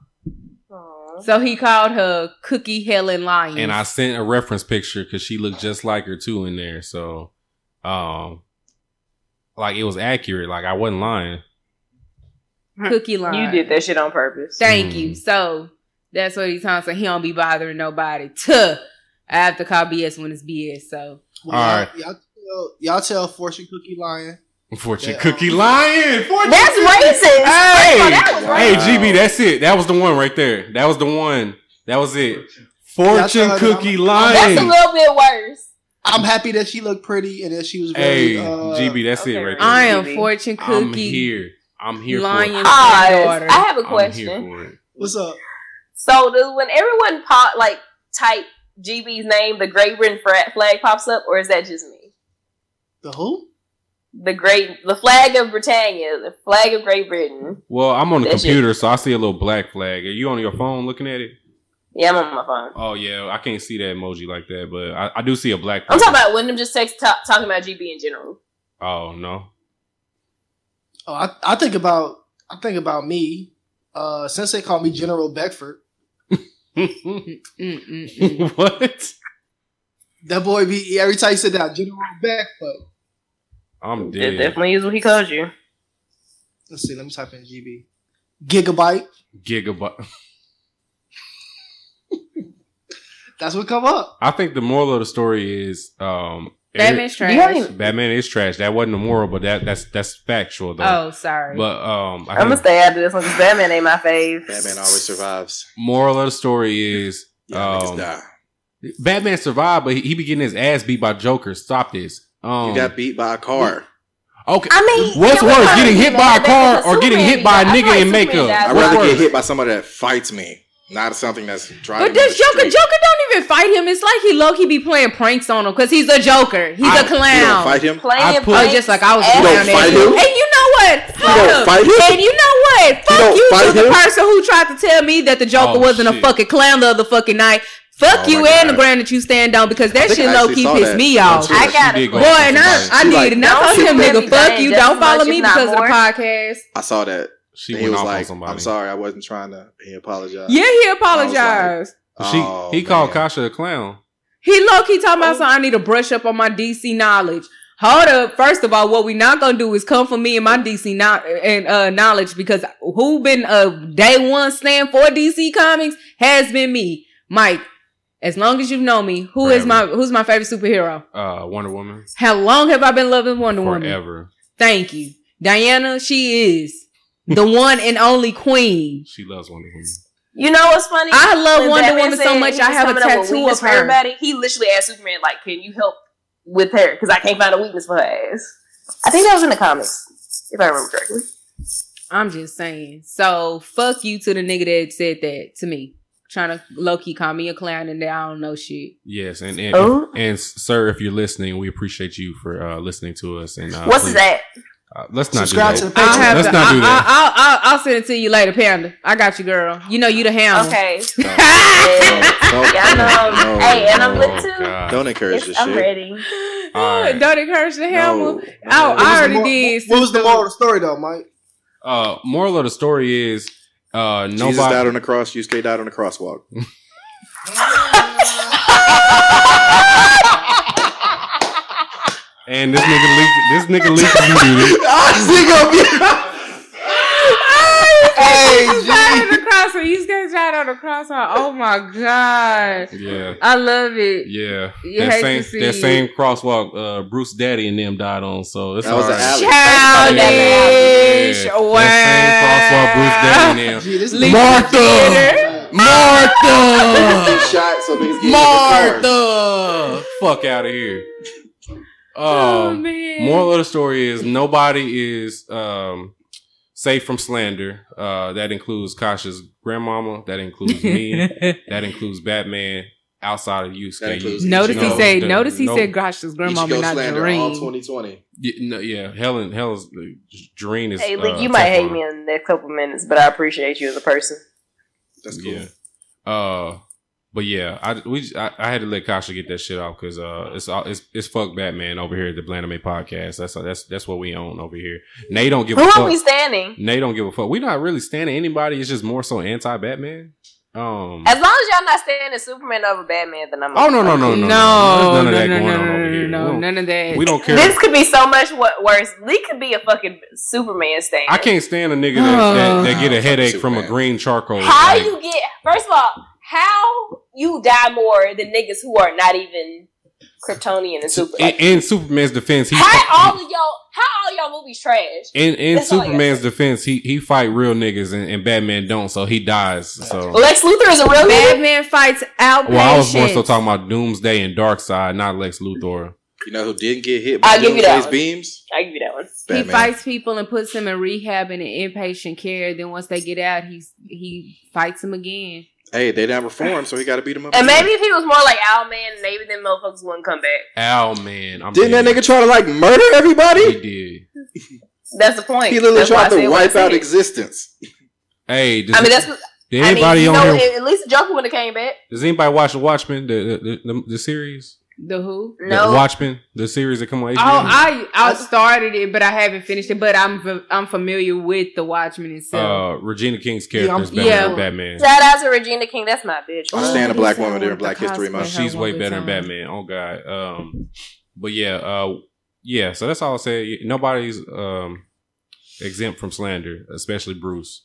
So he called her Cookie Helen Lyons. And I sent a reference picture because she looked just like her too in there. So, um, like it was accurate. Like I wasn't lying. Cookie Lyons. You did that shit on purpose. Thank Mhm. you. So that's what he's talking. So he don't be bothering nobody. Tuh. I have to call BS when it's BS. So Well, All right. Y'all tell, y'all tell Fortune Cookie Lion. Fortune Yeah. Cookie Lion. Fortune That's racist. Hey, Oh, that was hey. GB, that's it. That was the one right there. That was the one. That was it. Fortune tell her that Cookie I'm- Lion. That's a little bit worse. I'm happy that she looked pretty and that she was very. Hey, uh, GB, that's it right there. I am Baby. Fortune I'm Cookie here. I'm here Lion for it. Oz, granddaughter. I have a I'm here question. for it. What's up? So does when everyone pop like type GB's name, the Great Britain flag pops up, or is that just me? The who? The great, the flag of Britannia, the flag of Great Britain. Well, I'm on the That shit. computer, so I see a little black flag. Are you on your phone looking at it? Yeah, I'm on my phone. Oh yeah, I can't see that emoji like that, but I, I do see a black. I'm talking about when them just text ta- talking about GB in general. Oh no. Oh, I, I think about I think about me. Uh, since they call me General Beckford, what? that boy be every time he said that General Beckford. I'm That dead. definitely is what he calls you. Let's see. Let me type in GB. Gigabyte. Gigabyte. That's what come up. I think the moral of the story is um Batman's trash. even- Batman is trash. That wasn't the moral, but that that's that's factual though. Oh, sorry. But um, I I'm gonna stay after this one because Batman ain't my fave. Batman always survives. moral of the story is Yeah, um, die. Batman survived, but he, he be getting his ass beat by Joker. Stop this. Um, You got beat by a car. okay. I mean, What's can we worse, getting hit by a car or getting hit by a died? I feel nigga in makeup? I'd rather get hit by somebody that fights me, not something that's driving. But this me Joker, straight. Joker don't even fight him. It's like he low key be playing pranks on him because he's a Joker. He's I- a you clown. You don't fight him. Playing I put- Oh, just like I was ass a You don't fight him? And you know what? what? Hold don't up. fight him? And you know what? Fuck don't you to the person who tried to tell me that the Joker Oh, wasn't a fucking clown the other fucking night. Fuck Oh you my and the ground that you stand on because that shit low key saw pissed that me off. I got She a Boy, and I, somebody. I She did, like- and I Don't told him, nigga, fuck you you, don't follow me if not because of the podcast. I saw that. She he went was off on like, somebody. "I'm sorry, I wasn't trying to." He apologized. Yeah, he like- apologized. She Oh, he called. Kasha a clown. He low key talking about something. I need to brush up on my DC knowledge. Hold up. First of all, what we not gonna do is come for me and my DC no- and uh, knowledge because who been uh day one stand for DC Comics has been me, Mike. As long as you've known me, who is my who's my favorite superhero? Uh, Wonder Woman How long have I been loving Wonder Woman? forever. Thank you, Diana. She is the one and only queen. She loves Wonder Woman. You know what's funny? I love When Wonder Batman Woman so much, I have a coming tattoo of her. Everybody, he literally asked Superman, like, "Can you help with her? Because I can't find a weakness for her ass." I think that was in the comics, if I remember correctly. I'm just saying. So fuck you to the nigga that said that to me. Trying to low key call me a clown and that I don't know shit. Yes, and and, Oh. and sir, if you're listening, we appreciate you for uh, listening to us. And uh, What's please- that? Uh, let's not Subscribe do to that. the I'll Patreon. Let's to, not do I, that. I, I'll, I'll, I'll send it to you later, Panda. I got you, girl. You know you the hammer. Okay. Don't, Yeah, I know. no, Hey, and I'm no. lit too. God. Don't encourage It's- this I'm shit. ready. All right. Don't encourage the hammer. No. Oh, What I the already mor- did. What was the moral of the story though, Mike? Uh, moral of the story is uh, Jesus died nobody. on the cross. Yusuke died on the crosswalk. And this nigga leaked. This nigga leaked his muted. Hey, You died on the cross. You guys died on the cross. Oh my god. Yeah, I love it. yeah. You that hate same to see that it. same crosswalk. Uh, Bruce Daddy and them died on. So it's That was all an right. alley. Childish. Yeah. Wow. That same crosswalk. Bruce Daddy and them. Gee, this is Leave Martha! Martha. shot so niggas get in the car. Martha. Fuck out of here. Oh Um, man. moral of the story is nobody is um safe from slander. Uh, that includes Kasha's grandmama. That includes me. that includes Batman. Outside of you, That includes- Notice he No, said. the- Notice he no- said, "Gosh's grandmama, Ichigo not slander all Dream." 2020. Yeah, no, yeah, Helen, Helen's Dream is. Hey, Leak, uh, you might hate Teflon. me in the next couple minutes, but I appreciate you as a person. That's cool. Yeah. Uh, but yeah, I we I, I had to let Kasha get that shit off because uh, it's all it's it's fuck Batman over here at the Blandame podcast. That's that's that's what we own over here. Nate don't give Who a are fuck. we standing? Nate don't give a fuck. We're not really standing anybody. It's just more so anti Batman. Um. As long as y'all not standing Superman over Batman, then I'm. Oh no no no no No, no! no, There's none of that no, going no, on no, over here. no, none of that. we don't care. This could be so much wo- worse. Lee could be a fucking Superman stand. I can't stand a nigga that, that, that get a Oh. headache from a green charcoal. How like- you get? First of all, how you die more than niggas who are not even Kryptonian and super? in, in Superman's defense, he how all of y'all? How all y'all movies trash? in in That's all I gotta Superman's defense, he he fight real niggas and, and Batman don't, so he dies. So Lex Luthor is a real nigga. Batman fights out. well, I was more so talking about Doomsday and Darkseid, not Lex Luthor. You know who didn't get hit by I'll give you that Doomsday's one. beams? I give you that one. He fights people and puts them in rehab and in inpatient care. Then once they get out, he's he fights them again. Hey, they didn't reform, so he got to beat him up. And again. maybe if he was more like Owlman, maybe them motherfuckers wouldn't come back. Ow man, I'm Didn't that nigga try to like murder everybody? He did. That's the point. He literally That's tried to wipe out existence. Hey, does, I mean, that's what. did I anybody mean, on know, here? at least Joker would have came back. Does anybody watch the Watchmen, the the, the, the series? The who? No. The Watchmen, the series that come on HBO. Oh, I I started it, but I haven't finished it. But I'm f- I'm familiar with the Watchmen itself. uh, Regina King's Yeah, character is better yeah. than Batman. Shout out to Regina King. That's my bitch. I Oh, stand a black woman during like Black History Month. She's way one better than. Batman. Oh god. Um, but yeah, uh, yeah. So that's all I'll say. Nobody's um exempt from slander, especially Bruce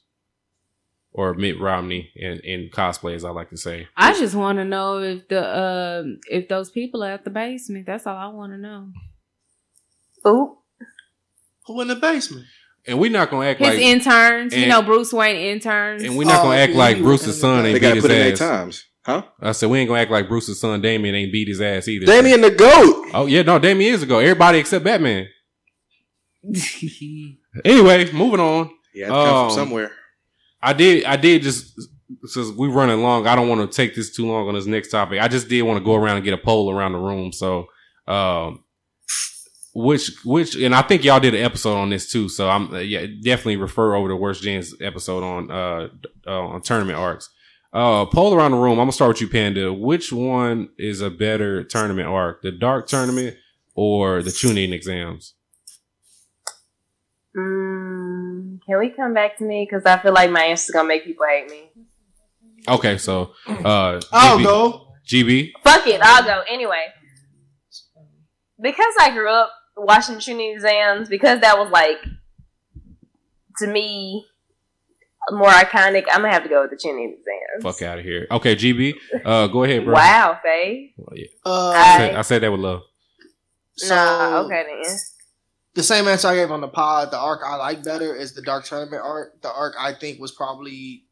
or Mitt Romney in in cosplay, as I like to say. I just want to know if the um if those people are at the basement. That's all I want to know. Ooh. Who in the basement? And we're not gonna act like His like, interns, you know, Bruce Wayne interns. and we're not Oh, gonna act yeah, like Bruce's son on ain't They beat got his in ass. times. Huh? I said we ain't gonna act like Bruce's son Damian ain't beat his ass either. Damian the GOAT. Oh yeah, no, Damian is a goat. Everybody except Batman. Anyway, moving on. Yeah, had to come Um, from somewhere. I did. I did just since we're running long. I don't want to take this too long on this next topic. I just did want to go around and get a poll around the room. So, um, which which and I think y'all did an episode on this too. So I'm uh, yeah definitely refer over to Worst Gens episode on uh, uh on tournament arcs. Uh, poll around the room. I'm gonna start with you, Panda. Which one is a better tournament arc, the Dark Tournament or the Chunin exams? Mm, can we come back to me? Because I feel like my answer's gonna make people hate me. Okay, so uh, I'll GB, go. GB. Fuck it, I'll go anyway. Because I grew up watching Chunin exams, because that was like to me more iconic. I'm gonna have to go with the Chunin exams. Fuck out of here. Okay, GB. Uh, go ahead, bro. Wow, Faye. Well, yeah. Uh, I, said, I said that with love. so nah, okay then. The same answer I gave on the pod. The arc I like better is the Dark Tournament arc. The arc I think was probably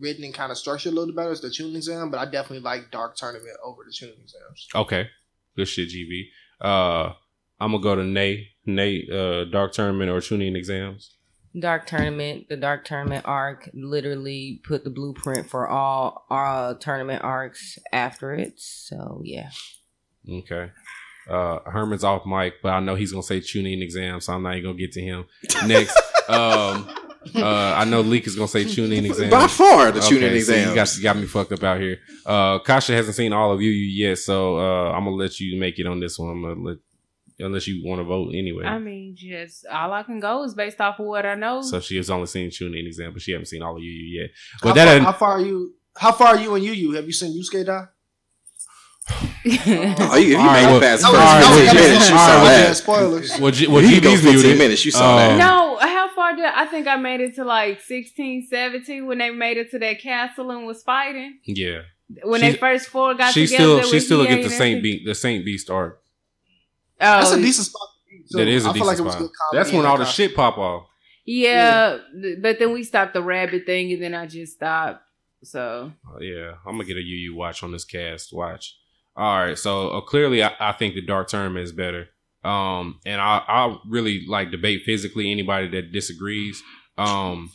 written and kind of structured a little better is the Chunin exam, but I definitely like Dark Tournament over the Chunin exams. Okay, good shit, GB. Uh, I'm gonna go to Nate. Nate, uh, Dark Tournament or Chunin exams. Dark Tournament, the Dark Tournament arc literally put the blueprint for all our tournament arcs after it. So yeah. Okay. Uh, Herman's off mic, but I know he's gonna say Chunin exam, so I'm not even gonna get to him. Next, um, uh, I know Leak is gonna say Chunin exam. By far, the Chunin so you got, you got me fucked up out here. Uh, Kasha hasn't seen all of you yet, so uh, I'm gonna let you make it on this one. I'm gonna let, unless you want to vote anyway. I mean, just all I can go is based off of what I know. so she has only seen tuning exam, but she haven't seen all of you yet. How But that far, how far are you? How far are you and you? You have you seen Yusuke die? Oh, you, you All right, made well- it past That the was, All right, first that was well, 15 yeah. minutes, you saw right, that. spoilers. well, G, well, If you go GB's 15 muted. minutes, you saw that. no, how far did I think I made it to like 16, 17 when they made it to that castle and was fighting? Yeah, When She- they first four got she together. still with she still Hiei get the Saint everything? Beast the Saint Beast arc. Oh, That's a decent spot. to. That is a I feel decent like it was spot. good comedy That's when all the costume. shit pop off. yeah, th- but then we stopped the rabbit thing and then I just stopped. So Uh, yeah, I'm gonna get a YuYu watch on this cast. Watch. All right, so uh, clearly, I, I think the Dark term is better. Um, and I, I really like debate physically anybody that disagrees. Um,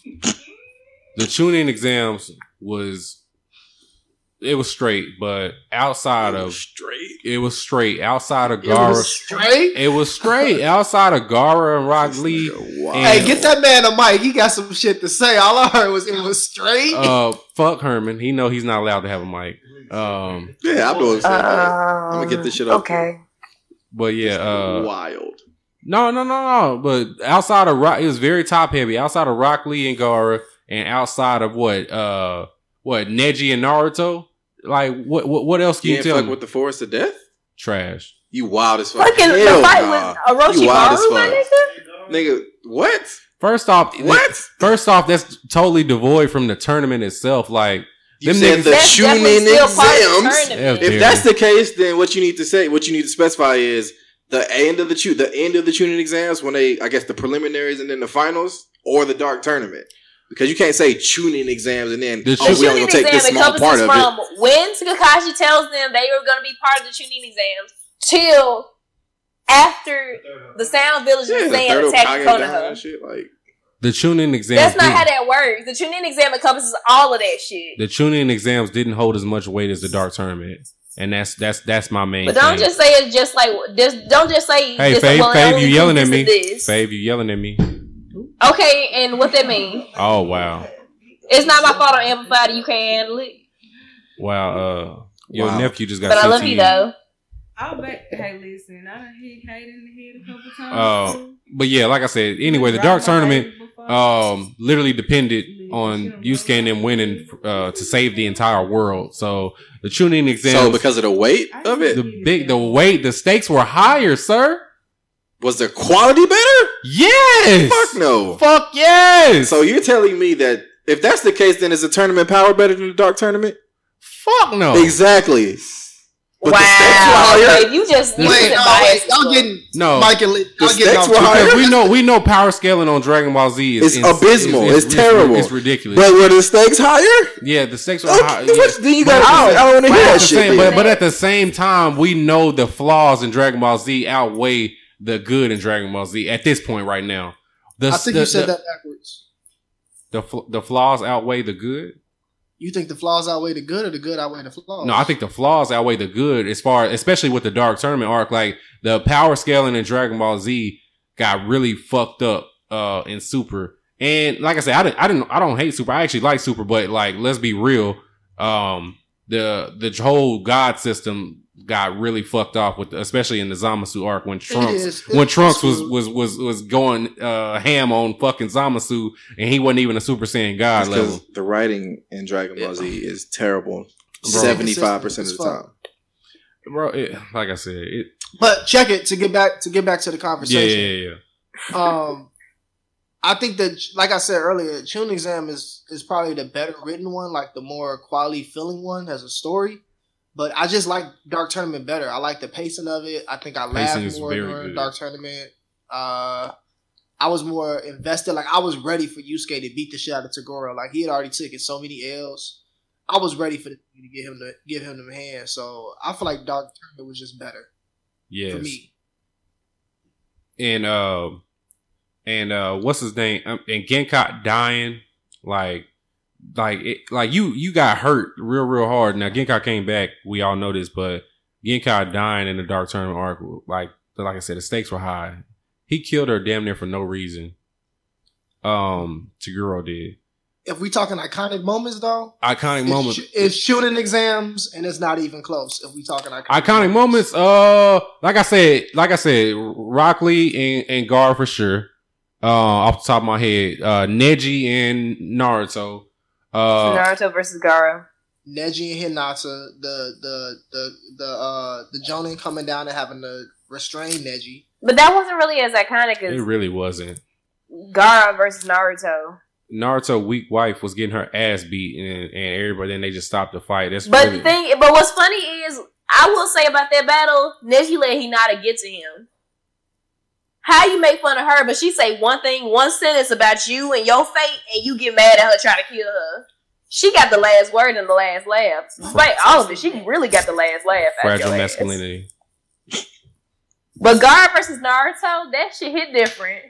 the Chunin exams was it was straight, but outside of straight. it was straight. Outside of It Gaara, was straight. it was straight. outside of Gaara and Rock Lee, Wow. Hey, get that man a mic. He got some shit to say. All I heard was it was straight. uh, fuck Herman. He know he's not allowed to have a mic. Um, Yeah, I'm doing something. I'm gonna get this shit off. Okay. but yeah, uh, Wild. No, no, no, no. But outside of Rock, it was very top heavy. Outside of Rock Lee and Gaara, and outside of what, uh, what Neji and Naruto. Like, what, what, what else can You you, tell fuck me? with the forest of death? Trash. You wild as fuck. Fucking Hell the fight nah. with You wild as Orochimaru, my nigga. Nigga, what? First off, What? First off, that's totally devoid from the tournament itself. Like, You Them said niggas- the That's Chunin still part of the exams. If that's the case, then what you need to say, what you need to specify is the end of the tu- the end of the Chunin exams when they, I guess, the preliminaries and then the finals, or the dark tournament. Because you can't say Chunin exams and then The oh, tu- we The only gonna take this small part encompasses of it. from when Kakashi tells them they were going to be part of the Chunin exams till after the Sound Village Yeah, is the saying third attack Hokage down and Konoha. shit. Like the Chunin exams. That's not didn't- how that works. The Chunin exam encompasses all of that shit. the Chunin exams didn't hold as much weight as the dark tournament, and that's that's that's my main. But don't thing. just say it's just like just don't just say. Hey, just, Fave, Fave, you yelling at me? includes Fave, you yelling at me? Okay, and what that mean? Oh wow, It's not my fault on amplified. You can't handle it. wow. Uh, your Wow. nephew just got. But I love you though. I'll bet. Hey, listen, I done hit Kate in the head a couple times. Oh, but yeah, like I said, anyway, the dark tournament um literally depended on Yusuke and them winning uh to save the entire world. So the Chunin exam, so because of the weight of it, the big the weight, the stakes were higher, sir. Was the quality better? Yes. Fuck no. Fuck yes. So you're telling me that if that's the case, then is the tournament power better than the dark tournament? fuck no. Exactly. But wow, the stakes were higher. Fave, you just you Wait, just no, biased wait, y'all fuck. getting No. Mike and y'all The getting stakes were higher. Because we know we know power scaling on Dragon Ball Z is It's ins- abysmal. It's terrible. It's ridiculous. But were the stakes higher? yeah, the stakes are Okay, high. what- yeah. then you got. at I don't, want to hear that shit. same, but, but at the same time, we know the flaws in Dragon Ball Z outweigh the good in Dragon Ball Z at this point right now. The, I think the, you said the, that backwards. The, fl- the flaws outweigh the good. You think the flaws outweigh the good, or the good outweigh the flaws? No, I think the flaws outweigh the good as far, especially with the Dark Tournament arc. Like the power scaling in Dragon Ball Z got really fucked up uh in Super. And like I said, I didn't, I didn't, I don't hate Super. I actually like Super, but like, let's be real. Um, the the whole God system got really fucked off with, the, especially in the Zamasu arc when Trunks is. when Trunks was was was was going uh ham on fucking Zamasu, and he wasn't even a Super Saiyan God level. The writing in Dragon Ball Z is terrible. Seventy five percent of the fuck. time. Bro, it, like I said, it, But check it to get back to get back to the conversation. yeah, yeah, yeah. um I think that like I said earlier, Chunin Exam is is probably the better written one, like the more quality filling one as a story. But I just like Dark Tournament better. I like the pacing of it. I think I laughed more during good. Dark Tournament. Uh I was more invested. Like I was ready for Yusuke to beat the shit out of Toguro. Like he had already taken so many L's. I was ready for the, to get him to give him the hand. So I feel like Dark Tournament was just better Yeah. for me. and uh and uh what's his name um, and Genkai dying like like it like you you got hurt real real hard now Genkai came back we all know this but Genkai dying in the Dark Tournament arc like like I said the stakes were high he killed her damn near for no reason um Toguro did If we talking iconic moments though, iconic It's, moments sh- it's Chunin exams, and it's not even close. If we talking iconic, iconic moments. Uh, like I said, like I said, Rock Lee and, and Gaara for sure. Uh, off the top of my head, uh, Neji and Naruto. Uh, Naruto versus Gaara. Neji and Hinata, the the the the uh the Jonin coming down and having to restrain Neji. But that wasn't really as iconic as it really wasn't. Gaara versus Naruto. Naruto weak wife was getting her ass beat, and, and everybody then they just stopped the fight. That's But really, the thing, but what's funny is, I will say about that battle, Neji let Hinata get to him. How you make fun of her, but she say one thing, one sentence about you and your fate, and you get mad at her trying to kill her. She got the last word and the last laugh. Despite all of it, she really got the last laugh. out fragile your ass. masculinity. But Gaara versus Naruto, that shit hit different.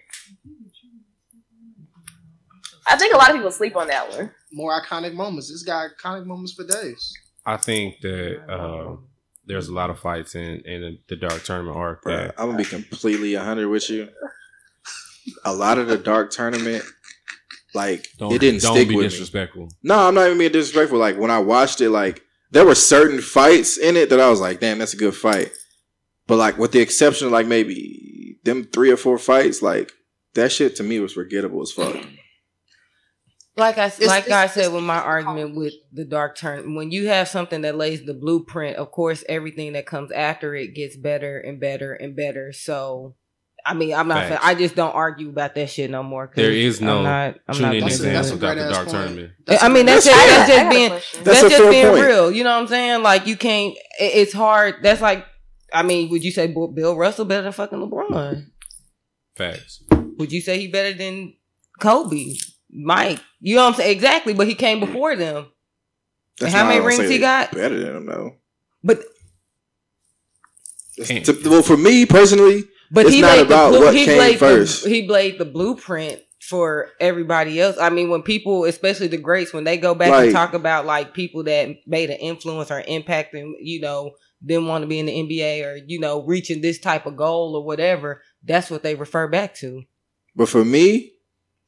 I think a lot of people sleep on that one. More iconic moments. This got iconic moments for days. I think that uh, there's a lot of fights in in the Dark Tournament arc. That I'm gonna be completely hundred with you. A lot of the dark tournament, like don't it didn't stick be with me. disrespectful. No, I'm not even being disrespectful. Like when I watched it, like there were certain fights in it that I was like, damn, that's a good fight. But like with the exception of like maybe them three or four fights, like that shit to me was forgettable as fuck. Like I It's- like it's- I said with my argument with the dark turn, when you have something that lays the blueprint, of course everything that comes after it gets better and better and better. So, I mean, I'm not. Facts. I just don't argue about that shit no more. There is no I'm not. I'm Tune not in That's a- thinking that's exams without the Dark point. Tournament. I mean, a- that's just, that's just being that's, That's just being point. real. You know what I'm saying? Like you can't. it- It's hard. That's like. I mean, would you say Bill Bill Russell better than fucking LeBron? Facts. Would you say he better than Kobe, Mike? You know what I'm saying? Exactly, but he came before them. That's how many rings he got? Better than him though. But to- well, for me personally, but It's he not about blue, what he came laid first. The, he laid the blueprint for everybody else. I mean, when people, especially the greats, when they go back Like- and talk about like people that made an influence or impact and you know didn't want to be in the NBA or you know reaching this type of goal or whatever, that's what they refer back to. But for me,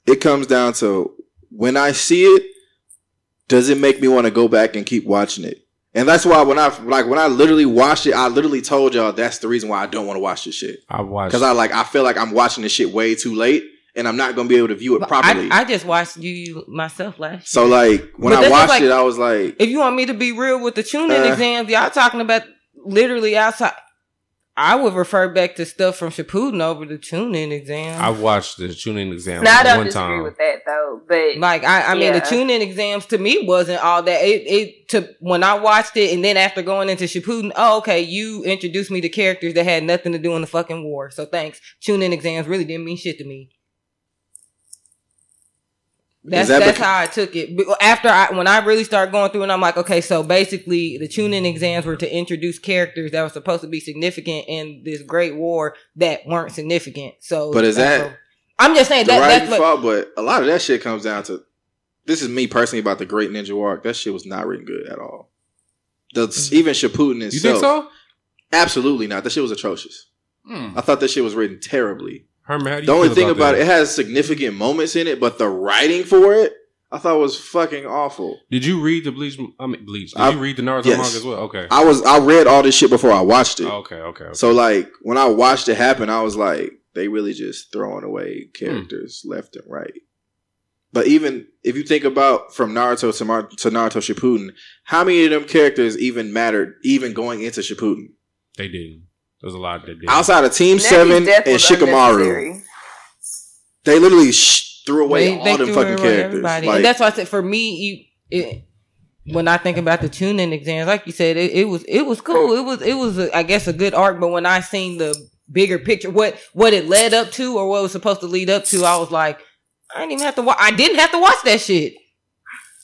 it comes down to when I see it, does it make me want to go back and keep watching it? And that's why when I like when I literally watched it, I literally told y'all that's the reason why I don't want to watch this shit. I watched Because I like I feel like I'm watching this shit way too late, and I'm not gonna be able to view it But properly. I, I just watched you myself last. so year. like when But I watched like- it, I was like, if you want me to be real with the Chunin Uh. exams, y'all talking about literally outside. I would refer back to stuff from Shippuden over the Chunin exam. I watched the Chunin exam No, I don't one disagree time. with that though. But like I, I mean, the Chunin exams to me wasn't all that. It, it to when I watched it, and then after going into Shippuden, oh okay, you introduced me to characters that had nothing to do in the fucking war. So thanks. Chunin exams really didn't mean shit to me. That's that that's bec- how I took it. But After I when I really started going through, and I'm like, okay, so basically the Chunin exams were to introduce characters that were supposed to be significant in this great war that weren't significant. So, But is that what- I'm just saying the that right that's what fault, but a lot of that shit comes down to this is me personally about the Great Ninja Warrior. That shit was not written good at all. The, Mm. Even Shippuden You itself, think so? absolutely not. That shit was atrocious. Hmm. I thought that shit was written terribly. Herman, how do you The only thing about that? it, it has significant moments in it, but the writing for it, I thought was fucking awful. Did you read the Bleach? I mean, Bleach. Did I- you read the Naruto yes. manga as well? Okay. I was I read all this shit before I watched it. okay. Okay. okay. So like when I watched it happen, I was like, they really just throwing away characters hmm. left and right. But even if you think about from Naruto to, Mar- to Naruto Shippuden, how many of them characters even mattered even going into Shippuden? they didn't. There's a lot that did. Outside of Team Negi's Seven and Shikamaru, they literally sh- threw away They- all they them fucking characters. Like, and that's why I said for me, you, it, when I think about the Chunin exams, like you said, it, it was it was cool. It was it was a, I guess a good arc. But when I seen the bigger picture, what what it led up to or what it was supposed to lead up to, I was like, I didn't even have to. Wa- I didn't have to watch that shit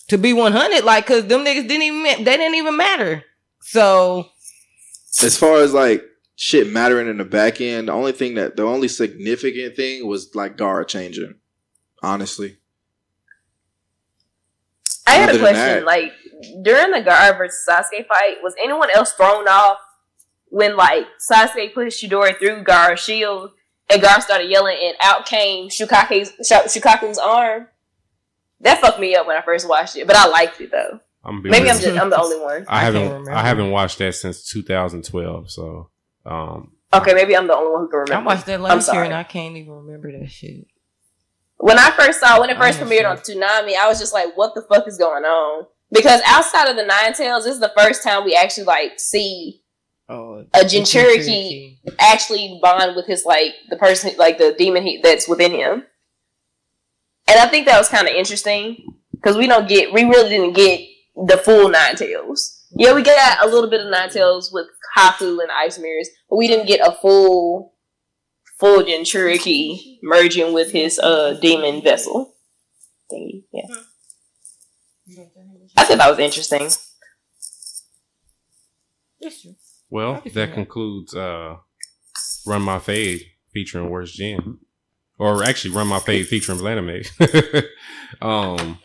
to be one hundred. Like, cause them niggas didn't even they didn't even matter. So as far as like shit mattering in the back end, the only thing that the only significant thing was like Gaara changing. Honestly, I had Other a question. that- Like during the Gaara versus Sasuke fight, was anyone else thrown off when like Sasuke pushed Chidori through Gaara's shield and Gaara started yelling and out came Shukaku's Shukaku's arm? That fucked me up when I first watched it, but I liked it though. I'm be Maybe I'm just I'm the only one. I I haven't. remember. I haven't watched that since 2012. So, um, Okay, maybe I'm the only one who can remember. I remember. watched that I'm last year sorry. and I can't even remember that shit. when I first saw when it first I premiered on Toonami, I was just like, "What the fuck is going on?" Because outside of the Nine Tails, this is the first time we actually like see Oh, a Jinchuriki actually bond with his like the person like the demon he, that's within him. And I think that was kind of interesting because we don't get we really didn't get the full Nine Tails. Yeah, we got a little bit of Nine Tails with Haku and Ice Mirrors, but we didn't get a full full Jinchuriki merging with his uh demon vessel. Thingy. Yeah. I thought that was interesting. well, I can see that that. concludes uh, Run My Fade featuring Worst Gen, or actually Run My Fade featuring Blanime. um,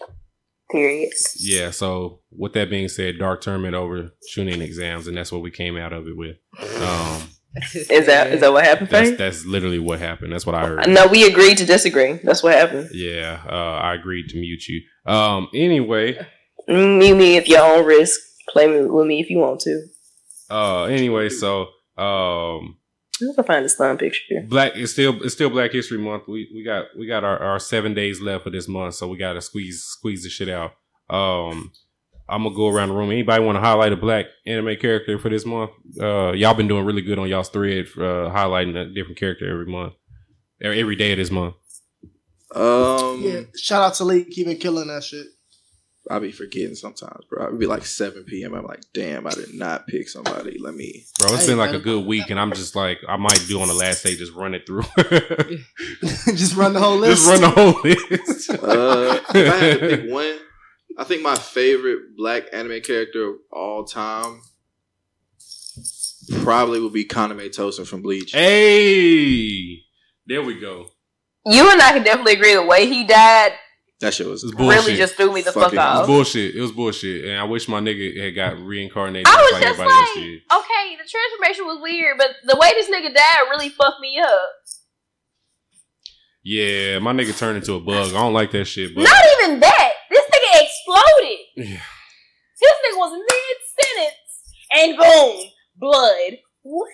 Period. yeah. So with that being said, Dark Tournament over Chunin exams, and that's what we came out of it with. Um, Is that is that what happened? that's that's literally what happened. That's what I heard. No, we agreed to disagree. That's what happened. Yeah, uh, I agreed to mute you. Um, anyway, Mute me if your own risk. Play with me if you want to. uh, anyway, so um, I'm gonna find a thumb picture. Black it's still it's still Black History Month. We we got we got our, our seven days left of this month, so we gotta squeeze squeeze the shit out. Um, I'm gonna go around the room. Anybody want to highlight a black anime character for this month? Uh, y'all been doing really good on y'all's thread, uh, highlighting a different character every month, every, every day of this month. um, Yeah, shout out to Lee, keeping killing that shit. I be forgetting sometimes, bro. It'd be like 7 p.m. I'm like, damn, I did not pick somebody. Let me. Bro, it's Hey, been like man. a good week, and I'm just like, I might do on the last day, just run it through. Just run the whole list. just run the whole list. Uh, if I had to pick one, I think my favorite black anime character of all time probably would be Kaname Tosen from Bleach. hey, there we go. You and I can definitely agree. The way he died That shit was It's bullshit. really just threw me the fuck Fucking- It was bullshit. It was bullshit, and I wish my nigga had got reincarnated. I was like just like, okay, the transformation was weird, but the way this nigga died really fucked me up. Yeah, my nigga turned into a bug. I don't like that shit, but Not even that. This nigga exploded. Yeah. This nigga was mid sentence, and boom, blood. What?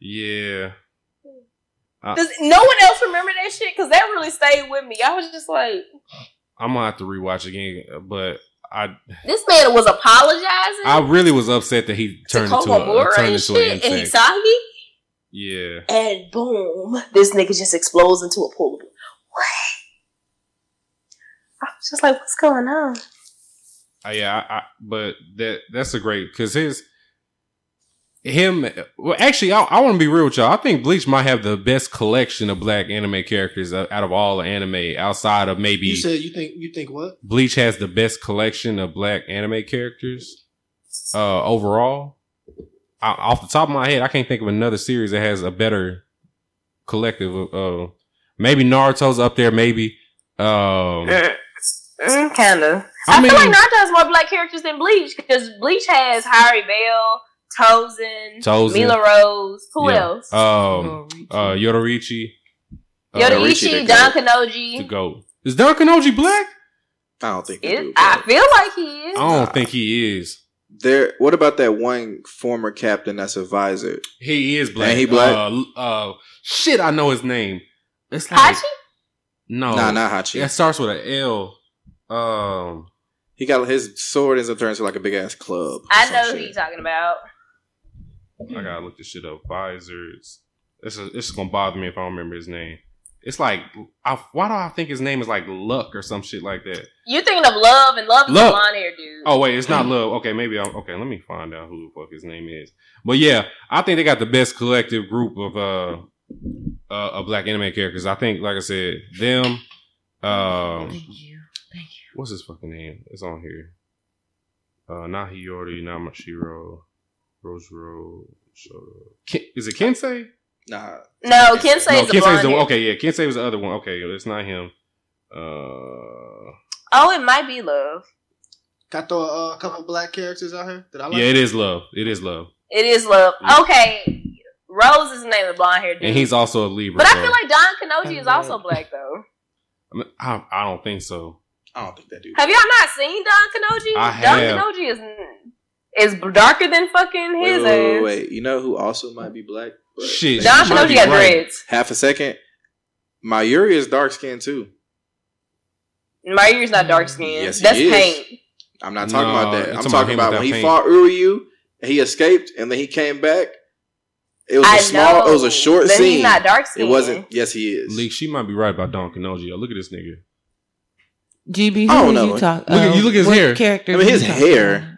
yeah, Uh, Does no one else remember that shit? Because that really stayed with me. I was just like, I'm gonna have to rewatch again. But I, this man was apologizing I really was upset that he turned into a turned and into shit, an and insect. Hisagi, Yeah, and boom, this nigga just explodes into a pool. What? I was just like, what's going on? Uh, yeah. I, I, but that that's a great because his him. Well, actually, I, I want to be real with y'all. I think Bleach might have the best collection of black anime characters uh, out of all the anime, outside of maybe You said you think you think what? Bleach has the best collection of black anime characters uh, overall. I, off the top of my head, I can't think of another series that has a better collective of. Uh, maybe Naruto's up there, maybe, Um, Mm, kinda. I I, mean- feel like Naruto has more black characters than Bleach because Bleach has Harribel, Tosen, Tosen. Mila Rose. Who yeah. else? Um, uh, Yoruichi. uh, Yoruichi, the Don goat. to Kanonji. go. Is Don Kanonji black? I don't think. they It, do, I feel like he is. I don't think he is. There. What about that one former captain that's a visor? He is black. Ain't he black? Uh, uh, shit, I know his name. It's like Hachi? no, Nah, not Hachi. It starts with an L. Um, He got his sword ends up turning to like a big ass club. I know who shit. you're talking about. I gotta look this shit up. Visors. This is this is gonna bother me if I don't remember his name. It's like, I, why do I think his name is like Luck or some shit like that? You're thinking of Love, and Love is Love. the blonde hair dude. Oh wait, it's not Love. Okay, maybe I'm okay. Let me find out who the fuck his name is. But yeah, I think they got the best collective group of uh uh of black anime characters. I think, like I said, them. Um, Thank you. Thank you. what's his fucking name? It's on here. Uh, not Hiyori, not Mashiro, Rosero. Ken, is it Kensei? Nah. No, Kensei no, is the Kensei's blonde the hair. okay. Yeah, Kensei was the other one. Okay, it's not him. Uh, Oh, it might be Love. Got to throw a, uh, couple black characters out here that I like. yeah, it is love. It is love, It is Love. Yeah. Okay, Rose is the name of the blonde hair dude. and he's also a Libra. but I feel like Don Kanonji is also black though. I, mean, I, I don't think so. I don't think that dude. Have y'all not seen Don Kanonji? I Don have. Kanonji is is darker than fucking Wait, his wait, wait, ass. wait. You know who also might be black? But Shit. Don She might Kanonji got right. dreads. Half a second. Mayuri is dark skinned too. Mayuri's not dark mm, skinned. Yes, he That's is. paint. I'm not talking No, about that. I'm talking talking about about, him when he without fought Uryu, he escaped and then he came back. It was a I small. know. It was a short but scene. He's not dark skinned. it wasn't. Yes, he is. Leak, she might be right about Don Kanonji. Look at this nigga. GB, who I don't know. you talk? Look at- you look at his hair. Character I mean, his talking hair.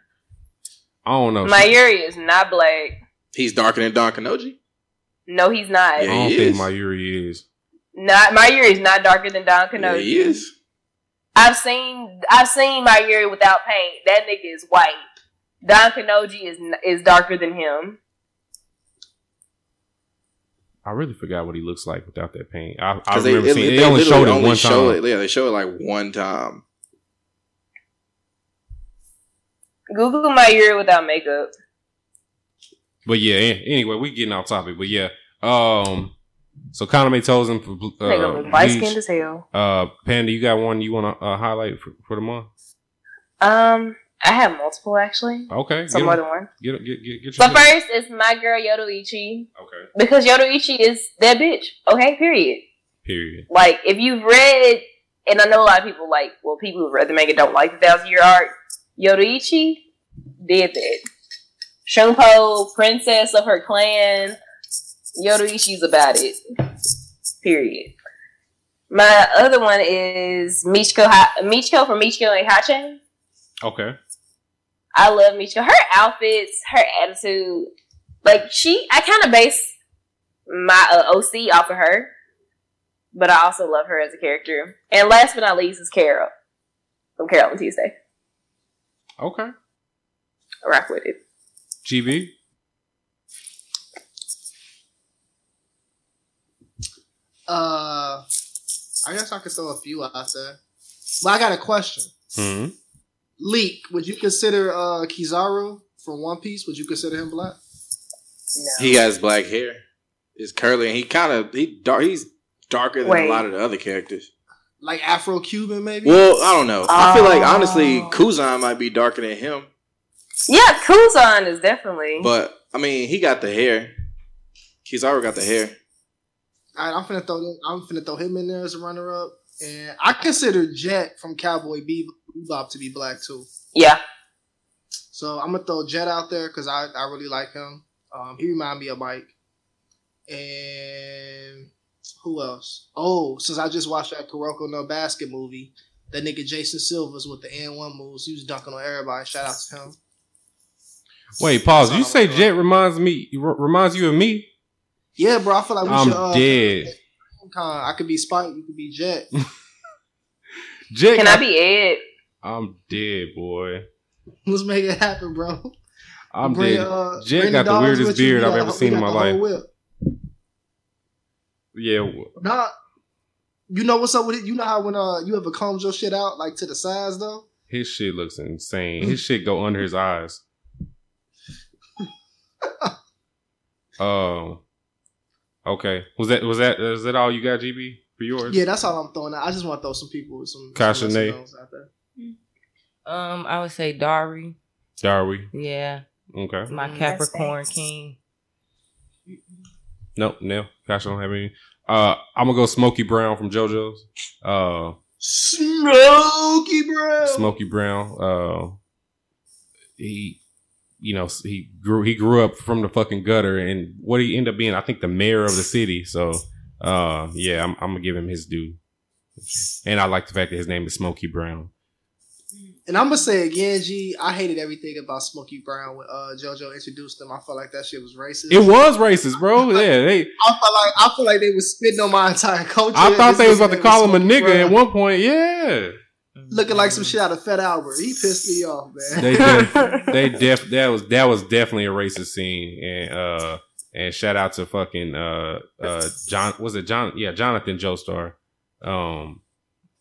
About? I don't know. My She- is not black. He's darker than Don Kanonji. No, he's not. I Yeah. don't he think is. Mayuri is. Not Mayuri is not darker than Don Yeah, Kanonji. he is. I've seen I've seen my Yuri without paint. That nigga is white. Don Kanonji is is darker than him. I really forgot what he looks like without that paint. I, I Because they, remember it- seeing. they They, only showed it only one show time. It, yeah, they show it like one time. Google Mayuri without makeup. But yeah. Anyway, we getting off topic. But yeah. Um. So Kaname Tosen for nigga uh, light skinned as hell. Uh, Panda, you got one you want to uh, highlight for, for the month? Um, I have multiple actually. Okay. So more them- than one. get, get, get, get So first is my girl Yoruichi Okay. because Yoruichi is that bitch. Okay, period. Period. Like if you've read, and I know a lot of people like, well, people who've read the manga don't like the thousand year arc. Yoruichi did that. Shunpo, princess of her clan. Yoruichi's about it. Period. My other one is Michiko, Michiko from Michiko and Hatchin. Okay. I love Michiko. Her outfits, her attitude, like she, I kind of base my uh, OC off of her, but I also love her as a character. And last but not least is Carole from Carole and Tuesday. Okay. I rock with it. GB. Uh, I guess I could throw a few out there. But I got a question. hmm Leak, would you consider uh Kizaru from One Piece? Would you consider him black? No. He has black hair. It's curly, and he kind of he dark. He's darker than Wait. a lot of the other characters. Like Afro Cuban, maybe? Well, I don't know. I feel like honestly, Oh. Kuzan might be darker than him, yeah, Kuzan is definitely. but I mean, he got the hair. Kizaru got the hair. All right, I'm finna throw I'm finna throw him in there as a runner up. And I consider Jet from Cowboy Bebop to be black too. yeah. So I'm gonna throw Jet out there because I, I really like him. Um, he remind me of Mike. And who else? Oh, since I just watched that Kuroko no Basket movie, that nigga Jason Silvers with the N1 moves, he was dunking on everybody. Shout out to him. Wait, pause. You say Jet reminds me reminds you of me? Yeah, bro, I feel like we I'm should. Uh, dead. I could be Spike, you could be Jet. Jet. Can I got- be Ed? I'm dead, boy. Let's make it happen, bro. I'm Bring, dead. uh, Jet got the dogs weirdest beard I've ever seen in my the whole life. Whip. Yeah. w- Nah, You know what's up with it? You know how when uh you ever combed your shit out like to the sides though? His shit looks insane. His shit go under his eyes. Um. okay. Was that was that is that all you got, GB, for yours? Yeah, that's all I'm throwing out. I just want to throw some people with some. Kasha some Nay. out there. Um, I would say Dari. Darby. Yeah, Okay. my Mm, Capricorn king. Nope. No. Cash don't have any. Uh, I'm gonna go Smokey Brown from JoJo's. Uh, Smokey Brown. Smokey Brown. Uh, he, you know, he grew he grew up from the fucking gutter, and what he ended up being, I think, the mayor of the city. So, uh, yeah, I'm, I'm gonna give him his due. And I like the fact that his name is Smokey Brown. And I'm gonna say again, G, I hated everything about Smokey Brown when uh, JoJo introduced him. I felt like that shit was racist. It was racist, bro. Yeah, they. I felt like I feel like they was spitting on my entire culture. I thought they was about to call him a nigga Brown. at one point. Yeah, looking like some shit out of Fat Albert. He pissed me off, man. they def, they def that was that was definitely a racist scene, and uh, and shout out to fucking uh uh John was it John yeah Jonathan Joestar, um,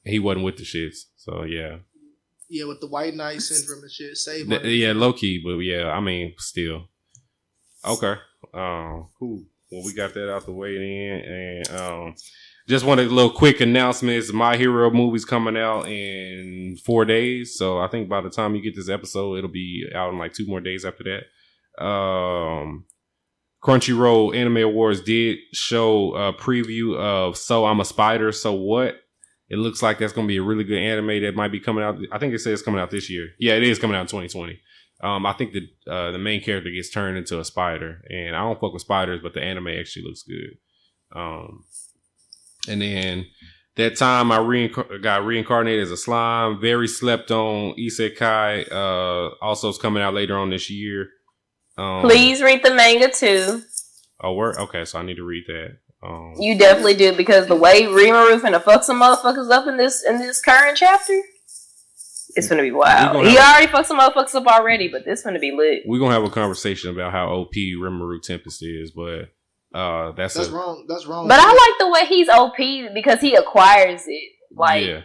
he wasn't with the shits, so yeah, yeah, with the white knight syndrome and shit. Save my yeah low key, but yeah, I mean still, okay, um, cool. Well, we got that out the way then, and um. Just wanted a little quick announcements. My Hero movie's coming out in four days, so I think by the time you get this episode, it'll be out in like two more days after that. Um, Crunchyroll Anime Awards did show a preview of So I'm a Spider, So What? It looks like that's going to be a really good anime that might be coming out. I think it says it's coming out this year. Yeah, it is coming out in 2020. Um, I think the uh, the main character gets turned into a spider, and I don't fuck with spiders, but the anime actually looks good. Um, and then that time I reinc- got reincarnated as a slime. Very slept on Isekai. Uh, also is coming out later on this year. Um, Please read the manga too. Oh, word. Okay, so I need to read that. Um, You definitely do because the way Rimuru finna fuck some motherfuckers up in this in this current chapter, it's gonna be wild. gonna He have- already fucked some motherfuckers up already, but this gonna be lit. we're gonna have a conversation about how OP Rimuru Tempest is, but uh, that's, That's a, wrong. That's wrong. But I like the way he's OP because he acquires it. Like yeah,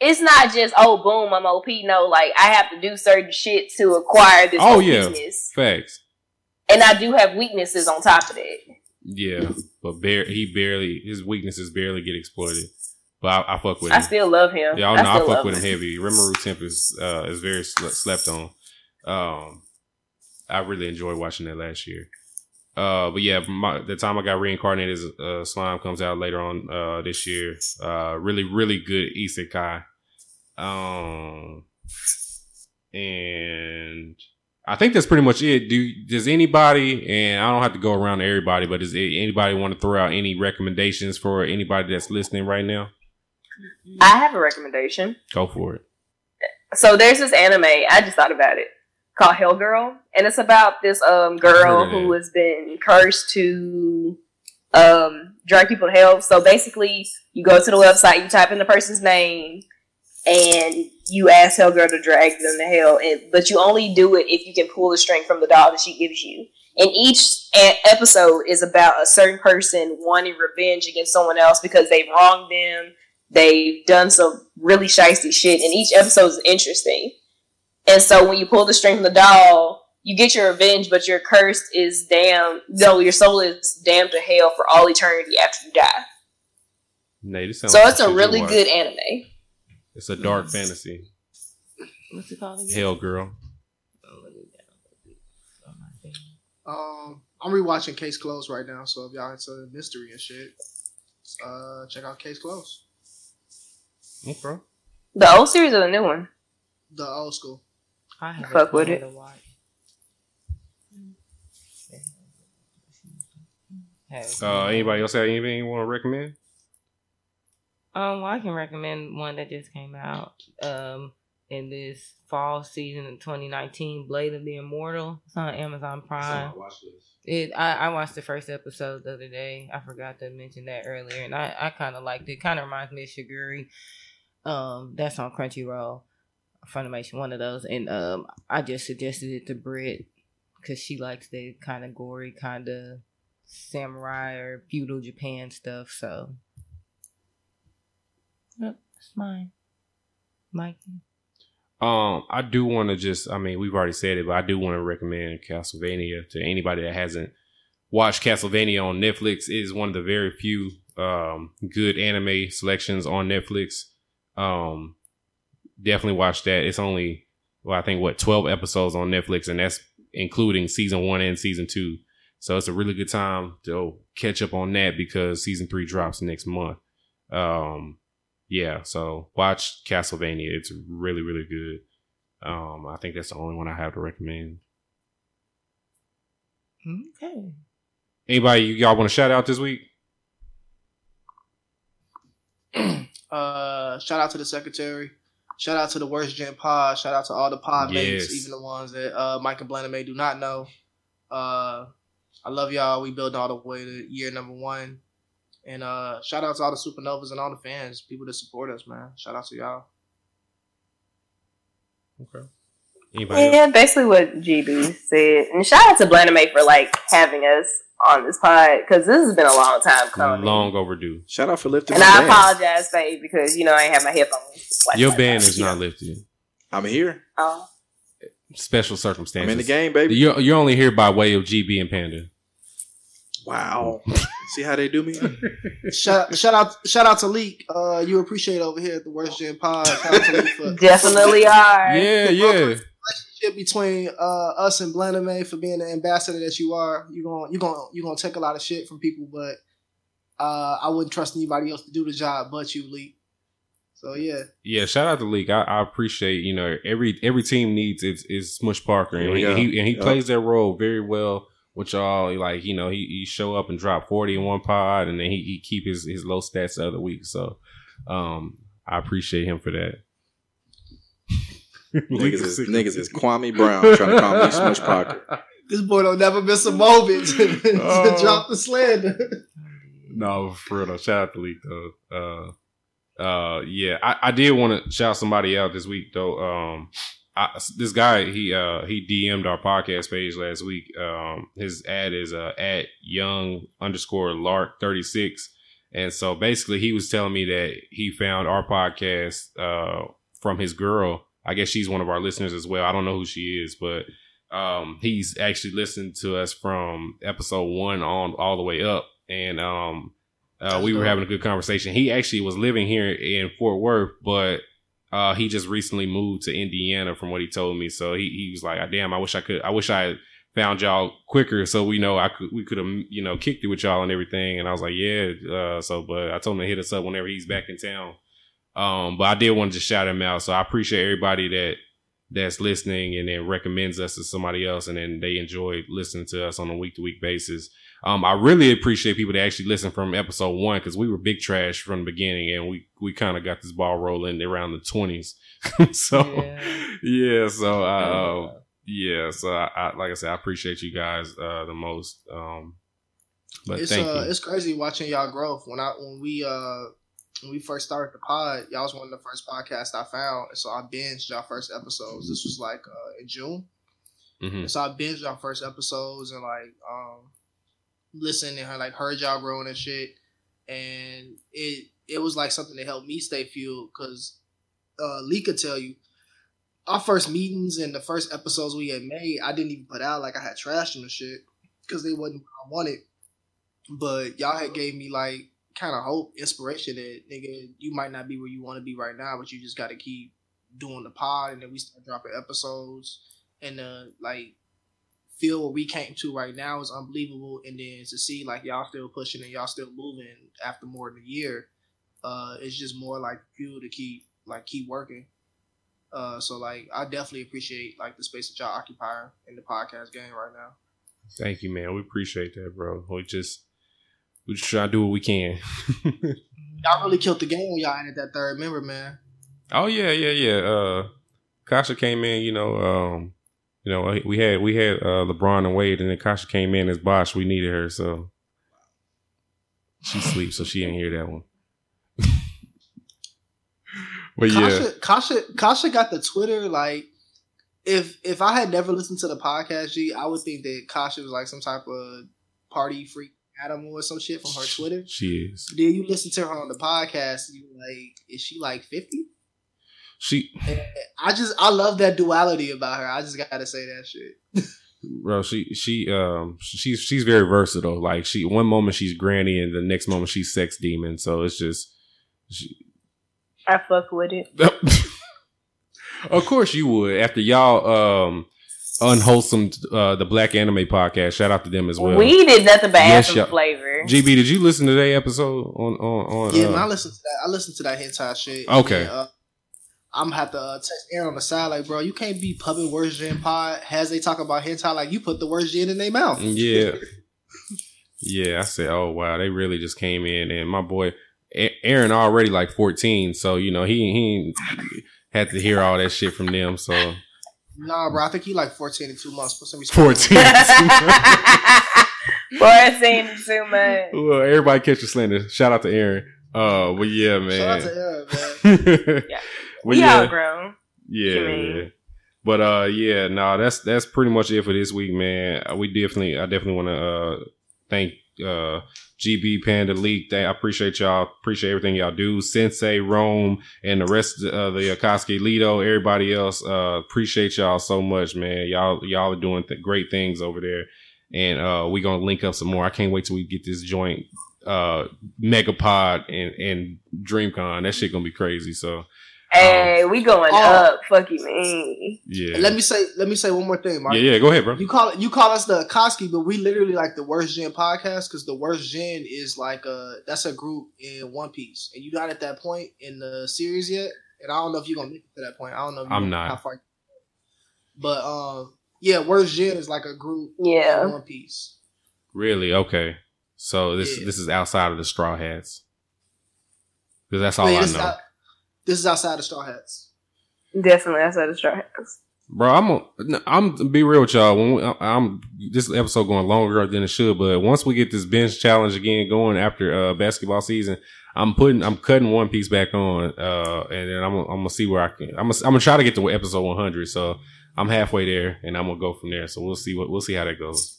it's not just oh boom I'm OP. No, like I have to do certain shit to acquire this Oh, yeah. weakness, facts. and I do have weaknesses on top of that. Yeah, but bare he barely his weaknesses barely get exploited. But I, I fuck with him. I still love him. Yeah, I, I know, I still fuck with him him. heavy. Rimuru Tempest uh, is very sle- slept on. Um, I really enjoyed watching that last year. Uh, but yeah, my, the time I got reincarnated as uh, slime comes out later on uh, this year. Uh, really, really good isekai. Um, and I think that's pretty much it. Do does anybody? And I don't have to go around to everybody, but does anybody want to throw out any recommendations for anybody that's listening right now? I have a recommendation. Go for it. So there's this anime. I just thought about it called Hell Girl, and it's about this um girl who has been cursed to um drag people to hell. So basically, you go to the website, you type in the person's name, and you ask Hell Girl to drag them to hell. And, but you only do it if you can pull the string from the doll that she gives you. And each a- episode is about a certain person wanting revenge against someone else because they've wronged them. They've done some really shisty shit, and each episode is interesting. And so when you pull the string from the doll, you get your revenge, but your curse is damned. No, your soul is damned to hell for all eternity after you die. Sounds So it's a really good anime. It's a dark fantasy. What's it called again? Hell girl. Oh, let me download it on my thing. Um, I'm rewatching Case Closed right now, so if y'all into mystery and shit, uh, check out Case Closed, Okay. The old series or the new one? the old school. I have Fuck with it. Hey, Uh, anybody else have anything you want to recommend? Um, well, I can recommend one that just came out um in this fall season of 2019, Blade of the Immortal. It's on Amazon Prime. It I, I watched the first episode the other day. I forgot to mention that earlier, and I, I kind of liked it. Kind of reminds me of Shigurui. Um, that's on Crunchyroll, Funimation, one of those. And um, I just suggested it to Britt because she likes the kind of gory, kind of samurai or feudal Japan stuff. So That's mine. Mikey. Um, I do want to just, I mean, we've already said it, but I do want to recommend Castlevania to anybody that hasn't watched Castlevania on Netflix. It is one of the very few um, good anime selections on Netflix. Um, definitely watch that. It's only, well, I think what twelve episodes on Netflix, and that's including season one and season two. So it's a really good time to catch up on that because season three drops next month. Um, yeah, so watch Castlevania. It's really, really good. Um, I think that's the only one I have to recommend. Okay. Anybody y'all want to shout out this week? Uh, shout out to the secretary. Shout out to the worst gen pod. Shout out to all the pod mates, even the ones that uh, Mike and Blaney may do not know. Uh, I love y'all. We built all the way to year number one. And uh, shout out to all the supernovas and all the fans, people that support us, man. Shout out to y'all. Okay. Anybody? else? Yeah, basically what GB said. And shout out to Blaname for like having us on this pod because this has been a long time coming. Long overdue. Shout out for lifting And my I band. apologize, babe, because you know I ain't have my headphones. Like Your band is not lifted. I'm here. Oh. Special circumstances. I'm in the game, baby. You're, you're only here by way of GB and Panda. Wow. See how they do me? Shout, shout out, shout out to Leak. Uh, you appreciate over here at the worst gen pod. Shout out to for Definitely are. Yeah, yeah. relationship between uh, us and Blaname for being the ambassador that you are. You're going you're going you're gonna take a lot of shit from people, but uh, I wouldn't trust anybody else to do the job but you, Lee. So yeah, Yeah, shout out to Leak. I, I appreciate you know every every team needs its is Smush Parker, and Here we he, he and he Yep. plays that role very well. With y'all, like you know, he, he show up and drop forty in one pod, and then he, he keep his his low stats the other week. So, um, I appreciate him for that. niggas, is, niggas is Kwame Brown trying to call me Smush Parker. this boy don't never miss a moment to, to Oh. drop the slander. No, for real though. Shout out to Leak though. Uh, uh, yeah, I, I did want to shout somebody out this week though. Um, I, this guy he uh he DM'd our podcast page last week. Um, his ad is uh at young underscore lark thirty six, and so basically he was telling me that he found our podcast uh from his girl. I guess she's one of our listeners as well. I don't know who she is, but um he's actually listened to us from episode one on all the way up and um uh, we were having a good conversation he actually was living here in fort worth but uh he just recently moved to indiana from what he told me. So he, he was like damn i wish i could i wish i found y'all quicker so we know i could we could have you know kicked it with y'all and everything. And i was like yeah uh so but i told him to hit us up whenever he's back in town. Um but i did want to just shout him out. So i appreciate everybody that that's listening and then recommends us to somebody else and then they enjoy listening to us on a week to week basis. Um, I really appreciate people that actually listen from episode one because we were big trash from the beginning and we, we kind of got this ball rolling around the twenties. so yeah. so uh, yeah, so I, I like I said, I appreciate you guys uh the most. Um, but it's thank uh, you. it's crazy watching y'all growth. When I when we uh when we first started the pod, y'all was one of the first podcasts I found, so I binged y'all first episodes. This was like uh, in June. Mhm. And so I binged y'all first episodes and like um listened and like heard y'all growing and shit. And it it was like something that helped me stay fueled because uh Lee could tell you our first meetings and the first episodes we had made, I didn't even put out like I had trashed them and shit because they wasn't what I wanted. But y'all had gave me like kind of hope, inspiration that nigga, you might not be where you want to be right now, but you just got to keep doing the pod, and then we start dropping episodes, and uh, like feel what we came to right now is unbelievable, and then to see like y'all still pushing and y'all still moving after more than a year, uh, it's just more like fuel to keep like keep working. Uh, so like I definitely appreciate like the space that y'all occupy in the podcast game right now. Thank you, man. We appreciate that, bro. We just we just try to do what we can. Y'all really killed the game when y'all added that third member, man. Oh yeah, yeah, yeah. Uh Kasha came in, you know, um, you know, we had we had uh LeBron and Wade and then Kasha came in as Bosh. We needed her, so she sleeps, so she didn't hear that one. but yeah. Kasha, Kasha, Kasha got the Twitter like. If if I had never listened to the podcast, G, I would think that Kasha was like some type of party freak animal or some shit from her Twitter. She is. Then you listen to her on the podcast, you like, is she like fifty? She, I just I love that duality about her. I just gotta say that shit. bro. She, she, um, she's she's very versatile. Like she, one moment she's granny, and the next moment she's sex demon. So it's just. She, I fuck with it. of course you would. After y'all, um, unwholesome, uh, the Black Anime podcast. Shout out to them as well. we did nothing but add Yes, some flavor. GB, did you listen to that episode on on on? Yeah, uh, man, I listened to that. I listened to that hentai shit. Okay. And, uh, I'm gonna have to uh, text Aaron on the side, like, bro, you can't be pubbing worst gen pod as they talk about hentai, like you put the worst gen in their mouth. Yeah. Yeah, I said, oh wow, they really just came in, and my boy Aaron already like fourteen, so you know he he had to hear all that shit from them. So Nah, bro, I think he like 14 in two months. Put some respect fourteen. Fourteen too much. well, everybody catch a slender. Shout out to Aaron. Uh, but yeah, him. Shout out man. to Aaron, man. Yeah. We yeah, all grown. Yeah, yeah. But uh yeah, no, that's that's pretty much it for this week, man. Uh, We definitely I definitely want to uh thank uh GB Panda Leak. Thank- I appreciate y'all. Appreciate everything y'all do. Sensei, Rome, and the rest of the Akatsuki Lido, everybody else. Uh appreciate y'all so much, man. Y'all y'all are doing th- great things over there. And uh we gonna link up some more. I can't wait till we get this joint uh Megapod and and DreamCon. That shit gonna be crazy. So Hey, we going Oh. up. Fuck you, man. yeah. Let me say, let me say one more thing, Mark. yeah, yeah, go ahead, bro. You call it, you call us the Koski, but we literally like the worst gen podcast because the worst gen is like a that's a group in One Piece, and you're not at that point in the series yet. And I don't know if you're gonna make it to that point. I don't know. If I'm you- not. How far? But um, yeah, worst gen is like a group Yeah. in One Piece. Really? Okay. So this Yeah. this is outside of the straw hats. Because that's all Wait, I know. out- this is outside of Straw Hats. Definitely outside the straw Hats. Bro, I'm a, I'm to be real with y'all. When we, I'm this episode going longer than it should, but once we get this bench challenge again going after uh, basketball season, I'm putting I'm cutting One Piece back on, uh, and then I'm gonna- I'm gonna see where I can. I'm gonna, I'm gonna try to get to episode 100. So I'm halfway there, and I'm gonna go from there. So we'll see what we'll see how that goes.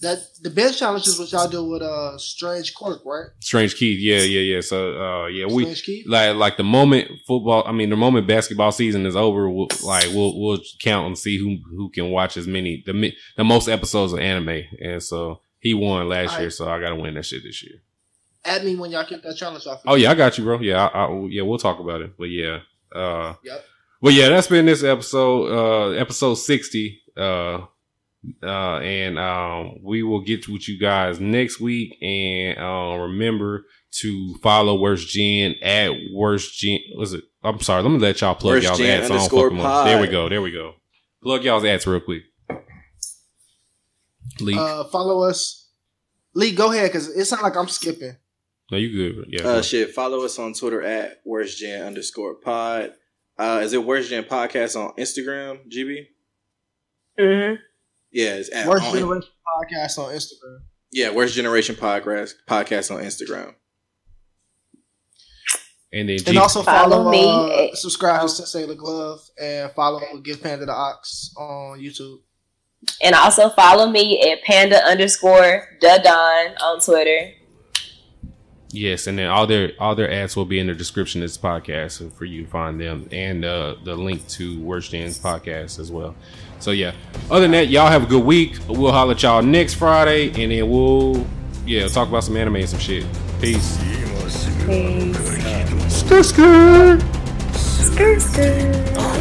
That the bench challenge is what y'all do with uh Strange Quirk, right? Strange Keith, yeah, yeah, yeah. So uh, yeah, we Strange Keith. like like the moment football i mean the moment basketball season is over we'll, like we'll we'll count and see who who can watch as many the the most episodes of anime and so he won last Alright. year so i gotta win that shit this year Add me when y'all kick that challenge off. oh yeah i got you bro yeah I, I, yeah we'll talk about it but yeah uh Yep. well yeah that's been this episode uh episode 60 uh uh and um we will get with you guys next week and uh remember to follow worst gen at worst gen was it i'm sorry let me let y'all plug Worst y'all's Gen ads so I don't underscore fuck 'em there we go there we go plug y'all's ads real quick Lee, Uh, follow us. Lee, go ahead because it's not like I'm skipping. no you good yeah Uh, shit. Follow us on Twitter at worst gen underscore pod. Uh, is it worst gen podcast on Instagram? GB. Mm-hmm. Yeah, it's at Worst on- Generation Podcast on Instagram. Yeah, worst generation podcast podcast on Instagram. and then And G- also follow, Follow me uh, subscribe to Sensei the Glove, and follow GB Panda the Ox on YouTube. And also follow me at panda underscore da don on Twitter. Yes, and then all their all their ads will be in the description of this podcast for you to find them and uh, the link to Worst Gen's podcast as well. So yeah. Other than that, y'all have a good week. We'll holler at y'all next Friday and then we'll yeah, talk about some anime and some shit. Peace. Peace. Skr skr. Skr, skr.